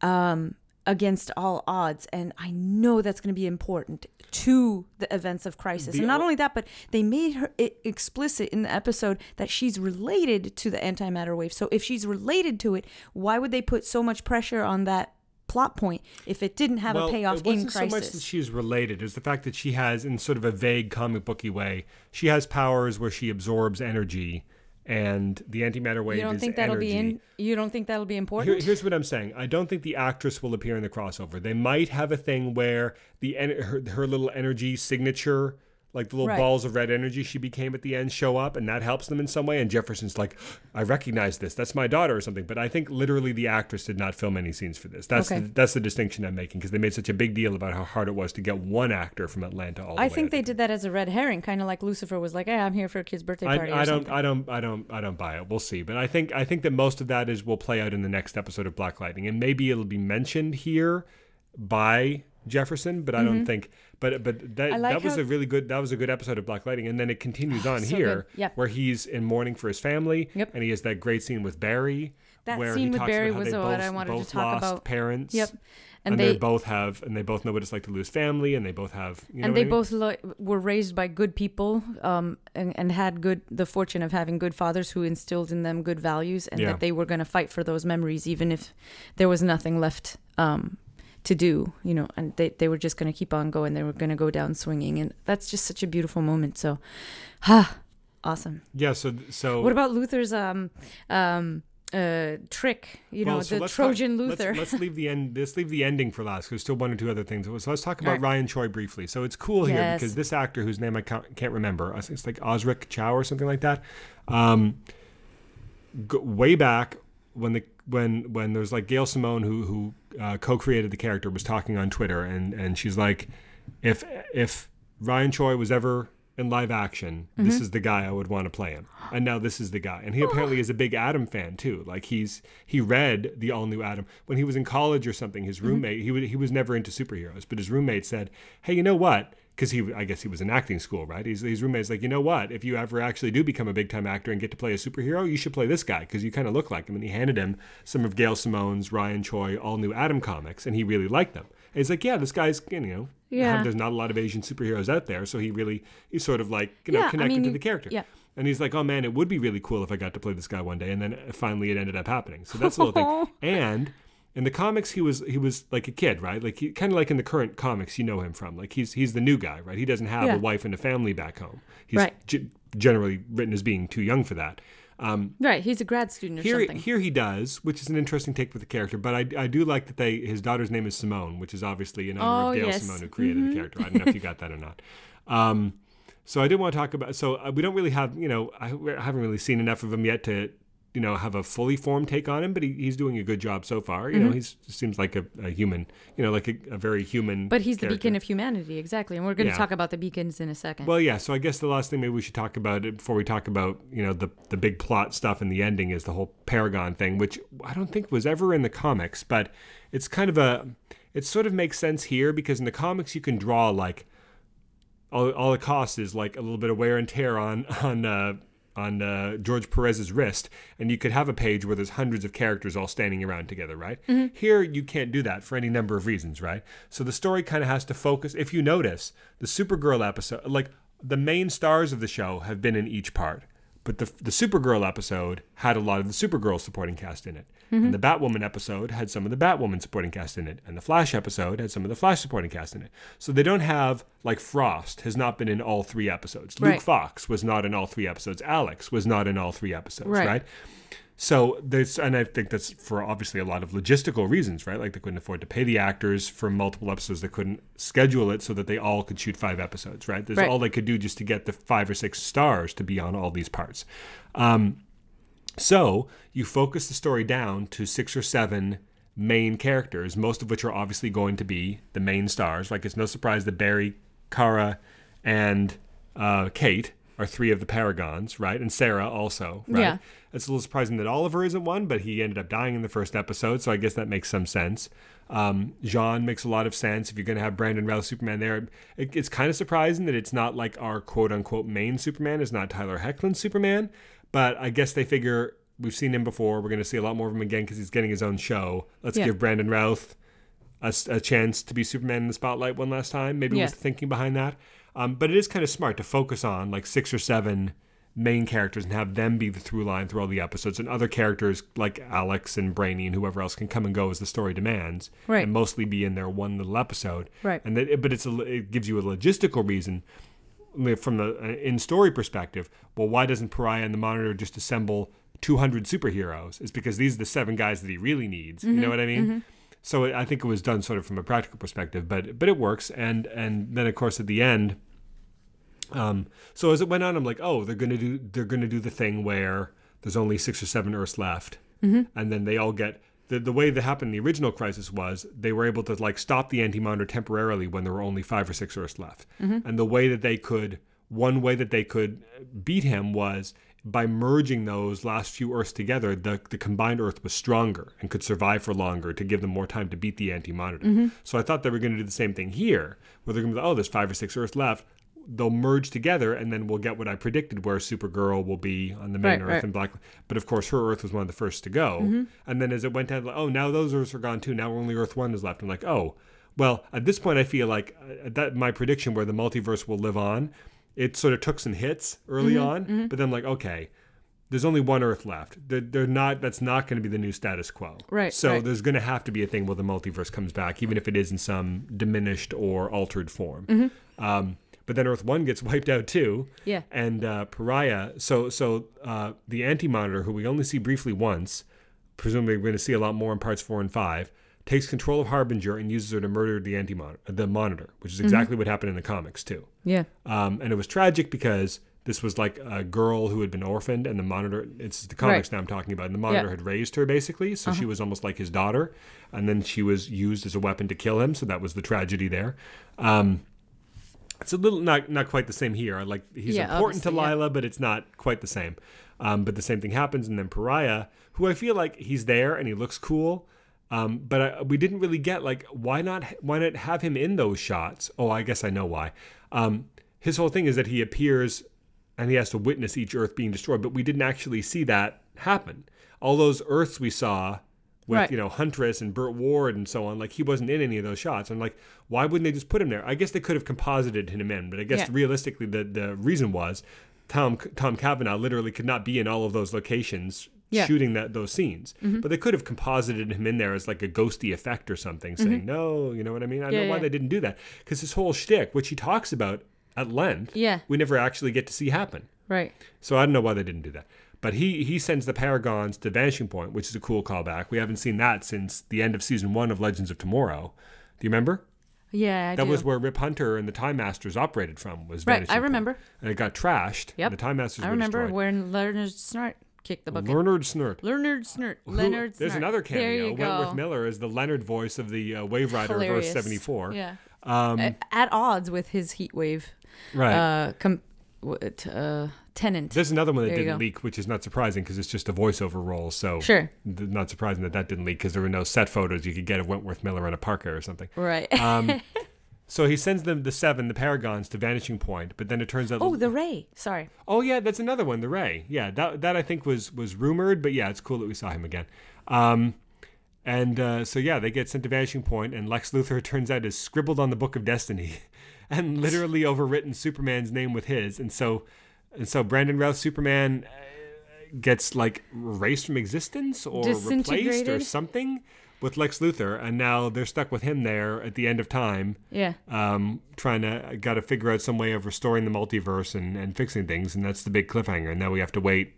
Speaker 2: Um, against all odds and i know that's going to be important to the events of crisis
Speaker 1: The
Speaker 2: and not
Speaker 1: o-
Speaker 2: only that but they made her it explicit in the episode that she's related to the antimatter wave so if she's related to it why would they put so much pressure on that plot point if it didn't have
Speaker 1: well,
Speaker 2: a payoff
Speaker 1: it wasn't
Speaker 2: in
Speaker 1: so much that
Speaker 2: crisis
Speaker 1: she's related. It's the fact that she has, in sort of a vague comic booky way, she has powers where she absorbs energy, and the antimatter wave
Speaker 2: you don't
Speaker 1: is
Speaker 2: think that'll
Speaker 1: energy.
Speaker 2: be in you don't think that'll be
Speaker 1: Here,
Speaker 2: important
Speaker 1: here's what I'm saying. I don't think the actress will appear in the crossover. They might have a thing where the her, her little energy signature, like the little
Speaker 2: Right.
Speaker 1: balls of red energy she became at the end, show up, and that helps them in some way. And Jefferson's like, I recognize this. That's my daughter or something. But I think literally the actress did not film any scenes for this. That's
Speaker 2: Okay.
Speaker 1: the, that's the distinction I'm making because they made such a big deal about how hard it was to get one actor from Atlanta all the
Speaker 2: i think they did that as a red herring kind of like lucifer was like hey i'm here for a kid's birthday party
Speaker 1: I, I don't,
Speaker 2: something.
Speaker 1: I don't, I don't, I don't buy it. We'll see, but I think, I think that most of that is will play out in the next episode of Black Lightning, and maybe it'll be mentioned here by Jefferson, but I don't think. But but that
Speaker 2: Mm-hmm. Like
Speaker 1: that was a really good that was a good episode of Black Lightning, and then it continues on
Speaker 2: So
Speaker 1: here.
Speaker 2: Yeah.
Speaker 1: where he's in mourning for his family,
Speaker 2: Yep.
Speaker 1: and he has that great scene with Barry,
Speaker 2: That
Speaker 1: where
Speaker 2: scene
Speaker 1: he
Speaker 2: with
Speaker 1: talks
Speaker 2: Barry
Speaker 1: about
Speaker 2: was what
Speaker 1: both,
Speaker 2: I wanted to talk
Speaker 1: lost
Speaker 2: about.
Speaker 1: parents.
Speaker 2: Yep.
Speaker 1: And,
Speaker 2: And
Speaker 1: they,
Speaker 2: they
Speaker 1: both have, and they both know what it's like to lose family, and they both have, you know
Speaker 2: and they
Speaker 1: I mean?
Speaker 2: both lo- were raised by good people um, and, and had good the fortune of having good fathers who instilled in them good values and
Speaker 1: Yeah.
Speaker 2: that they were going to fight for those memories even if there was nothing left um, to do you know and they, they were just going to keep on going they were going to go down swinging and that's just such a beautiful moment so ha awesome
Speaker 1: yeah. So, so
Speaker 2: what about luthor's um um uh trick you know
Speaker 1: so
Speaker 2: the
Speaker 1: let's talk-
Speaker 2: trojan
Speaker 1: let's-
Speaker 2: luther
Speaker 1: Let's, <laughs> leave the end. Let's leave the ending for last. There's still one or two other things. So let's talk about
Speaker 2: Alright.
Speaker 1: Ryan Choi briefly. So it's cool here
Speaker 2: Yes.
Speaker 1: because this actor, whose name I can't, can't remember, it's like Osric Chau or something like that. Um, go, way back when the when when there's like Gail Simone who who uh, co-created the character was talking on Twitter and and she's like, if if Ryan Choi was ever in live action, this is the guy I would want to play him. And now this is the guy. And he apparently is a big Atom fan too. Like he's he read the all new Atom when he was in college or something. His roommate he was he was never into superheroes, but his roommate said, "Hey, you know what?" Because he, I guess he was in acting school, right? His, his roommate's like, you know what? If you ever actually do become a big time actor and get to play a superhero, you should play this guy because you kind of look like him. And he handed him some of Gail Simone's, Ryan Choi, all new Atom comics, and he really liked them. And he's like, yeah, this guy's, you know,
Speaker 2: Yeah.
Speaker 1: there's not a lot of Asian superheroes out there, so he really, he's sort of like, you know,
Speaker 2: Yeah, I
Speaker 1: connected
Speaker 2: mean,
Speaker 1: to the character.
Speaker 2: yeah.
Speaker 1: And he's like, oh man, it would be really cool if I got to play this guy one day. And then uh, finally it ended up happening. So that's the little thing. <laughs> Oh. And in the comics, he was he was like a kid, right? Like he kind of like in the current comics, you know him from. Like he's he's the new guy, right? He doesn't have
Speaker 2: Yeah.
Speaker 1: a wife and a family back home. He's
Speaker 2: Right.
Speaker 1: g- generally written as being too young for that. Um,
Speaker 2: right he's a grad student or
Speaker 1: here,
Speaker 2: something
Speaker 1: here he does, which is an interesting take with the character. But I, I do like that they his daughter's name is Simone, which is obviously in honor
Speaker 2: Oh,
Speaker 1: of Gail
Speaker 2: yes.
Speaker 1: Simone, who created the character. I don't know if you got that or not. Um, so I did want to talk about. So uh, we don't really have, you know, I, I haven't really seen enough of him yet to, you know, have a fully formed take on him. But he, he's doing a good job so far. You know, he's seems like a, a human, you know, like a, a very human.
Speaker 2: Mm-hmm. but he's the beacon of humanity exactly and we're going to
Speaker 1: Yeah.
Speaker 2: talk about the beacons in a second
Speaker 1: Well, yeah. So I guess the last thing maybe we should talk about before we talk about you know the the big plot stuff and the ending is the whole Paragon thing, which I don't think was ever in the comics, but it's kind of a it sort of makes sense here because in the comics you can draw like all, all it costs is like a little bit of wear and tear on on uh, on uh, George Perez's wrist, and you could have a page where there's hundreds of characters all standing around together, right? Here you can't do that for any number of reasons, right? So the story kind of has to focus. If you notice, the Supergirl episode, like the main stars of the show, have been in each part. But the, the Supergirl episode had a lot of the Supergirl supporting cast in it. And the Batwoman episode had some of the Batwoman supporting cast in it. And the Flash episode had some of the Flash supporting cast in it. So they don't have, like Frost has not been in all three episodes. Luke Fox was not in all three episodes. Alex was not in all three episodes,
Speaker 2: Right.
Speaker 1: right? So there's, and I think that's for obviously a lot of logistical reasons, right? Like they couldn't afford to pay the actors for multiple episodes. They couldn't schedule it so that they all could shoot five episodes, right? There's
Speaker 2: Right.
Speaker 1: all they could do just to get the five or six stars to be on all these parts. Um, so you focus the story down to six or seven main characters, most of which are obviously going to be the main stars. Like it's no surprise that Barry, Kara, and uh, Kate are three of the paragons, right? And Sarah also, right?
Speaker 2: Yeah.
Speaker 1: It's a little surprising that Oliver isn't one, but he ended up dying in the first episode, so I guess that makes some sense. Um, J'onn makes a lot of sense. If you're going to have Brandon Routh Superman there, it, it's kind of surprising that it's not like our quote unquote main Superman is not Tyler Hoechlin's Superman, but I guess they figure we've seen him before. We're going to see a lot more of him again because he's getting his own show. Let's
Speaker 2: Yeah.
Speaker 1: give Brandon Routh a chance to be Superman in the spotlight one last time. Maybe
Speaker 2: Yeah.
Speaker 1: was the thinking behind that. Um, but it is kind of smart to focus on like six or seven main characters and have them be the through line through all the episodes, and other characters like Alex and Brainy and whoever else can come and go as the story demands,
Speaker 2: Right.
Speaker 1: and mostly be in their one little episode.
Speaker 2: Right.
Speaker 1: And that, but it's a, it gives you a logistical reason from the uh, in story perspective. Well, why doesn't Pariah and the Monitor just assemble 200 superheroes? It's because these are the seven guys that he really needs. You know what I mean? So it, I think it was done sort of from a practical perspective, but but it works. And and then of course at the end, um, so as it went on, I'm like, oh, they're gonna do they're gonna do the thing where there's only six or seven Earths left, and then they all get. The, the way that happened in the original crisis was they were able to like stop the anti-monitor temporarily when there were only five or six Earths left, mm-hmm. and the way that they could one way that they could beat him was by merging those last few Earths together, the, the combined Earth was stronger and could survive for longer to give them more time to beat the anti monitor. Mm-hmm. So I thought they were going to do the same thing here, where they're going to be, oh, there's five or six Earths left. They'll merge together, and then we'll get what I predicted, where Supergirl will be on the main
Speaker 2: Right,
Speaker 1: Earth
Speaker 2: right.
Speaker 1: and Black. But of course, her Earth was one of the first to go.
Speaker 2: Mm-hmm.
Speaker 1: And then as it went down, like, oh, now those Earths are gone too. Now only Earth One is left. I'm like, oh, well, at this point, I feel like uh, that my prediction where the multiverse will live on, it sort of took some hits early
Speaker 2: Mm-hmm,
Speaker 1: on, but then I'm like, okay. There's only one Earth left. They're, they're not. That's not going to be the new status quo.
Speaker 2: Right,
Speaker 1: So
Speaker 2: right.
Speaker 1: there's going to have to be a thing where the multiverse comes back, even if it is in some diminished or altered form.
Speaker 2: Mm-hmm.
Speaker 1: Um, but then Earth One gets wiped out too.
Speaker 2: Yeah.
Speaker 1: And uh, Pariah. So so uh, the Anti Monitor, who we only see briefly once, presumably we're going to see a lot more in parts four and five, takes control of Harbinger and uses her to murder the Anti the Monitor, which is exactly what happened in the comics too.
Speaker 2: Yeah.
Speaker 1: Um, and it was tragic because this was like a girl who had been orphaned, and the monitor, it's the comics now I'm talking about, and the monitor
Speaker 2: Yeah.
Speaker 1: had raised her basically. So she was almost like his daughter. And then she was used as a weapon to kill him. So that was the tragedy there. Um, it's a little not not quite the same here. Like he's
Speaker 2: Yeah,
Speaker 1: important to
Speaker 2: obviously, yeah.
Speaker 1: Lila, but it's not quite the same. Um, but the same thing happens, and then Pariah, who I feel like he's there and he looks cool, um, but I, we didn't really get like why not why not have him in those shots? Oh, I guess I know why. Um, his whole thing is that he appears and he has to witness each Earth being destroyed, but we didn't actually see that happen. All those Earths we saw with
Speaker 2: Right.
Speaker 1: you know Huntress and Burt Ward and so on, like he wasn't in any of those shots. I'm like, why wouldn't they just put him there? I guess they could have composited him in, but I guess
Speaker 2: Yeah.
Speaker 1: realistically, the the reason was Tom Tom Cavanaugh literally could not be in all of those locations
Speaker 2: Yeah.
Speaker 1: shooting that those scenes, mm-hmm. but they could have composited him in there as like a ghosty effect or something, saying mm-hmm. no, you know what I mean? I don't
Speaker 2: Yeah,
Speaker 1: know why they didn't do that because his whole shtick, which he talks about at length,
Speaker 2: Yeah.
Speaker 1: we never actually get to see happen.
Speaker 2: Right.
Speaker 1: So I don't know why they didn't do that. But he he sends the Paragons to Vanishing Point, which is a cool callback. We haven't seen that since the end of season one of Legends of Tomorrow. Do you remember?
Speaker 2: Yeah. I do.
Speaker 1: That
Speaker 2: do.
Speaker 1: was where Rip Hunter and the Time Masters operated from. Was
Speaker 2: Right,
Speaker 1: Vanishing
Speaker 2: I
Speaker 1: Point.
Speaker 2: remember.
Speaker 1: And it got trashed.
Speaker 2: Yep.
Speaker 1: The Time Masters
Speaker 2: I remember
Speaker 1: destroyed.
Speaker 2: when Leonard Snart kicked the bucket.
Speaker 1: Leonard Snurt.
Speaker 2: Leonard Snart. Leonard Snart.
Speaker 1: There's another
Speaker 2: There
Speaker 1: cameo. Wentworth
Speaker 2: go.
Speaker 1: Miller is the Leonard voice of the uh, Wave Rider of Earth
Speaker 2: Hilarious.
Speaker 1: 74.
Speaker 2: Yeah.
Speaker 1: Um,
Speaker 2: A- At odds with his heat wave.
Speaker 1: right.
Speaker 2: Uh, com- uh, tenant.
Speaker 1: There's another one that
Speaker 2: There
Speaker 1: didn't leak, which is not surprising because it's just a voiceover role. So
Speaker 2: Sure.
Speaker 1: th- not surprising that that didn't leak because there were no set photos you could get of Wentworth Miller in a parka or something.
Speaker 2: Right.
Speaker 1: Um, <laughs> so he sends them the seven, the Paragons, to Vanishing Point, but then it turns out.
Speaker 2: oh, the Ray. Sorry.
Speaker 1: Oh, yeah, that's another one, the Ray. Yeah, that that I think was was rumored, but yeah, it's cool that we saw him again. Um, and uh, so yeah, they get sent to Vanishing Point, and Lex Luthor it turns out is scribbled on the Book of Destiny, <laughs> and literally overwritten Superman's name with his, and so and so Brandon Routh Superman uh, gets like erased from existence or replaced or something with Lex Luthor, and now they're stuck with him there at the end of time
Speaker 2: Yeah.
Speaker 1: um, trying to got to figure out some way of restoring the multiverse and, and fixing things, and that's the big cliffhanger. And now we have to wait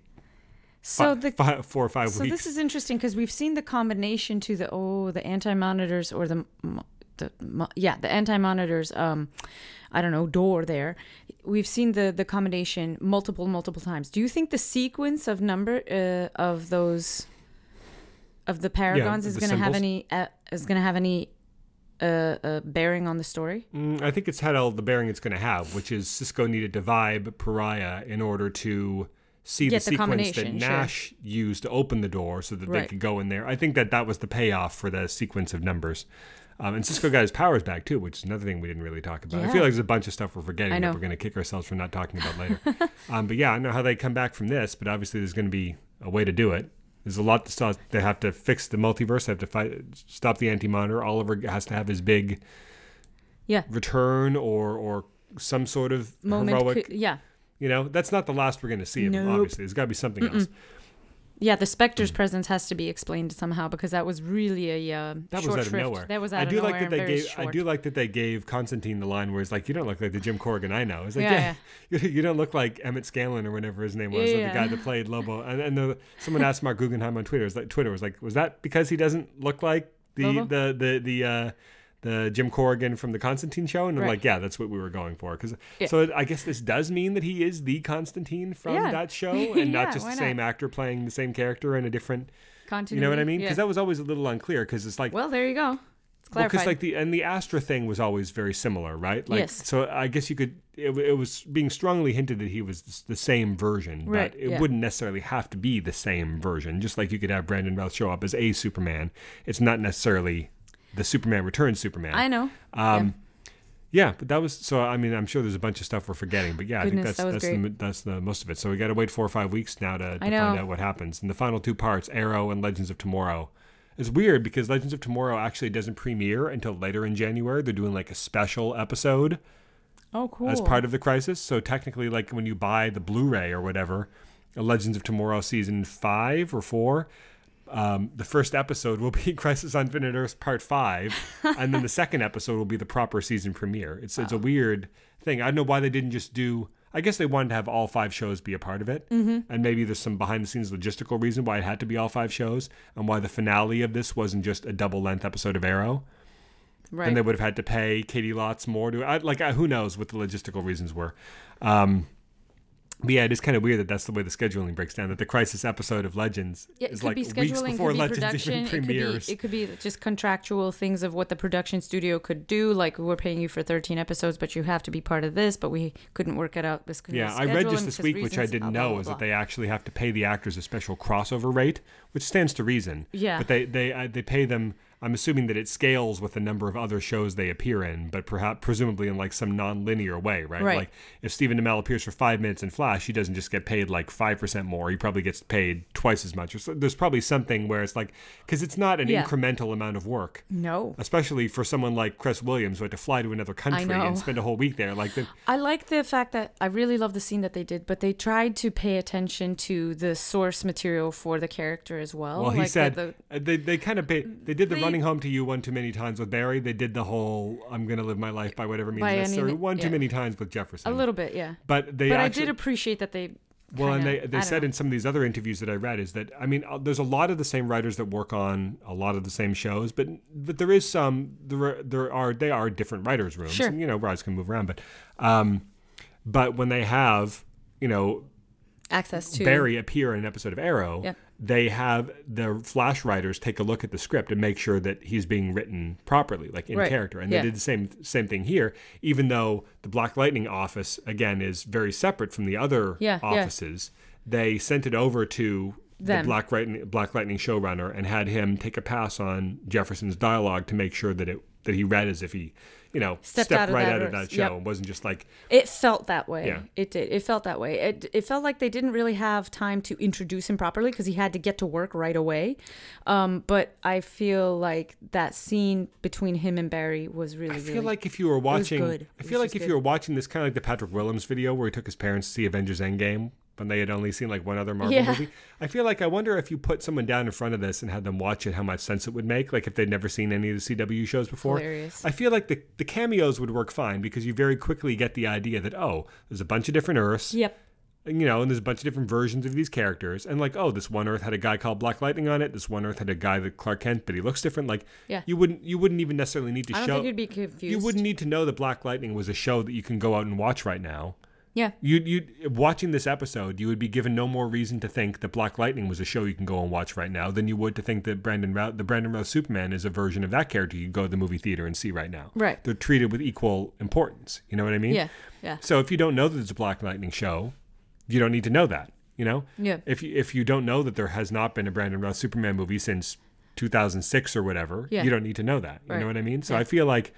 Speaker 2: So
Speaker 1: fi-
Speaker 2: the
Speaker 1: fi- four or five
Speaker 2: so
Speaker 1: weeks.
Speaker 2: this is interesting because we've seen the combination to the oh the anti monitors or the the yeah the anti monitors um I don't know door there. We've seen the the combination multiple multiple times. Do you think the sequence of number uh, of those of the paragons is going to have any uh, is going to have any uh, uh, bearing on the story?
Speaker 1: Mm, I think it's had all the bearing it's going to have, which is Cisco needed to vibe Pariah in order to see
Speaker 2: Get
Speaker 1: the
Speaker 2: the
Speaker 1: sequence that
Speaker 2: combination, sure.
Speaker 1: Nash used to open the door so that they could go in there. I think that that was the payoff for the sequence of numbers. Um, and Cisco got his powers back too, which is another thing we didn't really talk about. I feel like there's a bunch of stuff we're forgetting that we're going to kick ourselves for not talking about later. <laughs> um, but yeah, I don't know how they come back from this, but obviously there's going to be a way to do it. There's a lot to start. They have to fix the multiverse. They have to fight, stop the anti-monitor. Oliver has to have his big
Speaker 2: Yeah.
Speaker 1: return or or some sort of
Speaker 2: Moment.
Speaker 1: heroic.
Speaker 2: could- yeah.
Speaker 1: You know, that's not the last we're going to see of him.
Speaker 2: Nope.
Speaker 1: Obviously, there's got to be something else.
Speaker 2: Yeah, the Spectre's
Speaker 1: Mm.
Speaker 2: presence has to be explained somehow because that was really a uh,
Speaker 1: That
Speaker 2: short
Speaker 1: was out of nowhere.
Speaker 2: That was out
Speaker 1: I do
Speaker 2: nowhere
Speaker 1: like that they gave. I do like that they gave Constantine the line where he's like, "You don't look like the Jim Corrigan I know." It's like,
Speaker 2: Yeah,
Speaker 1: yeah, <laughs> You, you don't look like Emmett Scanlan or whatever his name was,
Speaker 2: Yeah,
Speaker 1: or the guy that played Lobo. <laughs> And, and the, someone asked Marc Guggenheim on Twitter, was like, Twitter was like, was that because he doesn't look like the
Speaker 2: Lobo?
Speaker 1: the the the uh, the Jim Corrigan from the Constantine show? And I'm
Speaker 2: Right.
Speaker 1: like, yeah, that's what we were going for. Because
Speaker 2: Yeah.
Speaker 1: so I guess this does mean that he is the Constantine from
Speaker 2: Yeah.
Speaker 1: that show, <laughs> and
Speaker 2: Yeah,
Speaker 1: not just the
Speaker 2: not?
Speaker 1: same actor playing the same character in a different.
Speaker 2: Continuity.
Speaker 1: You know what I mean? Because that was always a little unclear. Because it's like
Speaker 2: well, there you go. It's
Speaker 1: well,
Speaker 2: clarified.
Speaker 1: because like the and the Astra thing was always very similar, right? Like,
Speaker 2: Yes.
Speaker 1: So I guess you could. It, it was being strongly hinted that he was the same version,
Speaker 2: Right,
Speaker 1: but it wouldn't necessarily have to be the same version. Just like you could have Brandon Routh show up as a Superman, it's not necessarily the Superman Returns Superman.
Speaker 2: I know.
Speaker 1: Um, Yeah, but that was so. I mean, I'm sure there's a bunch of stuff we're forgetting, but yeah, I think that's
Speaker 2: that
Speaker 1: that's the, that's the most of it. So we got to wait four or five weeks now to, to find out what happens. And the final two parts, Arrow and Legends of Tomorrow, it's weird because Legends of Tomorrow actually doesn't premiere until later in January. They're doing like a special episode
Speaker 2: Oh, cool.
Speaker 1: as part of the crisis. So technically, like when you buy the Blu-ray or whatever, Legends of Tomorrow season five or four. Um, the first episode will be <laughs> Crisis on Infinite Earth Part Five, <laughs> and then the second episode will be the proper season premiere. It's it's a weird thing. I don't know why they didn't just do. I guess they wanted to have all five shows be a part of it, mm-hmm. and maybe there's some behind the scenes logistical reason why it had to be all five shows, and why the finale of this wasn't just a double length episode of Arrow
Speaker 2: right.
Speaker 1: and they would have had to pay Caity Lotz more to I, like I, who knows what the logistical reasons were. Um, but yeah, it is kind of weird that that's the way the scheduling breaks down. That the Crisis episode of Legends
Speaker 2: Yeah,
Speaker 1: is like
Speaker 2: be
Speaker 1: weeks before
Speaker 2: could be
Speaker 1: Legends
Speaker 2: production,
Speaker 1: even
Speaker 2: it could, be, it could be just contractual things of what the production studio could do. Like we're paying you for 13 episodes, but you have to be part of this. But we couldn't work it out. This
Speaker 1: yeah, I read just this week, which I didn't know, is that they actually have to pay the actors a special crossover rate, which stands to reason.
Speaker 2: Yeah.
Speaker 1: But they they uh, they pay them. I'm assuming that it scales with the number of other shows they appear in, but perhaps presumably in like some non-linear way, right?
Speaker 2: Right.
Speaker 1: Like if Stephen Amell appears for five minutes in Flash, he doesn't just get paid like five percent more. He probably gets paid twice as much. So, there's probably something where it's like because it's not an
Speaker 2: Yeah.
Speaker 1: incremental amount of work.
Speaker 2: No,
Speaker 1: Especially for someone like Cress Williams who had to fly to another country and spend a whole week there. Like, the, <laughs>
Speaker 2: I like the fact that I really love the scene that they did, but they tried to pay attention to the source material for the character as well.
Speaker 1: well, he
Speaker 2: like
Speaker 1: said
Speaker 2: the,
Speaker 1: uh, they they kind of they did the
Speaker 2: They-
Speaker 1: running home to you one too many times with Barry. They did the whole I'm gonna live my life by whatever means
Speaker 2: By
Speaker 1: necessary
Speaker 2: mi-
Speaker 1: one too many times with Jefferson.
Speaker 2: a little bit, yeah.
Speaker 1: but they
Speaker 2: but
Speaker 1: actually,
Speaker 2: I did appreciate that they.
Speaker 1: Well, and
Speaker 2: kinda-
Speaker 1: they, they said
Speaker 2: don't
Speaker 1: in some of these other interviews that I read is that I mean, uh, there's a lot of the same writers that work on a lot of the same shows, but but there is some there are, there are they are different writers' rooms.
Speaker 2: Sure.
Speaker 1: And, you know, writers can move around, but um, but when they have you know
Speaker 2: access to
Speaker 1: Barry appear in an episode of Arrow,
Speaker 2: Yep.
Speaker 1: They have the Flash writers take a look at the script and make sure that he's being written properly, like in
Speaker 2: Right.
Speaker 1: character. And
Speaker 2: Yeah.
Speaker 1: they did the same same thing here, even though the Black Lightning office again is very separate from the other
Speaker 2: Yeah, yeah.
Speaker 1: offices. They sent it over to the Black Lightning, Black Lightning showrunner and had him take a pass on Jefferson's dialogue to make sure that it that he read as if he, you know,
Speaker 2: Stepped
Speaker 1: stepped,
Speaker 2: out of
Speaker 1: right
Speaker 2: that
Speaker 1: out of that show
Speaker 2: Yep.
Speaker 1: and wasn't just like
Speaker 2: It felt that way.
Speaker 1: Yeah.
Speaker 2: It did. It felt that way. It, it felt like they didn't really have time to introduce him properly because he had to get to work right away. Um, but I feel like that scene between him and Barry was really,
Speaker 1: I feel
Speaker 2: really
Speaker 1: like if you were watching,
Speaker 2: good.
Speaker 1: I feel like if
Speaker 2: good.
Speaker 1: you were watching this kind of like the Patrick Willems video where he took his parents to see Avengers Endgame when they had only seen like one other Marvel
Speaker 2: Yeah.
Speaker 1: movie. I feel like I wonder if you put someone down in front of this and had them watch it, how much sense it would make. Like if they'd never seen any of the CW shows before.
Speaker 2: Hilarious.
Speaker 1: I feel like the the cameos would work fine because you very quickly get the idea that oh, there's a bunch of different Earths.
Speaker 2: Yep.
Speaker 1: And, you know, and there's a bunch of different versions of these characters. And like, oh, this one Earth had a guy called Black Lightning on it. This one Earth had a guy that Clark Kent, but he looks different. Like,
Speaker 2: Yeah.
Speaker 1: you wouldn't you wouldn't even necessarily need to
Speaker 2: I don't
Speaker 1: show.
Speaker 2: think you'd be confused.
Speaker 1: You wouldn't need to know that Black Lightning was a show that you can go out and watch right now.
Speaker 2: Yeah.
Speaker 1: You you watching this episode, you would be given no more reason to think that Black Lightning was a show you can go and watch right now than you would to think that Brandon Routh, the Brandon Routh Superman is a version of that character you can go to the movie theater and see right now.
Speaker 2: Right.
Speaker 1: They're treated with equal importance. You know what I mean?
Speaker 2: Yeah. Yeah.
Speaker 1: So if you don't know that it's a Black Lightning show, you don't need to know that. You know?
Speaker 2: Yeah.
Speaker 1: If you, if you don't know that there has not been a Brandon Routh Superman movie since 2006 or whatever,
Speaker 2: Yeah.
Speaker 1: you don't need to know that. You
Speaker 2: Right.
Speaker 1: know what I mean? So
Speaker 2: Yeah.
Speaker 1: I feel like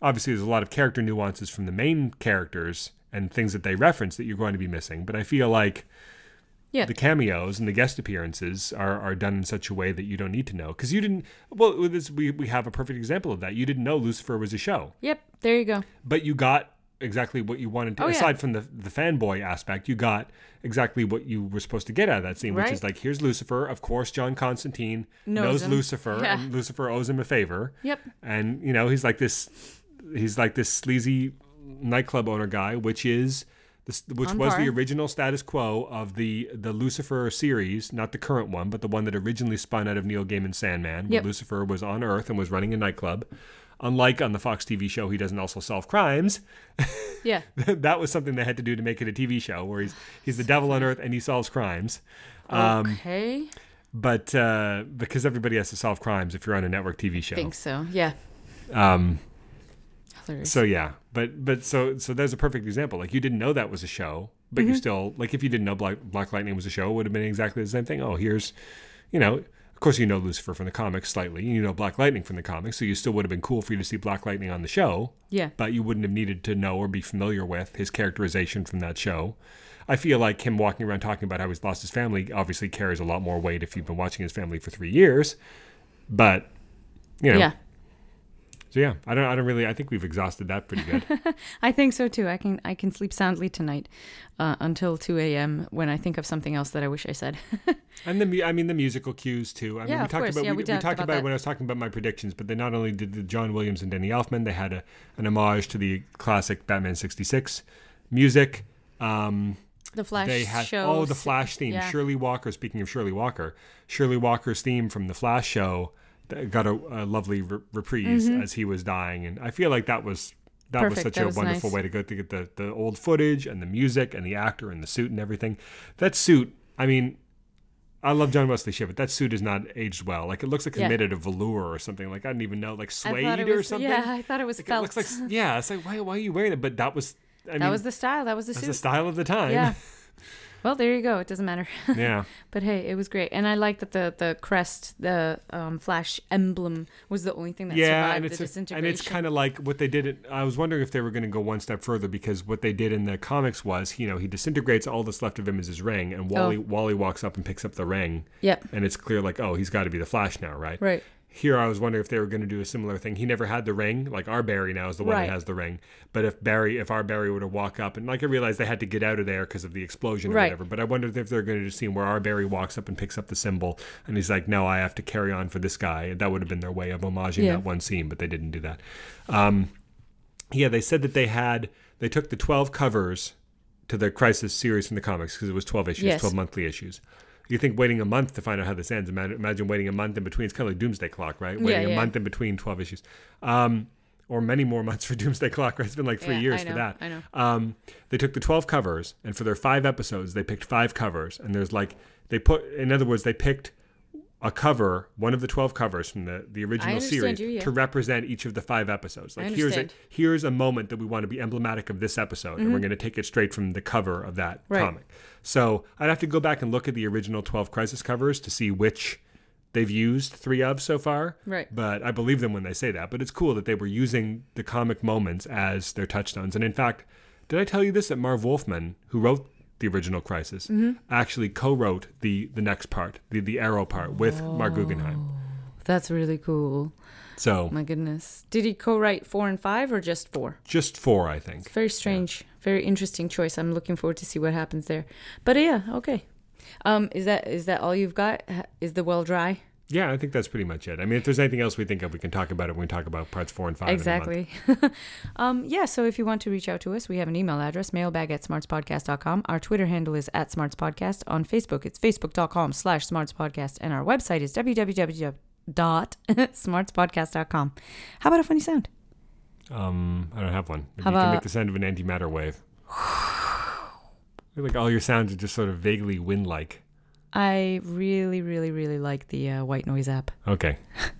Speaker 1: obviously there's a lot of character nuances from the main characters and things that they reference that you're going to be missing. But I feel like
Speaker 2: Yeah.
Speaker 1: the cameos and the guest appearances are, are done in such a way that you don't need to know because you didn't. Well, this, we we have a perfect example of that. You didn't know Lucifer was a show,
Speaker 2: Yep. There you go.
Speaker 1: but you got exactly what you wanted to.
Speaker 2: Oh, yeah.
Speaker 1: aside from the the fanboy aspect, you got exactly what you were supposed to get out of that scene, which is like here's Lucifer. Of course, John Constantine
Speaker 2: Knows
Speaker 1: knows. Lucifer,
Speaker 2: Yeah.
Speaker 1: and Lucifer owes him a favor
Speaker 2: Yep.
Speaker 1: and you know he's like this he's like this sleazy nightclub owner guy which is this which
Speaker 2: On
Speaker 1: was
Speaker 2: par.
Speaker 1: the original status quo of the the lucifer series not the current one but the one that originally spun out of neil gaiman's sandman where
Speaker 2: Yep.
Speaker 1: lucifer was on earth and was running a nightclub unlike on the fox tv show he doesn't also solve crimes <laughs>
Speaker 2: Yeah.
Speaker 1: that was something they had to do to make it a tv show where he's he's the devil on earth and he solves crimes um,
Speaker 2: okay.
Speaker 1: but uh, because everybody has to solve crimes if you're on a network tv show I
Speaker 2: Think so. Yeah.
Speaker 1: um. So yeah, but but so so there's a perfect example. Like you didn't know that was a show, but
Speaker 2: Mm-hmm.
Speaker 1: you still like if you didn't know Black Black Lightning was a show, it would have been exactly the same thing. Oh, here's, you know, Of course, you know Lucifer from the comics slightly. You know Black Lightning from the comics, so you still would have been cool for you to see Black Lightning on the show.
Speaker 2: Yeah.
Speaker 1: But you wouldn't have needed to know or be familiar with his characterization from that show. I feel like him walking around talking about how he's lost his family obviously carries a lot more weight if you've been watching his family for three years. But you know,
Speaker 2: Yeah.
Speaker 1: So yeah, I don't, I don't really. I think we've exhausted that pretty good. <laughs>
Speaker 2: I think so too. I can I can sleep soundly tonight uh, until 2 a.m. when I think of something else that I wish I said. <laughs>
Speaker 1: And the I mean the musical cues too. I mean
Speaker 2: Yeah,
Speaker 1: we
Speaker 2: of
Speaker 1: talked
Speaker 2: course.
Speaker 1: about
Speaker 2: Yeah,
Speaker 1: we,
Speaker 2: we
Speaker 1: we
Speaker 2: talked about
Speaker 1: about, when I was talking about my predictions, but they not only did the John Williams and Danny Elfman, they had a, an homage to the classic Batman '66 music. Um,
Speaker 2: the Flash
Speaker 1: they had
Speaker 2: show.
Speaker 1: oh the Flash theme.
Speaker 2: yeah.
Speaker 1: Shirley Walker. Speaking of Shirley Walker, Shirley Walker's theme from the Flash show got a, a lovely re- reprise as he was dying, and I feel like that was. That was
Speaker 2: Mm-hmm.
Speaker 1: Such
Speaker 2: That
Speaker 1: a
Speaker 2: was
Speaker 1: wonderful
Speaker 2: nice.
Speaker 1: way to go to get the, the old footage and the music and the actor and the suit and everything. That suit, I mean, I love John Wesley Shipp, but that suit is not aged well. Like it looks like it's
Speaker 2: Yeah.
Speaker 1: made out of velour or something. Like I didn't even know, like suede
Speaker 2: it
Speaker 1: or something.
Speaker 2: Yeah, I thought it was
Speaker 1: Like, it looks like yeah. It's like why why are you wearing it? But that was I mean
Speaker 2: that
Speaker 1: mean
Speaker 2: was the style. That was the suit.
Speaker 1: the style of the time.
Speaker 2: Yeah. <laughs> Well, there you go. It doesn't matter. <laughs>
Speaker 1: yeah.
Speaker 2: But hey, it was great, and I like that the the crest, the um, Flash emblem, was the only thing that
Speaker 1: yeah,
Speaker 2: survived
Speaker 1: and
Speaker 2: the
Speaker 1: it's a-
Speaker 2: disintegration.
Speaker 1: and it's kind of like what they did. At, I was wondering if they were going to go one step further because what they did in the comics was, you know, he disintegrates. All that's left of him is his ring, and Wally
Speaker 2: Oh.
Speaker 1: Wally walks up and picks up the ring,
Speaker 2: Yep.
Speaker 1: and it's clear like, oh, he's got to be the Flash now, right?
Speaker 2: Right.
Speaker 1: Here, I was wondering if they were going to do a similar thing. He never had the ring. Like our Barry now is the one
Speaker 2: Right.
Speaker 1: that has the ring. But if Barry, if our Barry were to walk up, and like I realized they had to get out of there because of the explosion or
Speaker 2: Right.
Speaker 1: whatever. But I wondered if they're going to do a scene where our Barry walks up and picks up the symbol, and he's like, "No, I have to carry on for this guy." And that would have been their way of homaging
Speaker 2: Yeah.
Speaker 1: that one scene, but they didn't do that. Um, yeah, they said that they had they took the twelve covers to the Crisis series from the comics because it was twelve issues,
Speaker 2: Yes.
Speaker 1: twelve monthly issues. You think waiting a month to find out how this ends? Imagine, waiting a month in between. It's kind of like Doomsday Clock, right? Waiting a
Speaker 2: yeah.
Speaker 1: month in between twelve issues, um, or many more <laughs> months for Doomsday Clock. Right? It's been like three
Speaker 2: Yeah,
Speaker 1: years
Speaker 2: I
Speaker 1: for that.
Speaker 2: I know.
Speaker 1: Um, they took the twelve covers, and for their five episodes, they picked five covers. And there's like they put, in other words, they picked a cover, one of the 12 covers from the, the original series
Speaker 2: you, yeah.
Speaker 1: to represent each of the five episodes. Like here's a here's a moment that we want to be emblematic of this episode and we're going to take it straight from the cover of that
Speaker 2: Mm-hmm. Right.
Speaker 1: comic. So, I'd have to go back and look at the original 12 crisis covers to see which they've used 3 of so far.
Speaker 2: Right.
Speaker 1: But I believe them when they say that, but it's cool that they were using the comic moments as their touchstones. And in fact, did I tell you this that Marv Wolfman, who wrote the original Crisis,
Speaker 2: Mm-hmm.
Speaker 1: actually co-wrote the the next part, the the Arrow part, with Marc Guggenheim.
Speaker 2: That's really cool.
Speaker 1: So
Speaker 2: My goodness. Did he co-write four and five or just four?
Speaker 1: just four, I think.
Speaker 2: Very strange. Very interesting choice. I'm looking forward to see what happens there. But yeah, okay. Um, is that is that all you've got? Is the well dry?
Speaker 1: Yeah, I think that's pretty much it. I mean, if there's anything else we think of, we can talk about it when we talk about parts four and five. in a month.
Speaker 2: Exactly. <laughs> um, yeah, so if you want to reach out to us, we have an email address, mailbag at smartspodcast.com. Our Twitter handle is at smartspodcast. On Facebook, it's facebook.com slash smartspodcast. And our website is www.smartspodcast.com. <laughs> How about a funny sound?
Speaker 1: Um, I don't have one. Maybe
Speaker 2: How
Speaker 1: you can make the sound of an antimatter wave. I feel like all your sounds are just sort of vaguely wind-like.
Speaker 2: I really, really, really like the uh, white noise app.
Speaker 1: Okay. <laughs>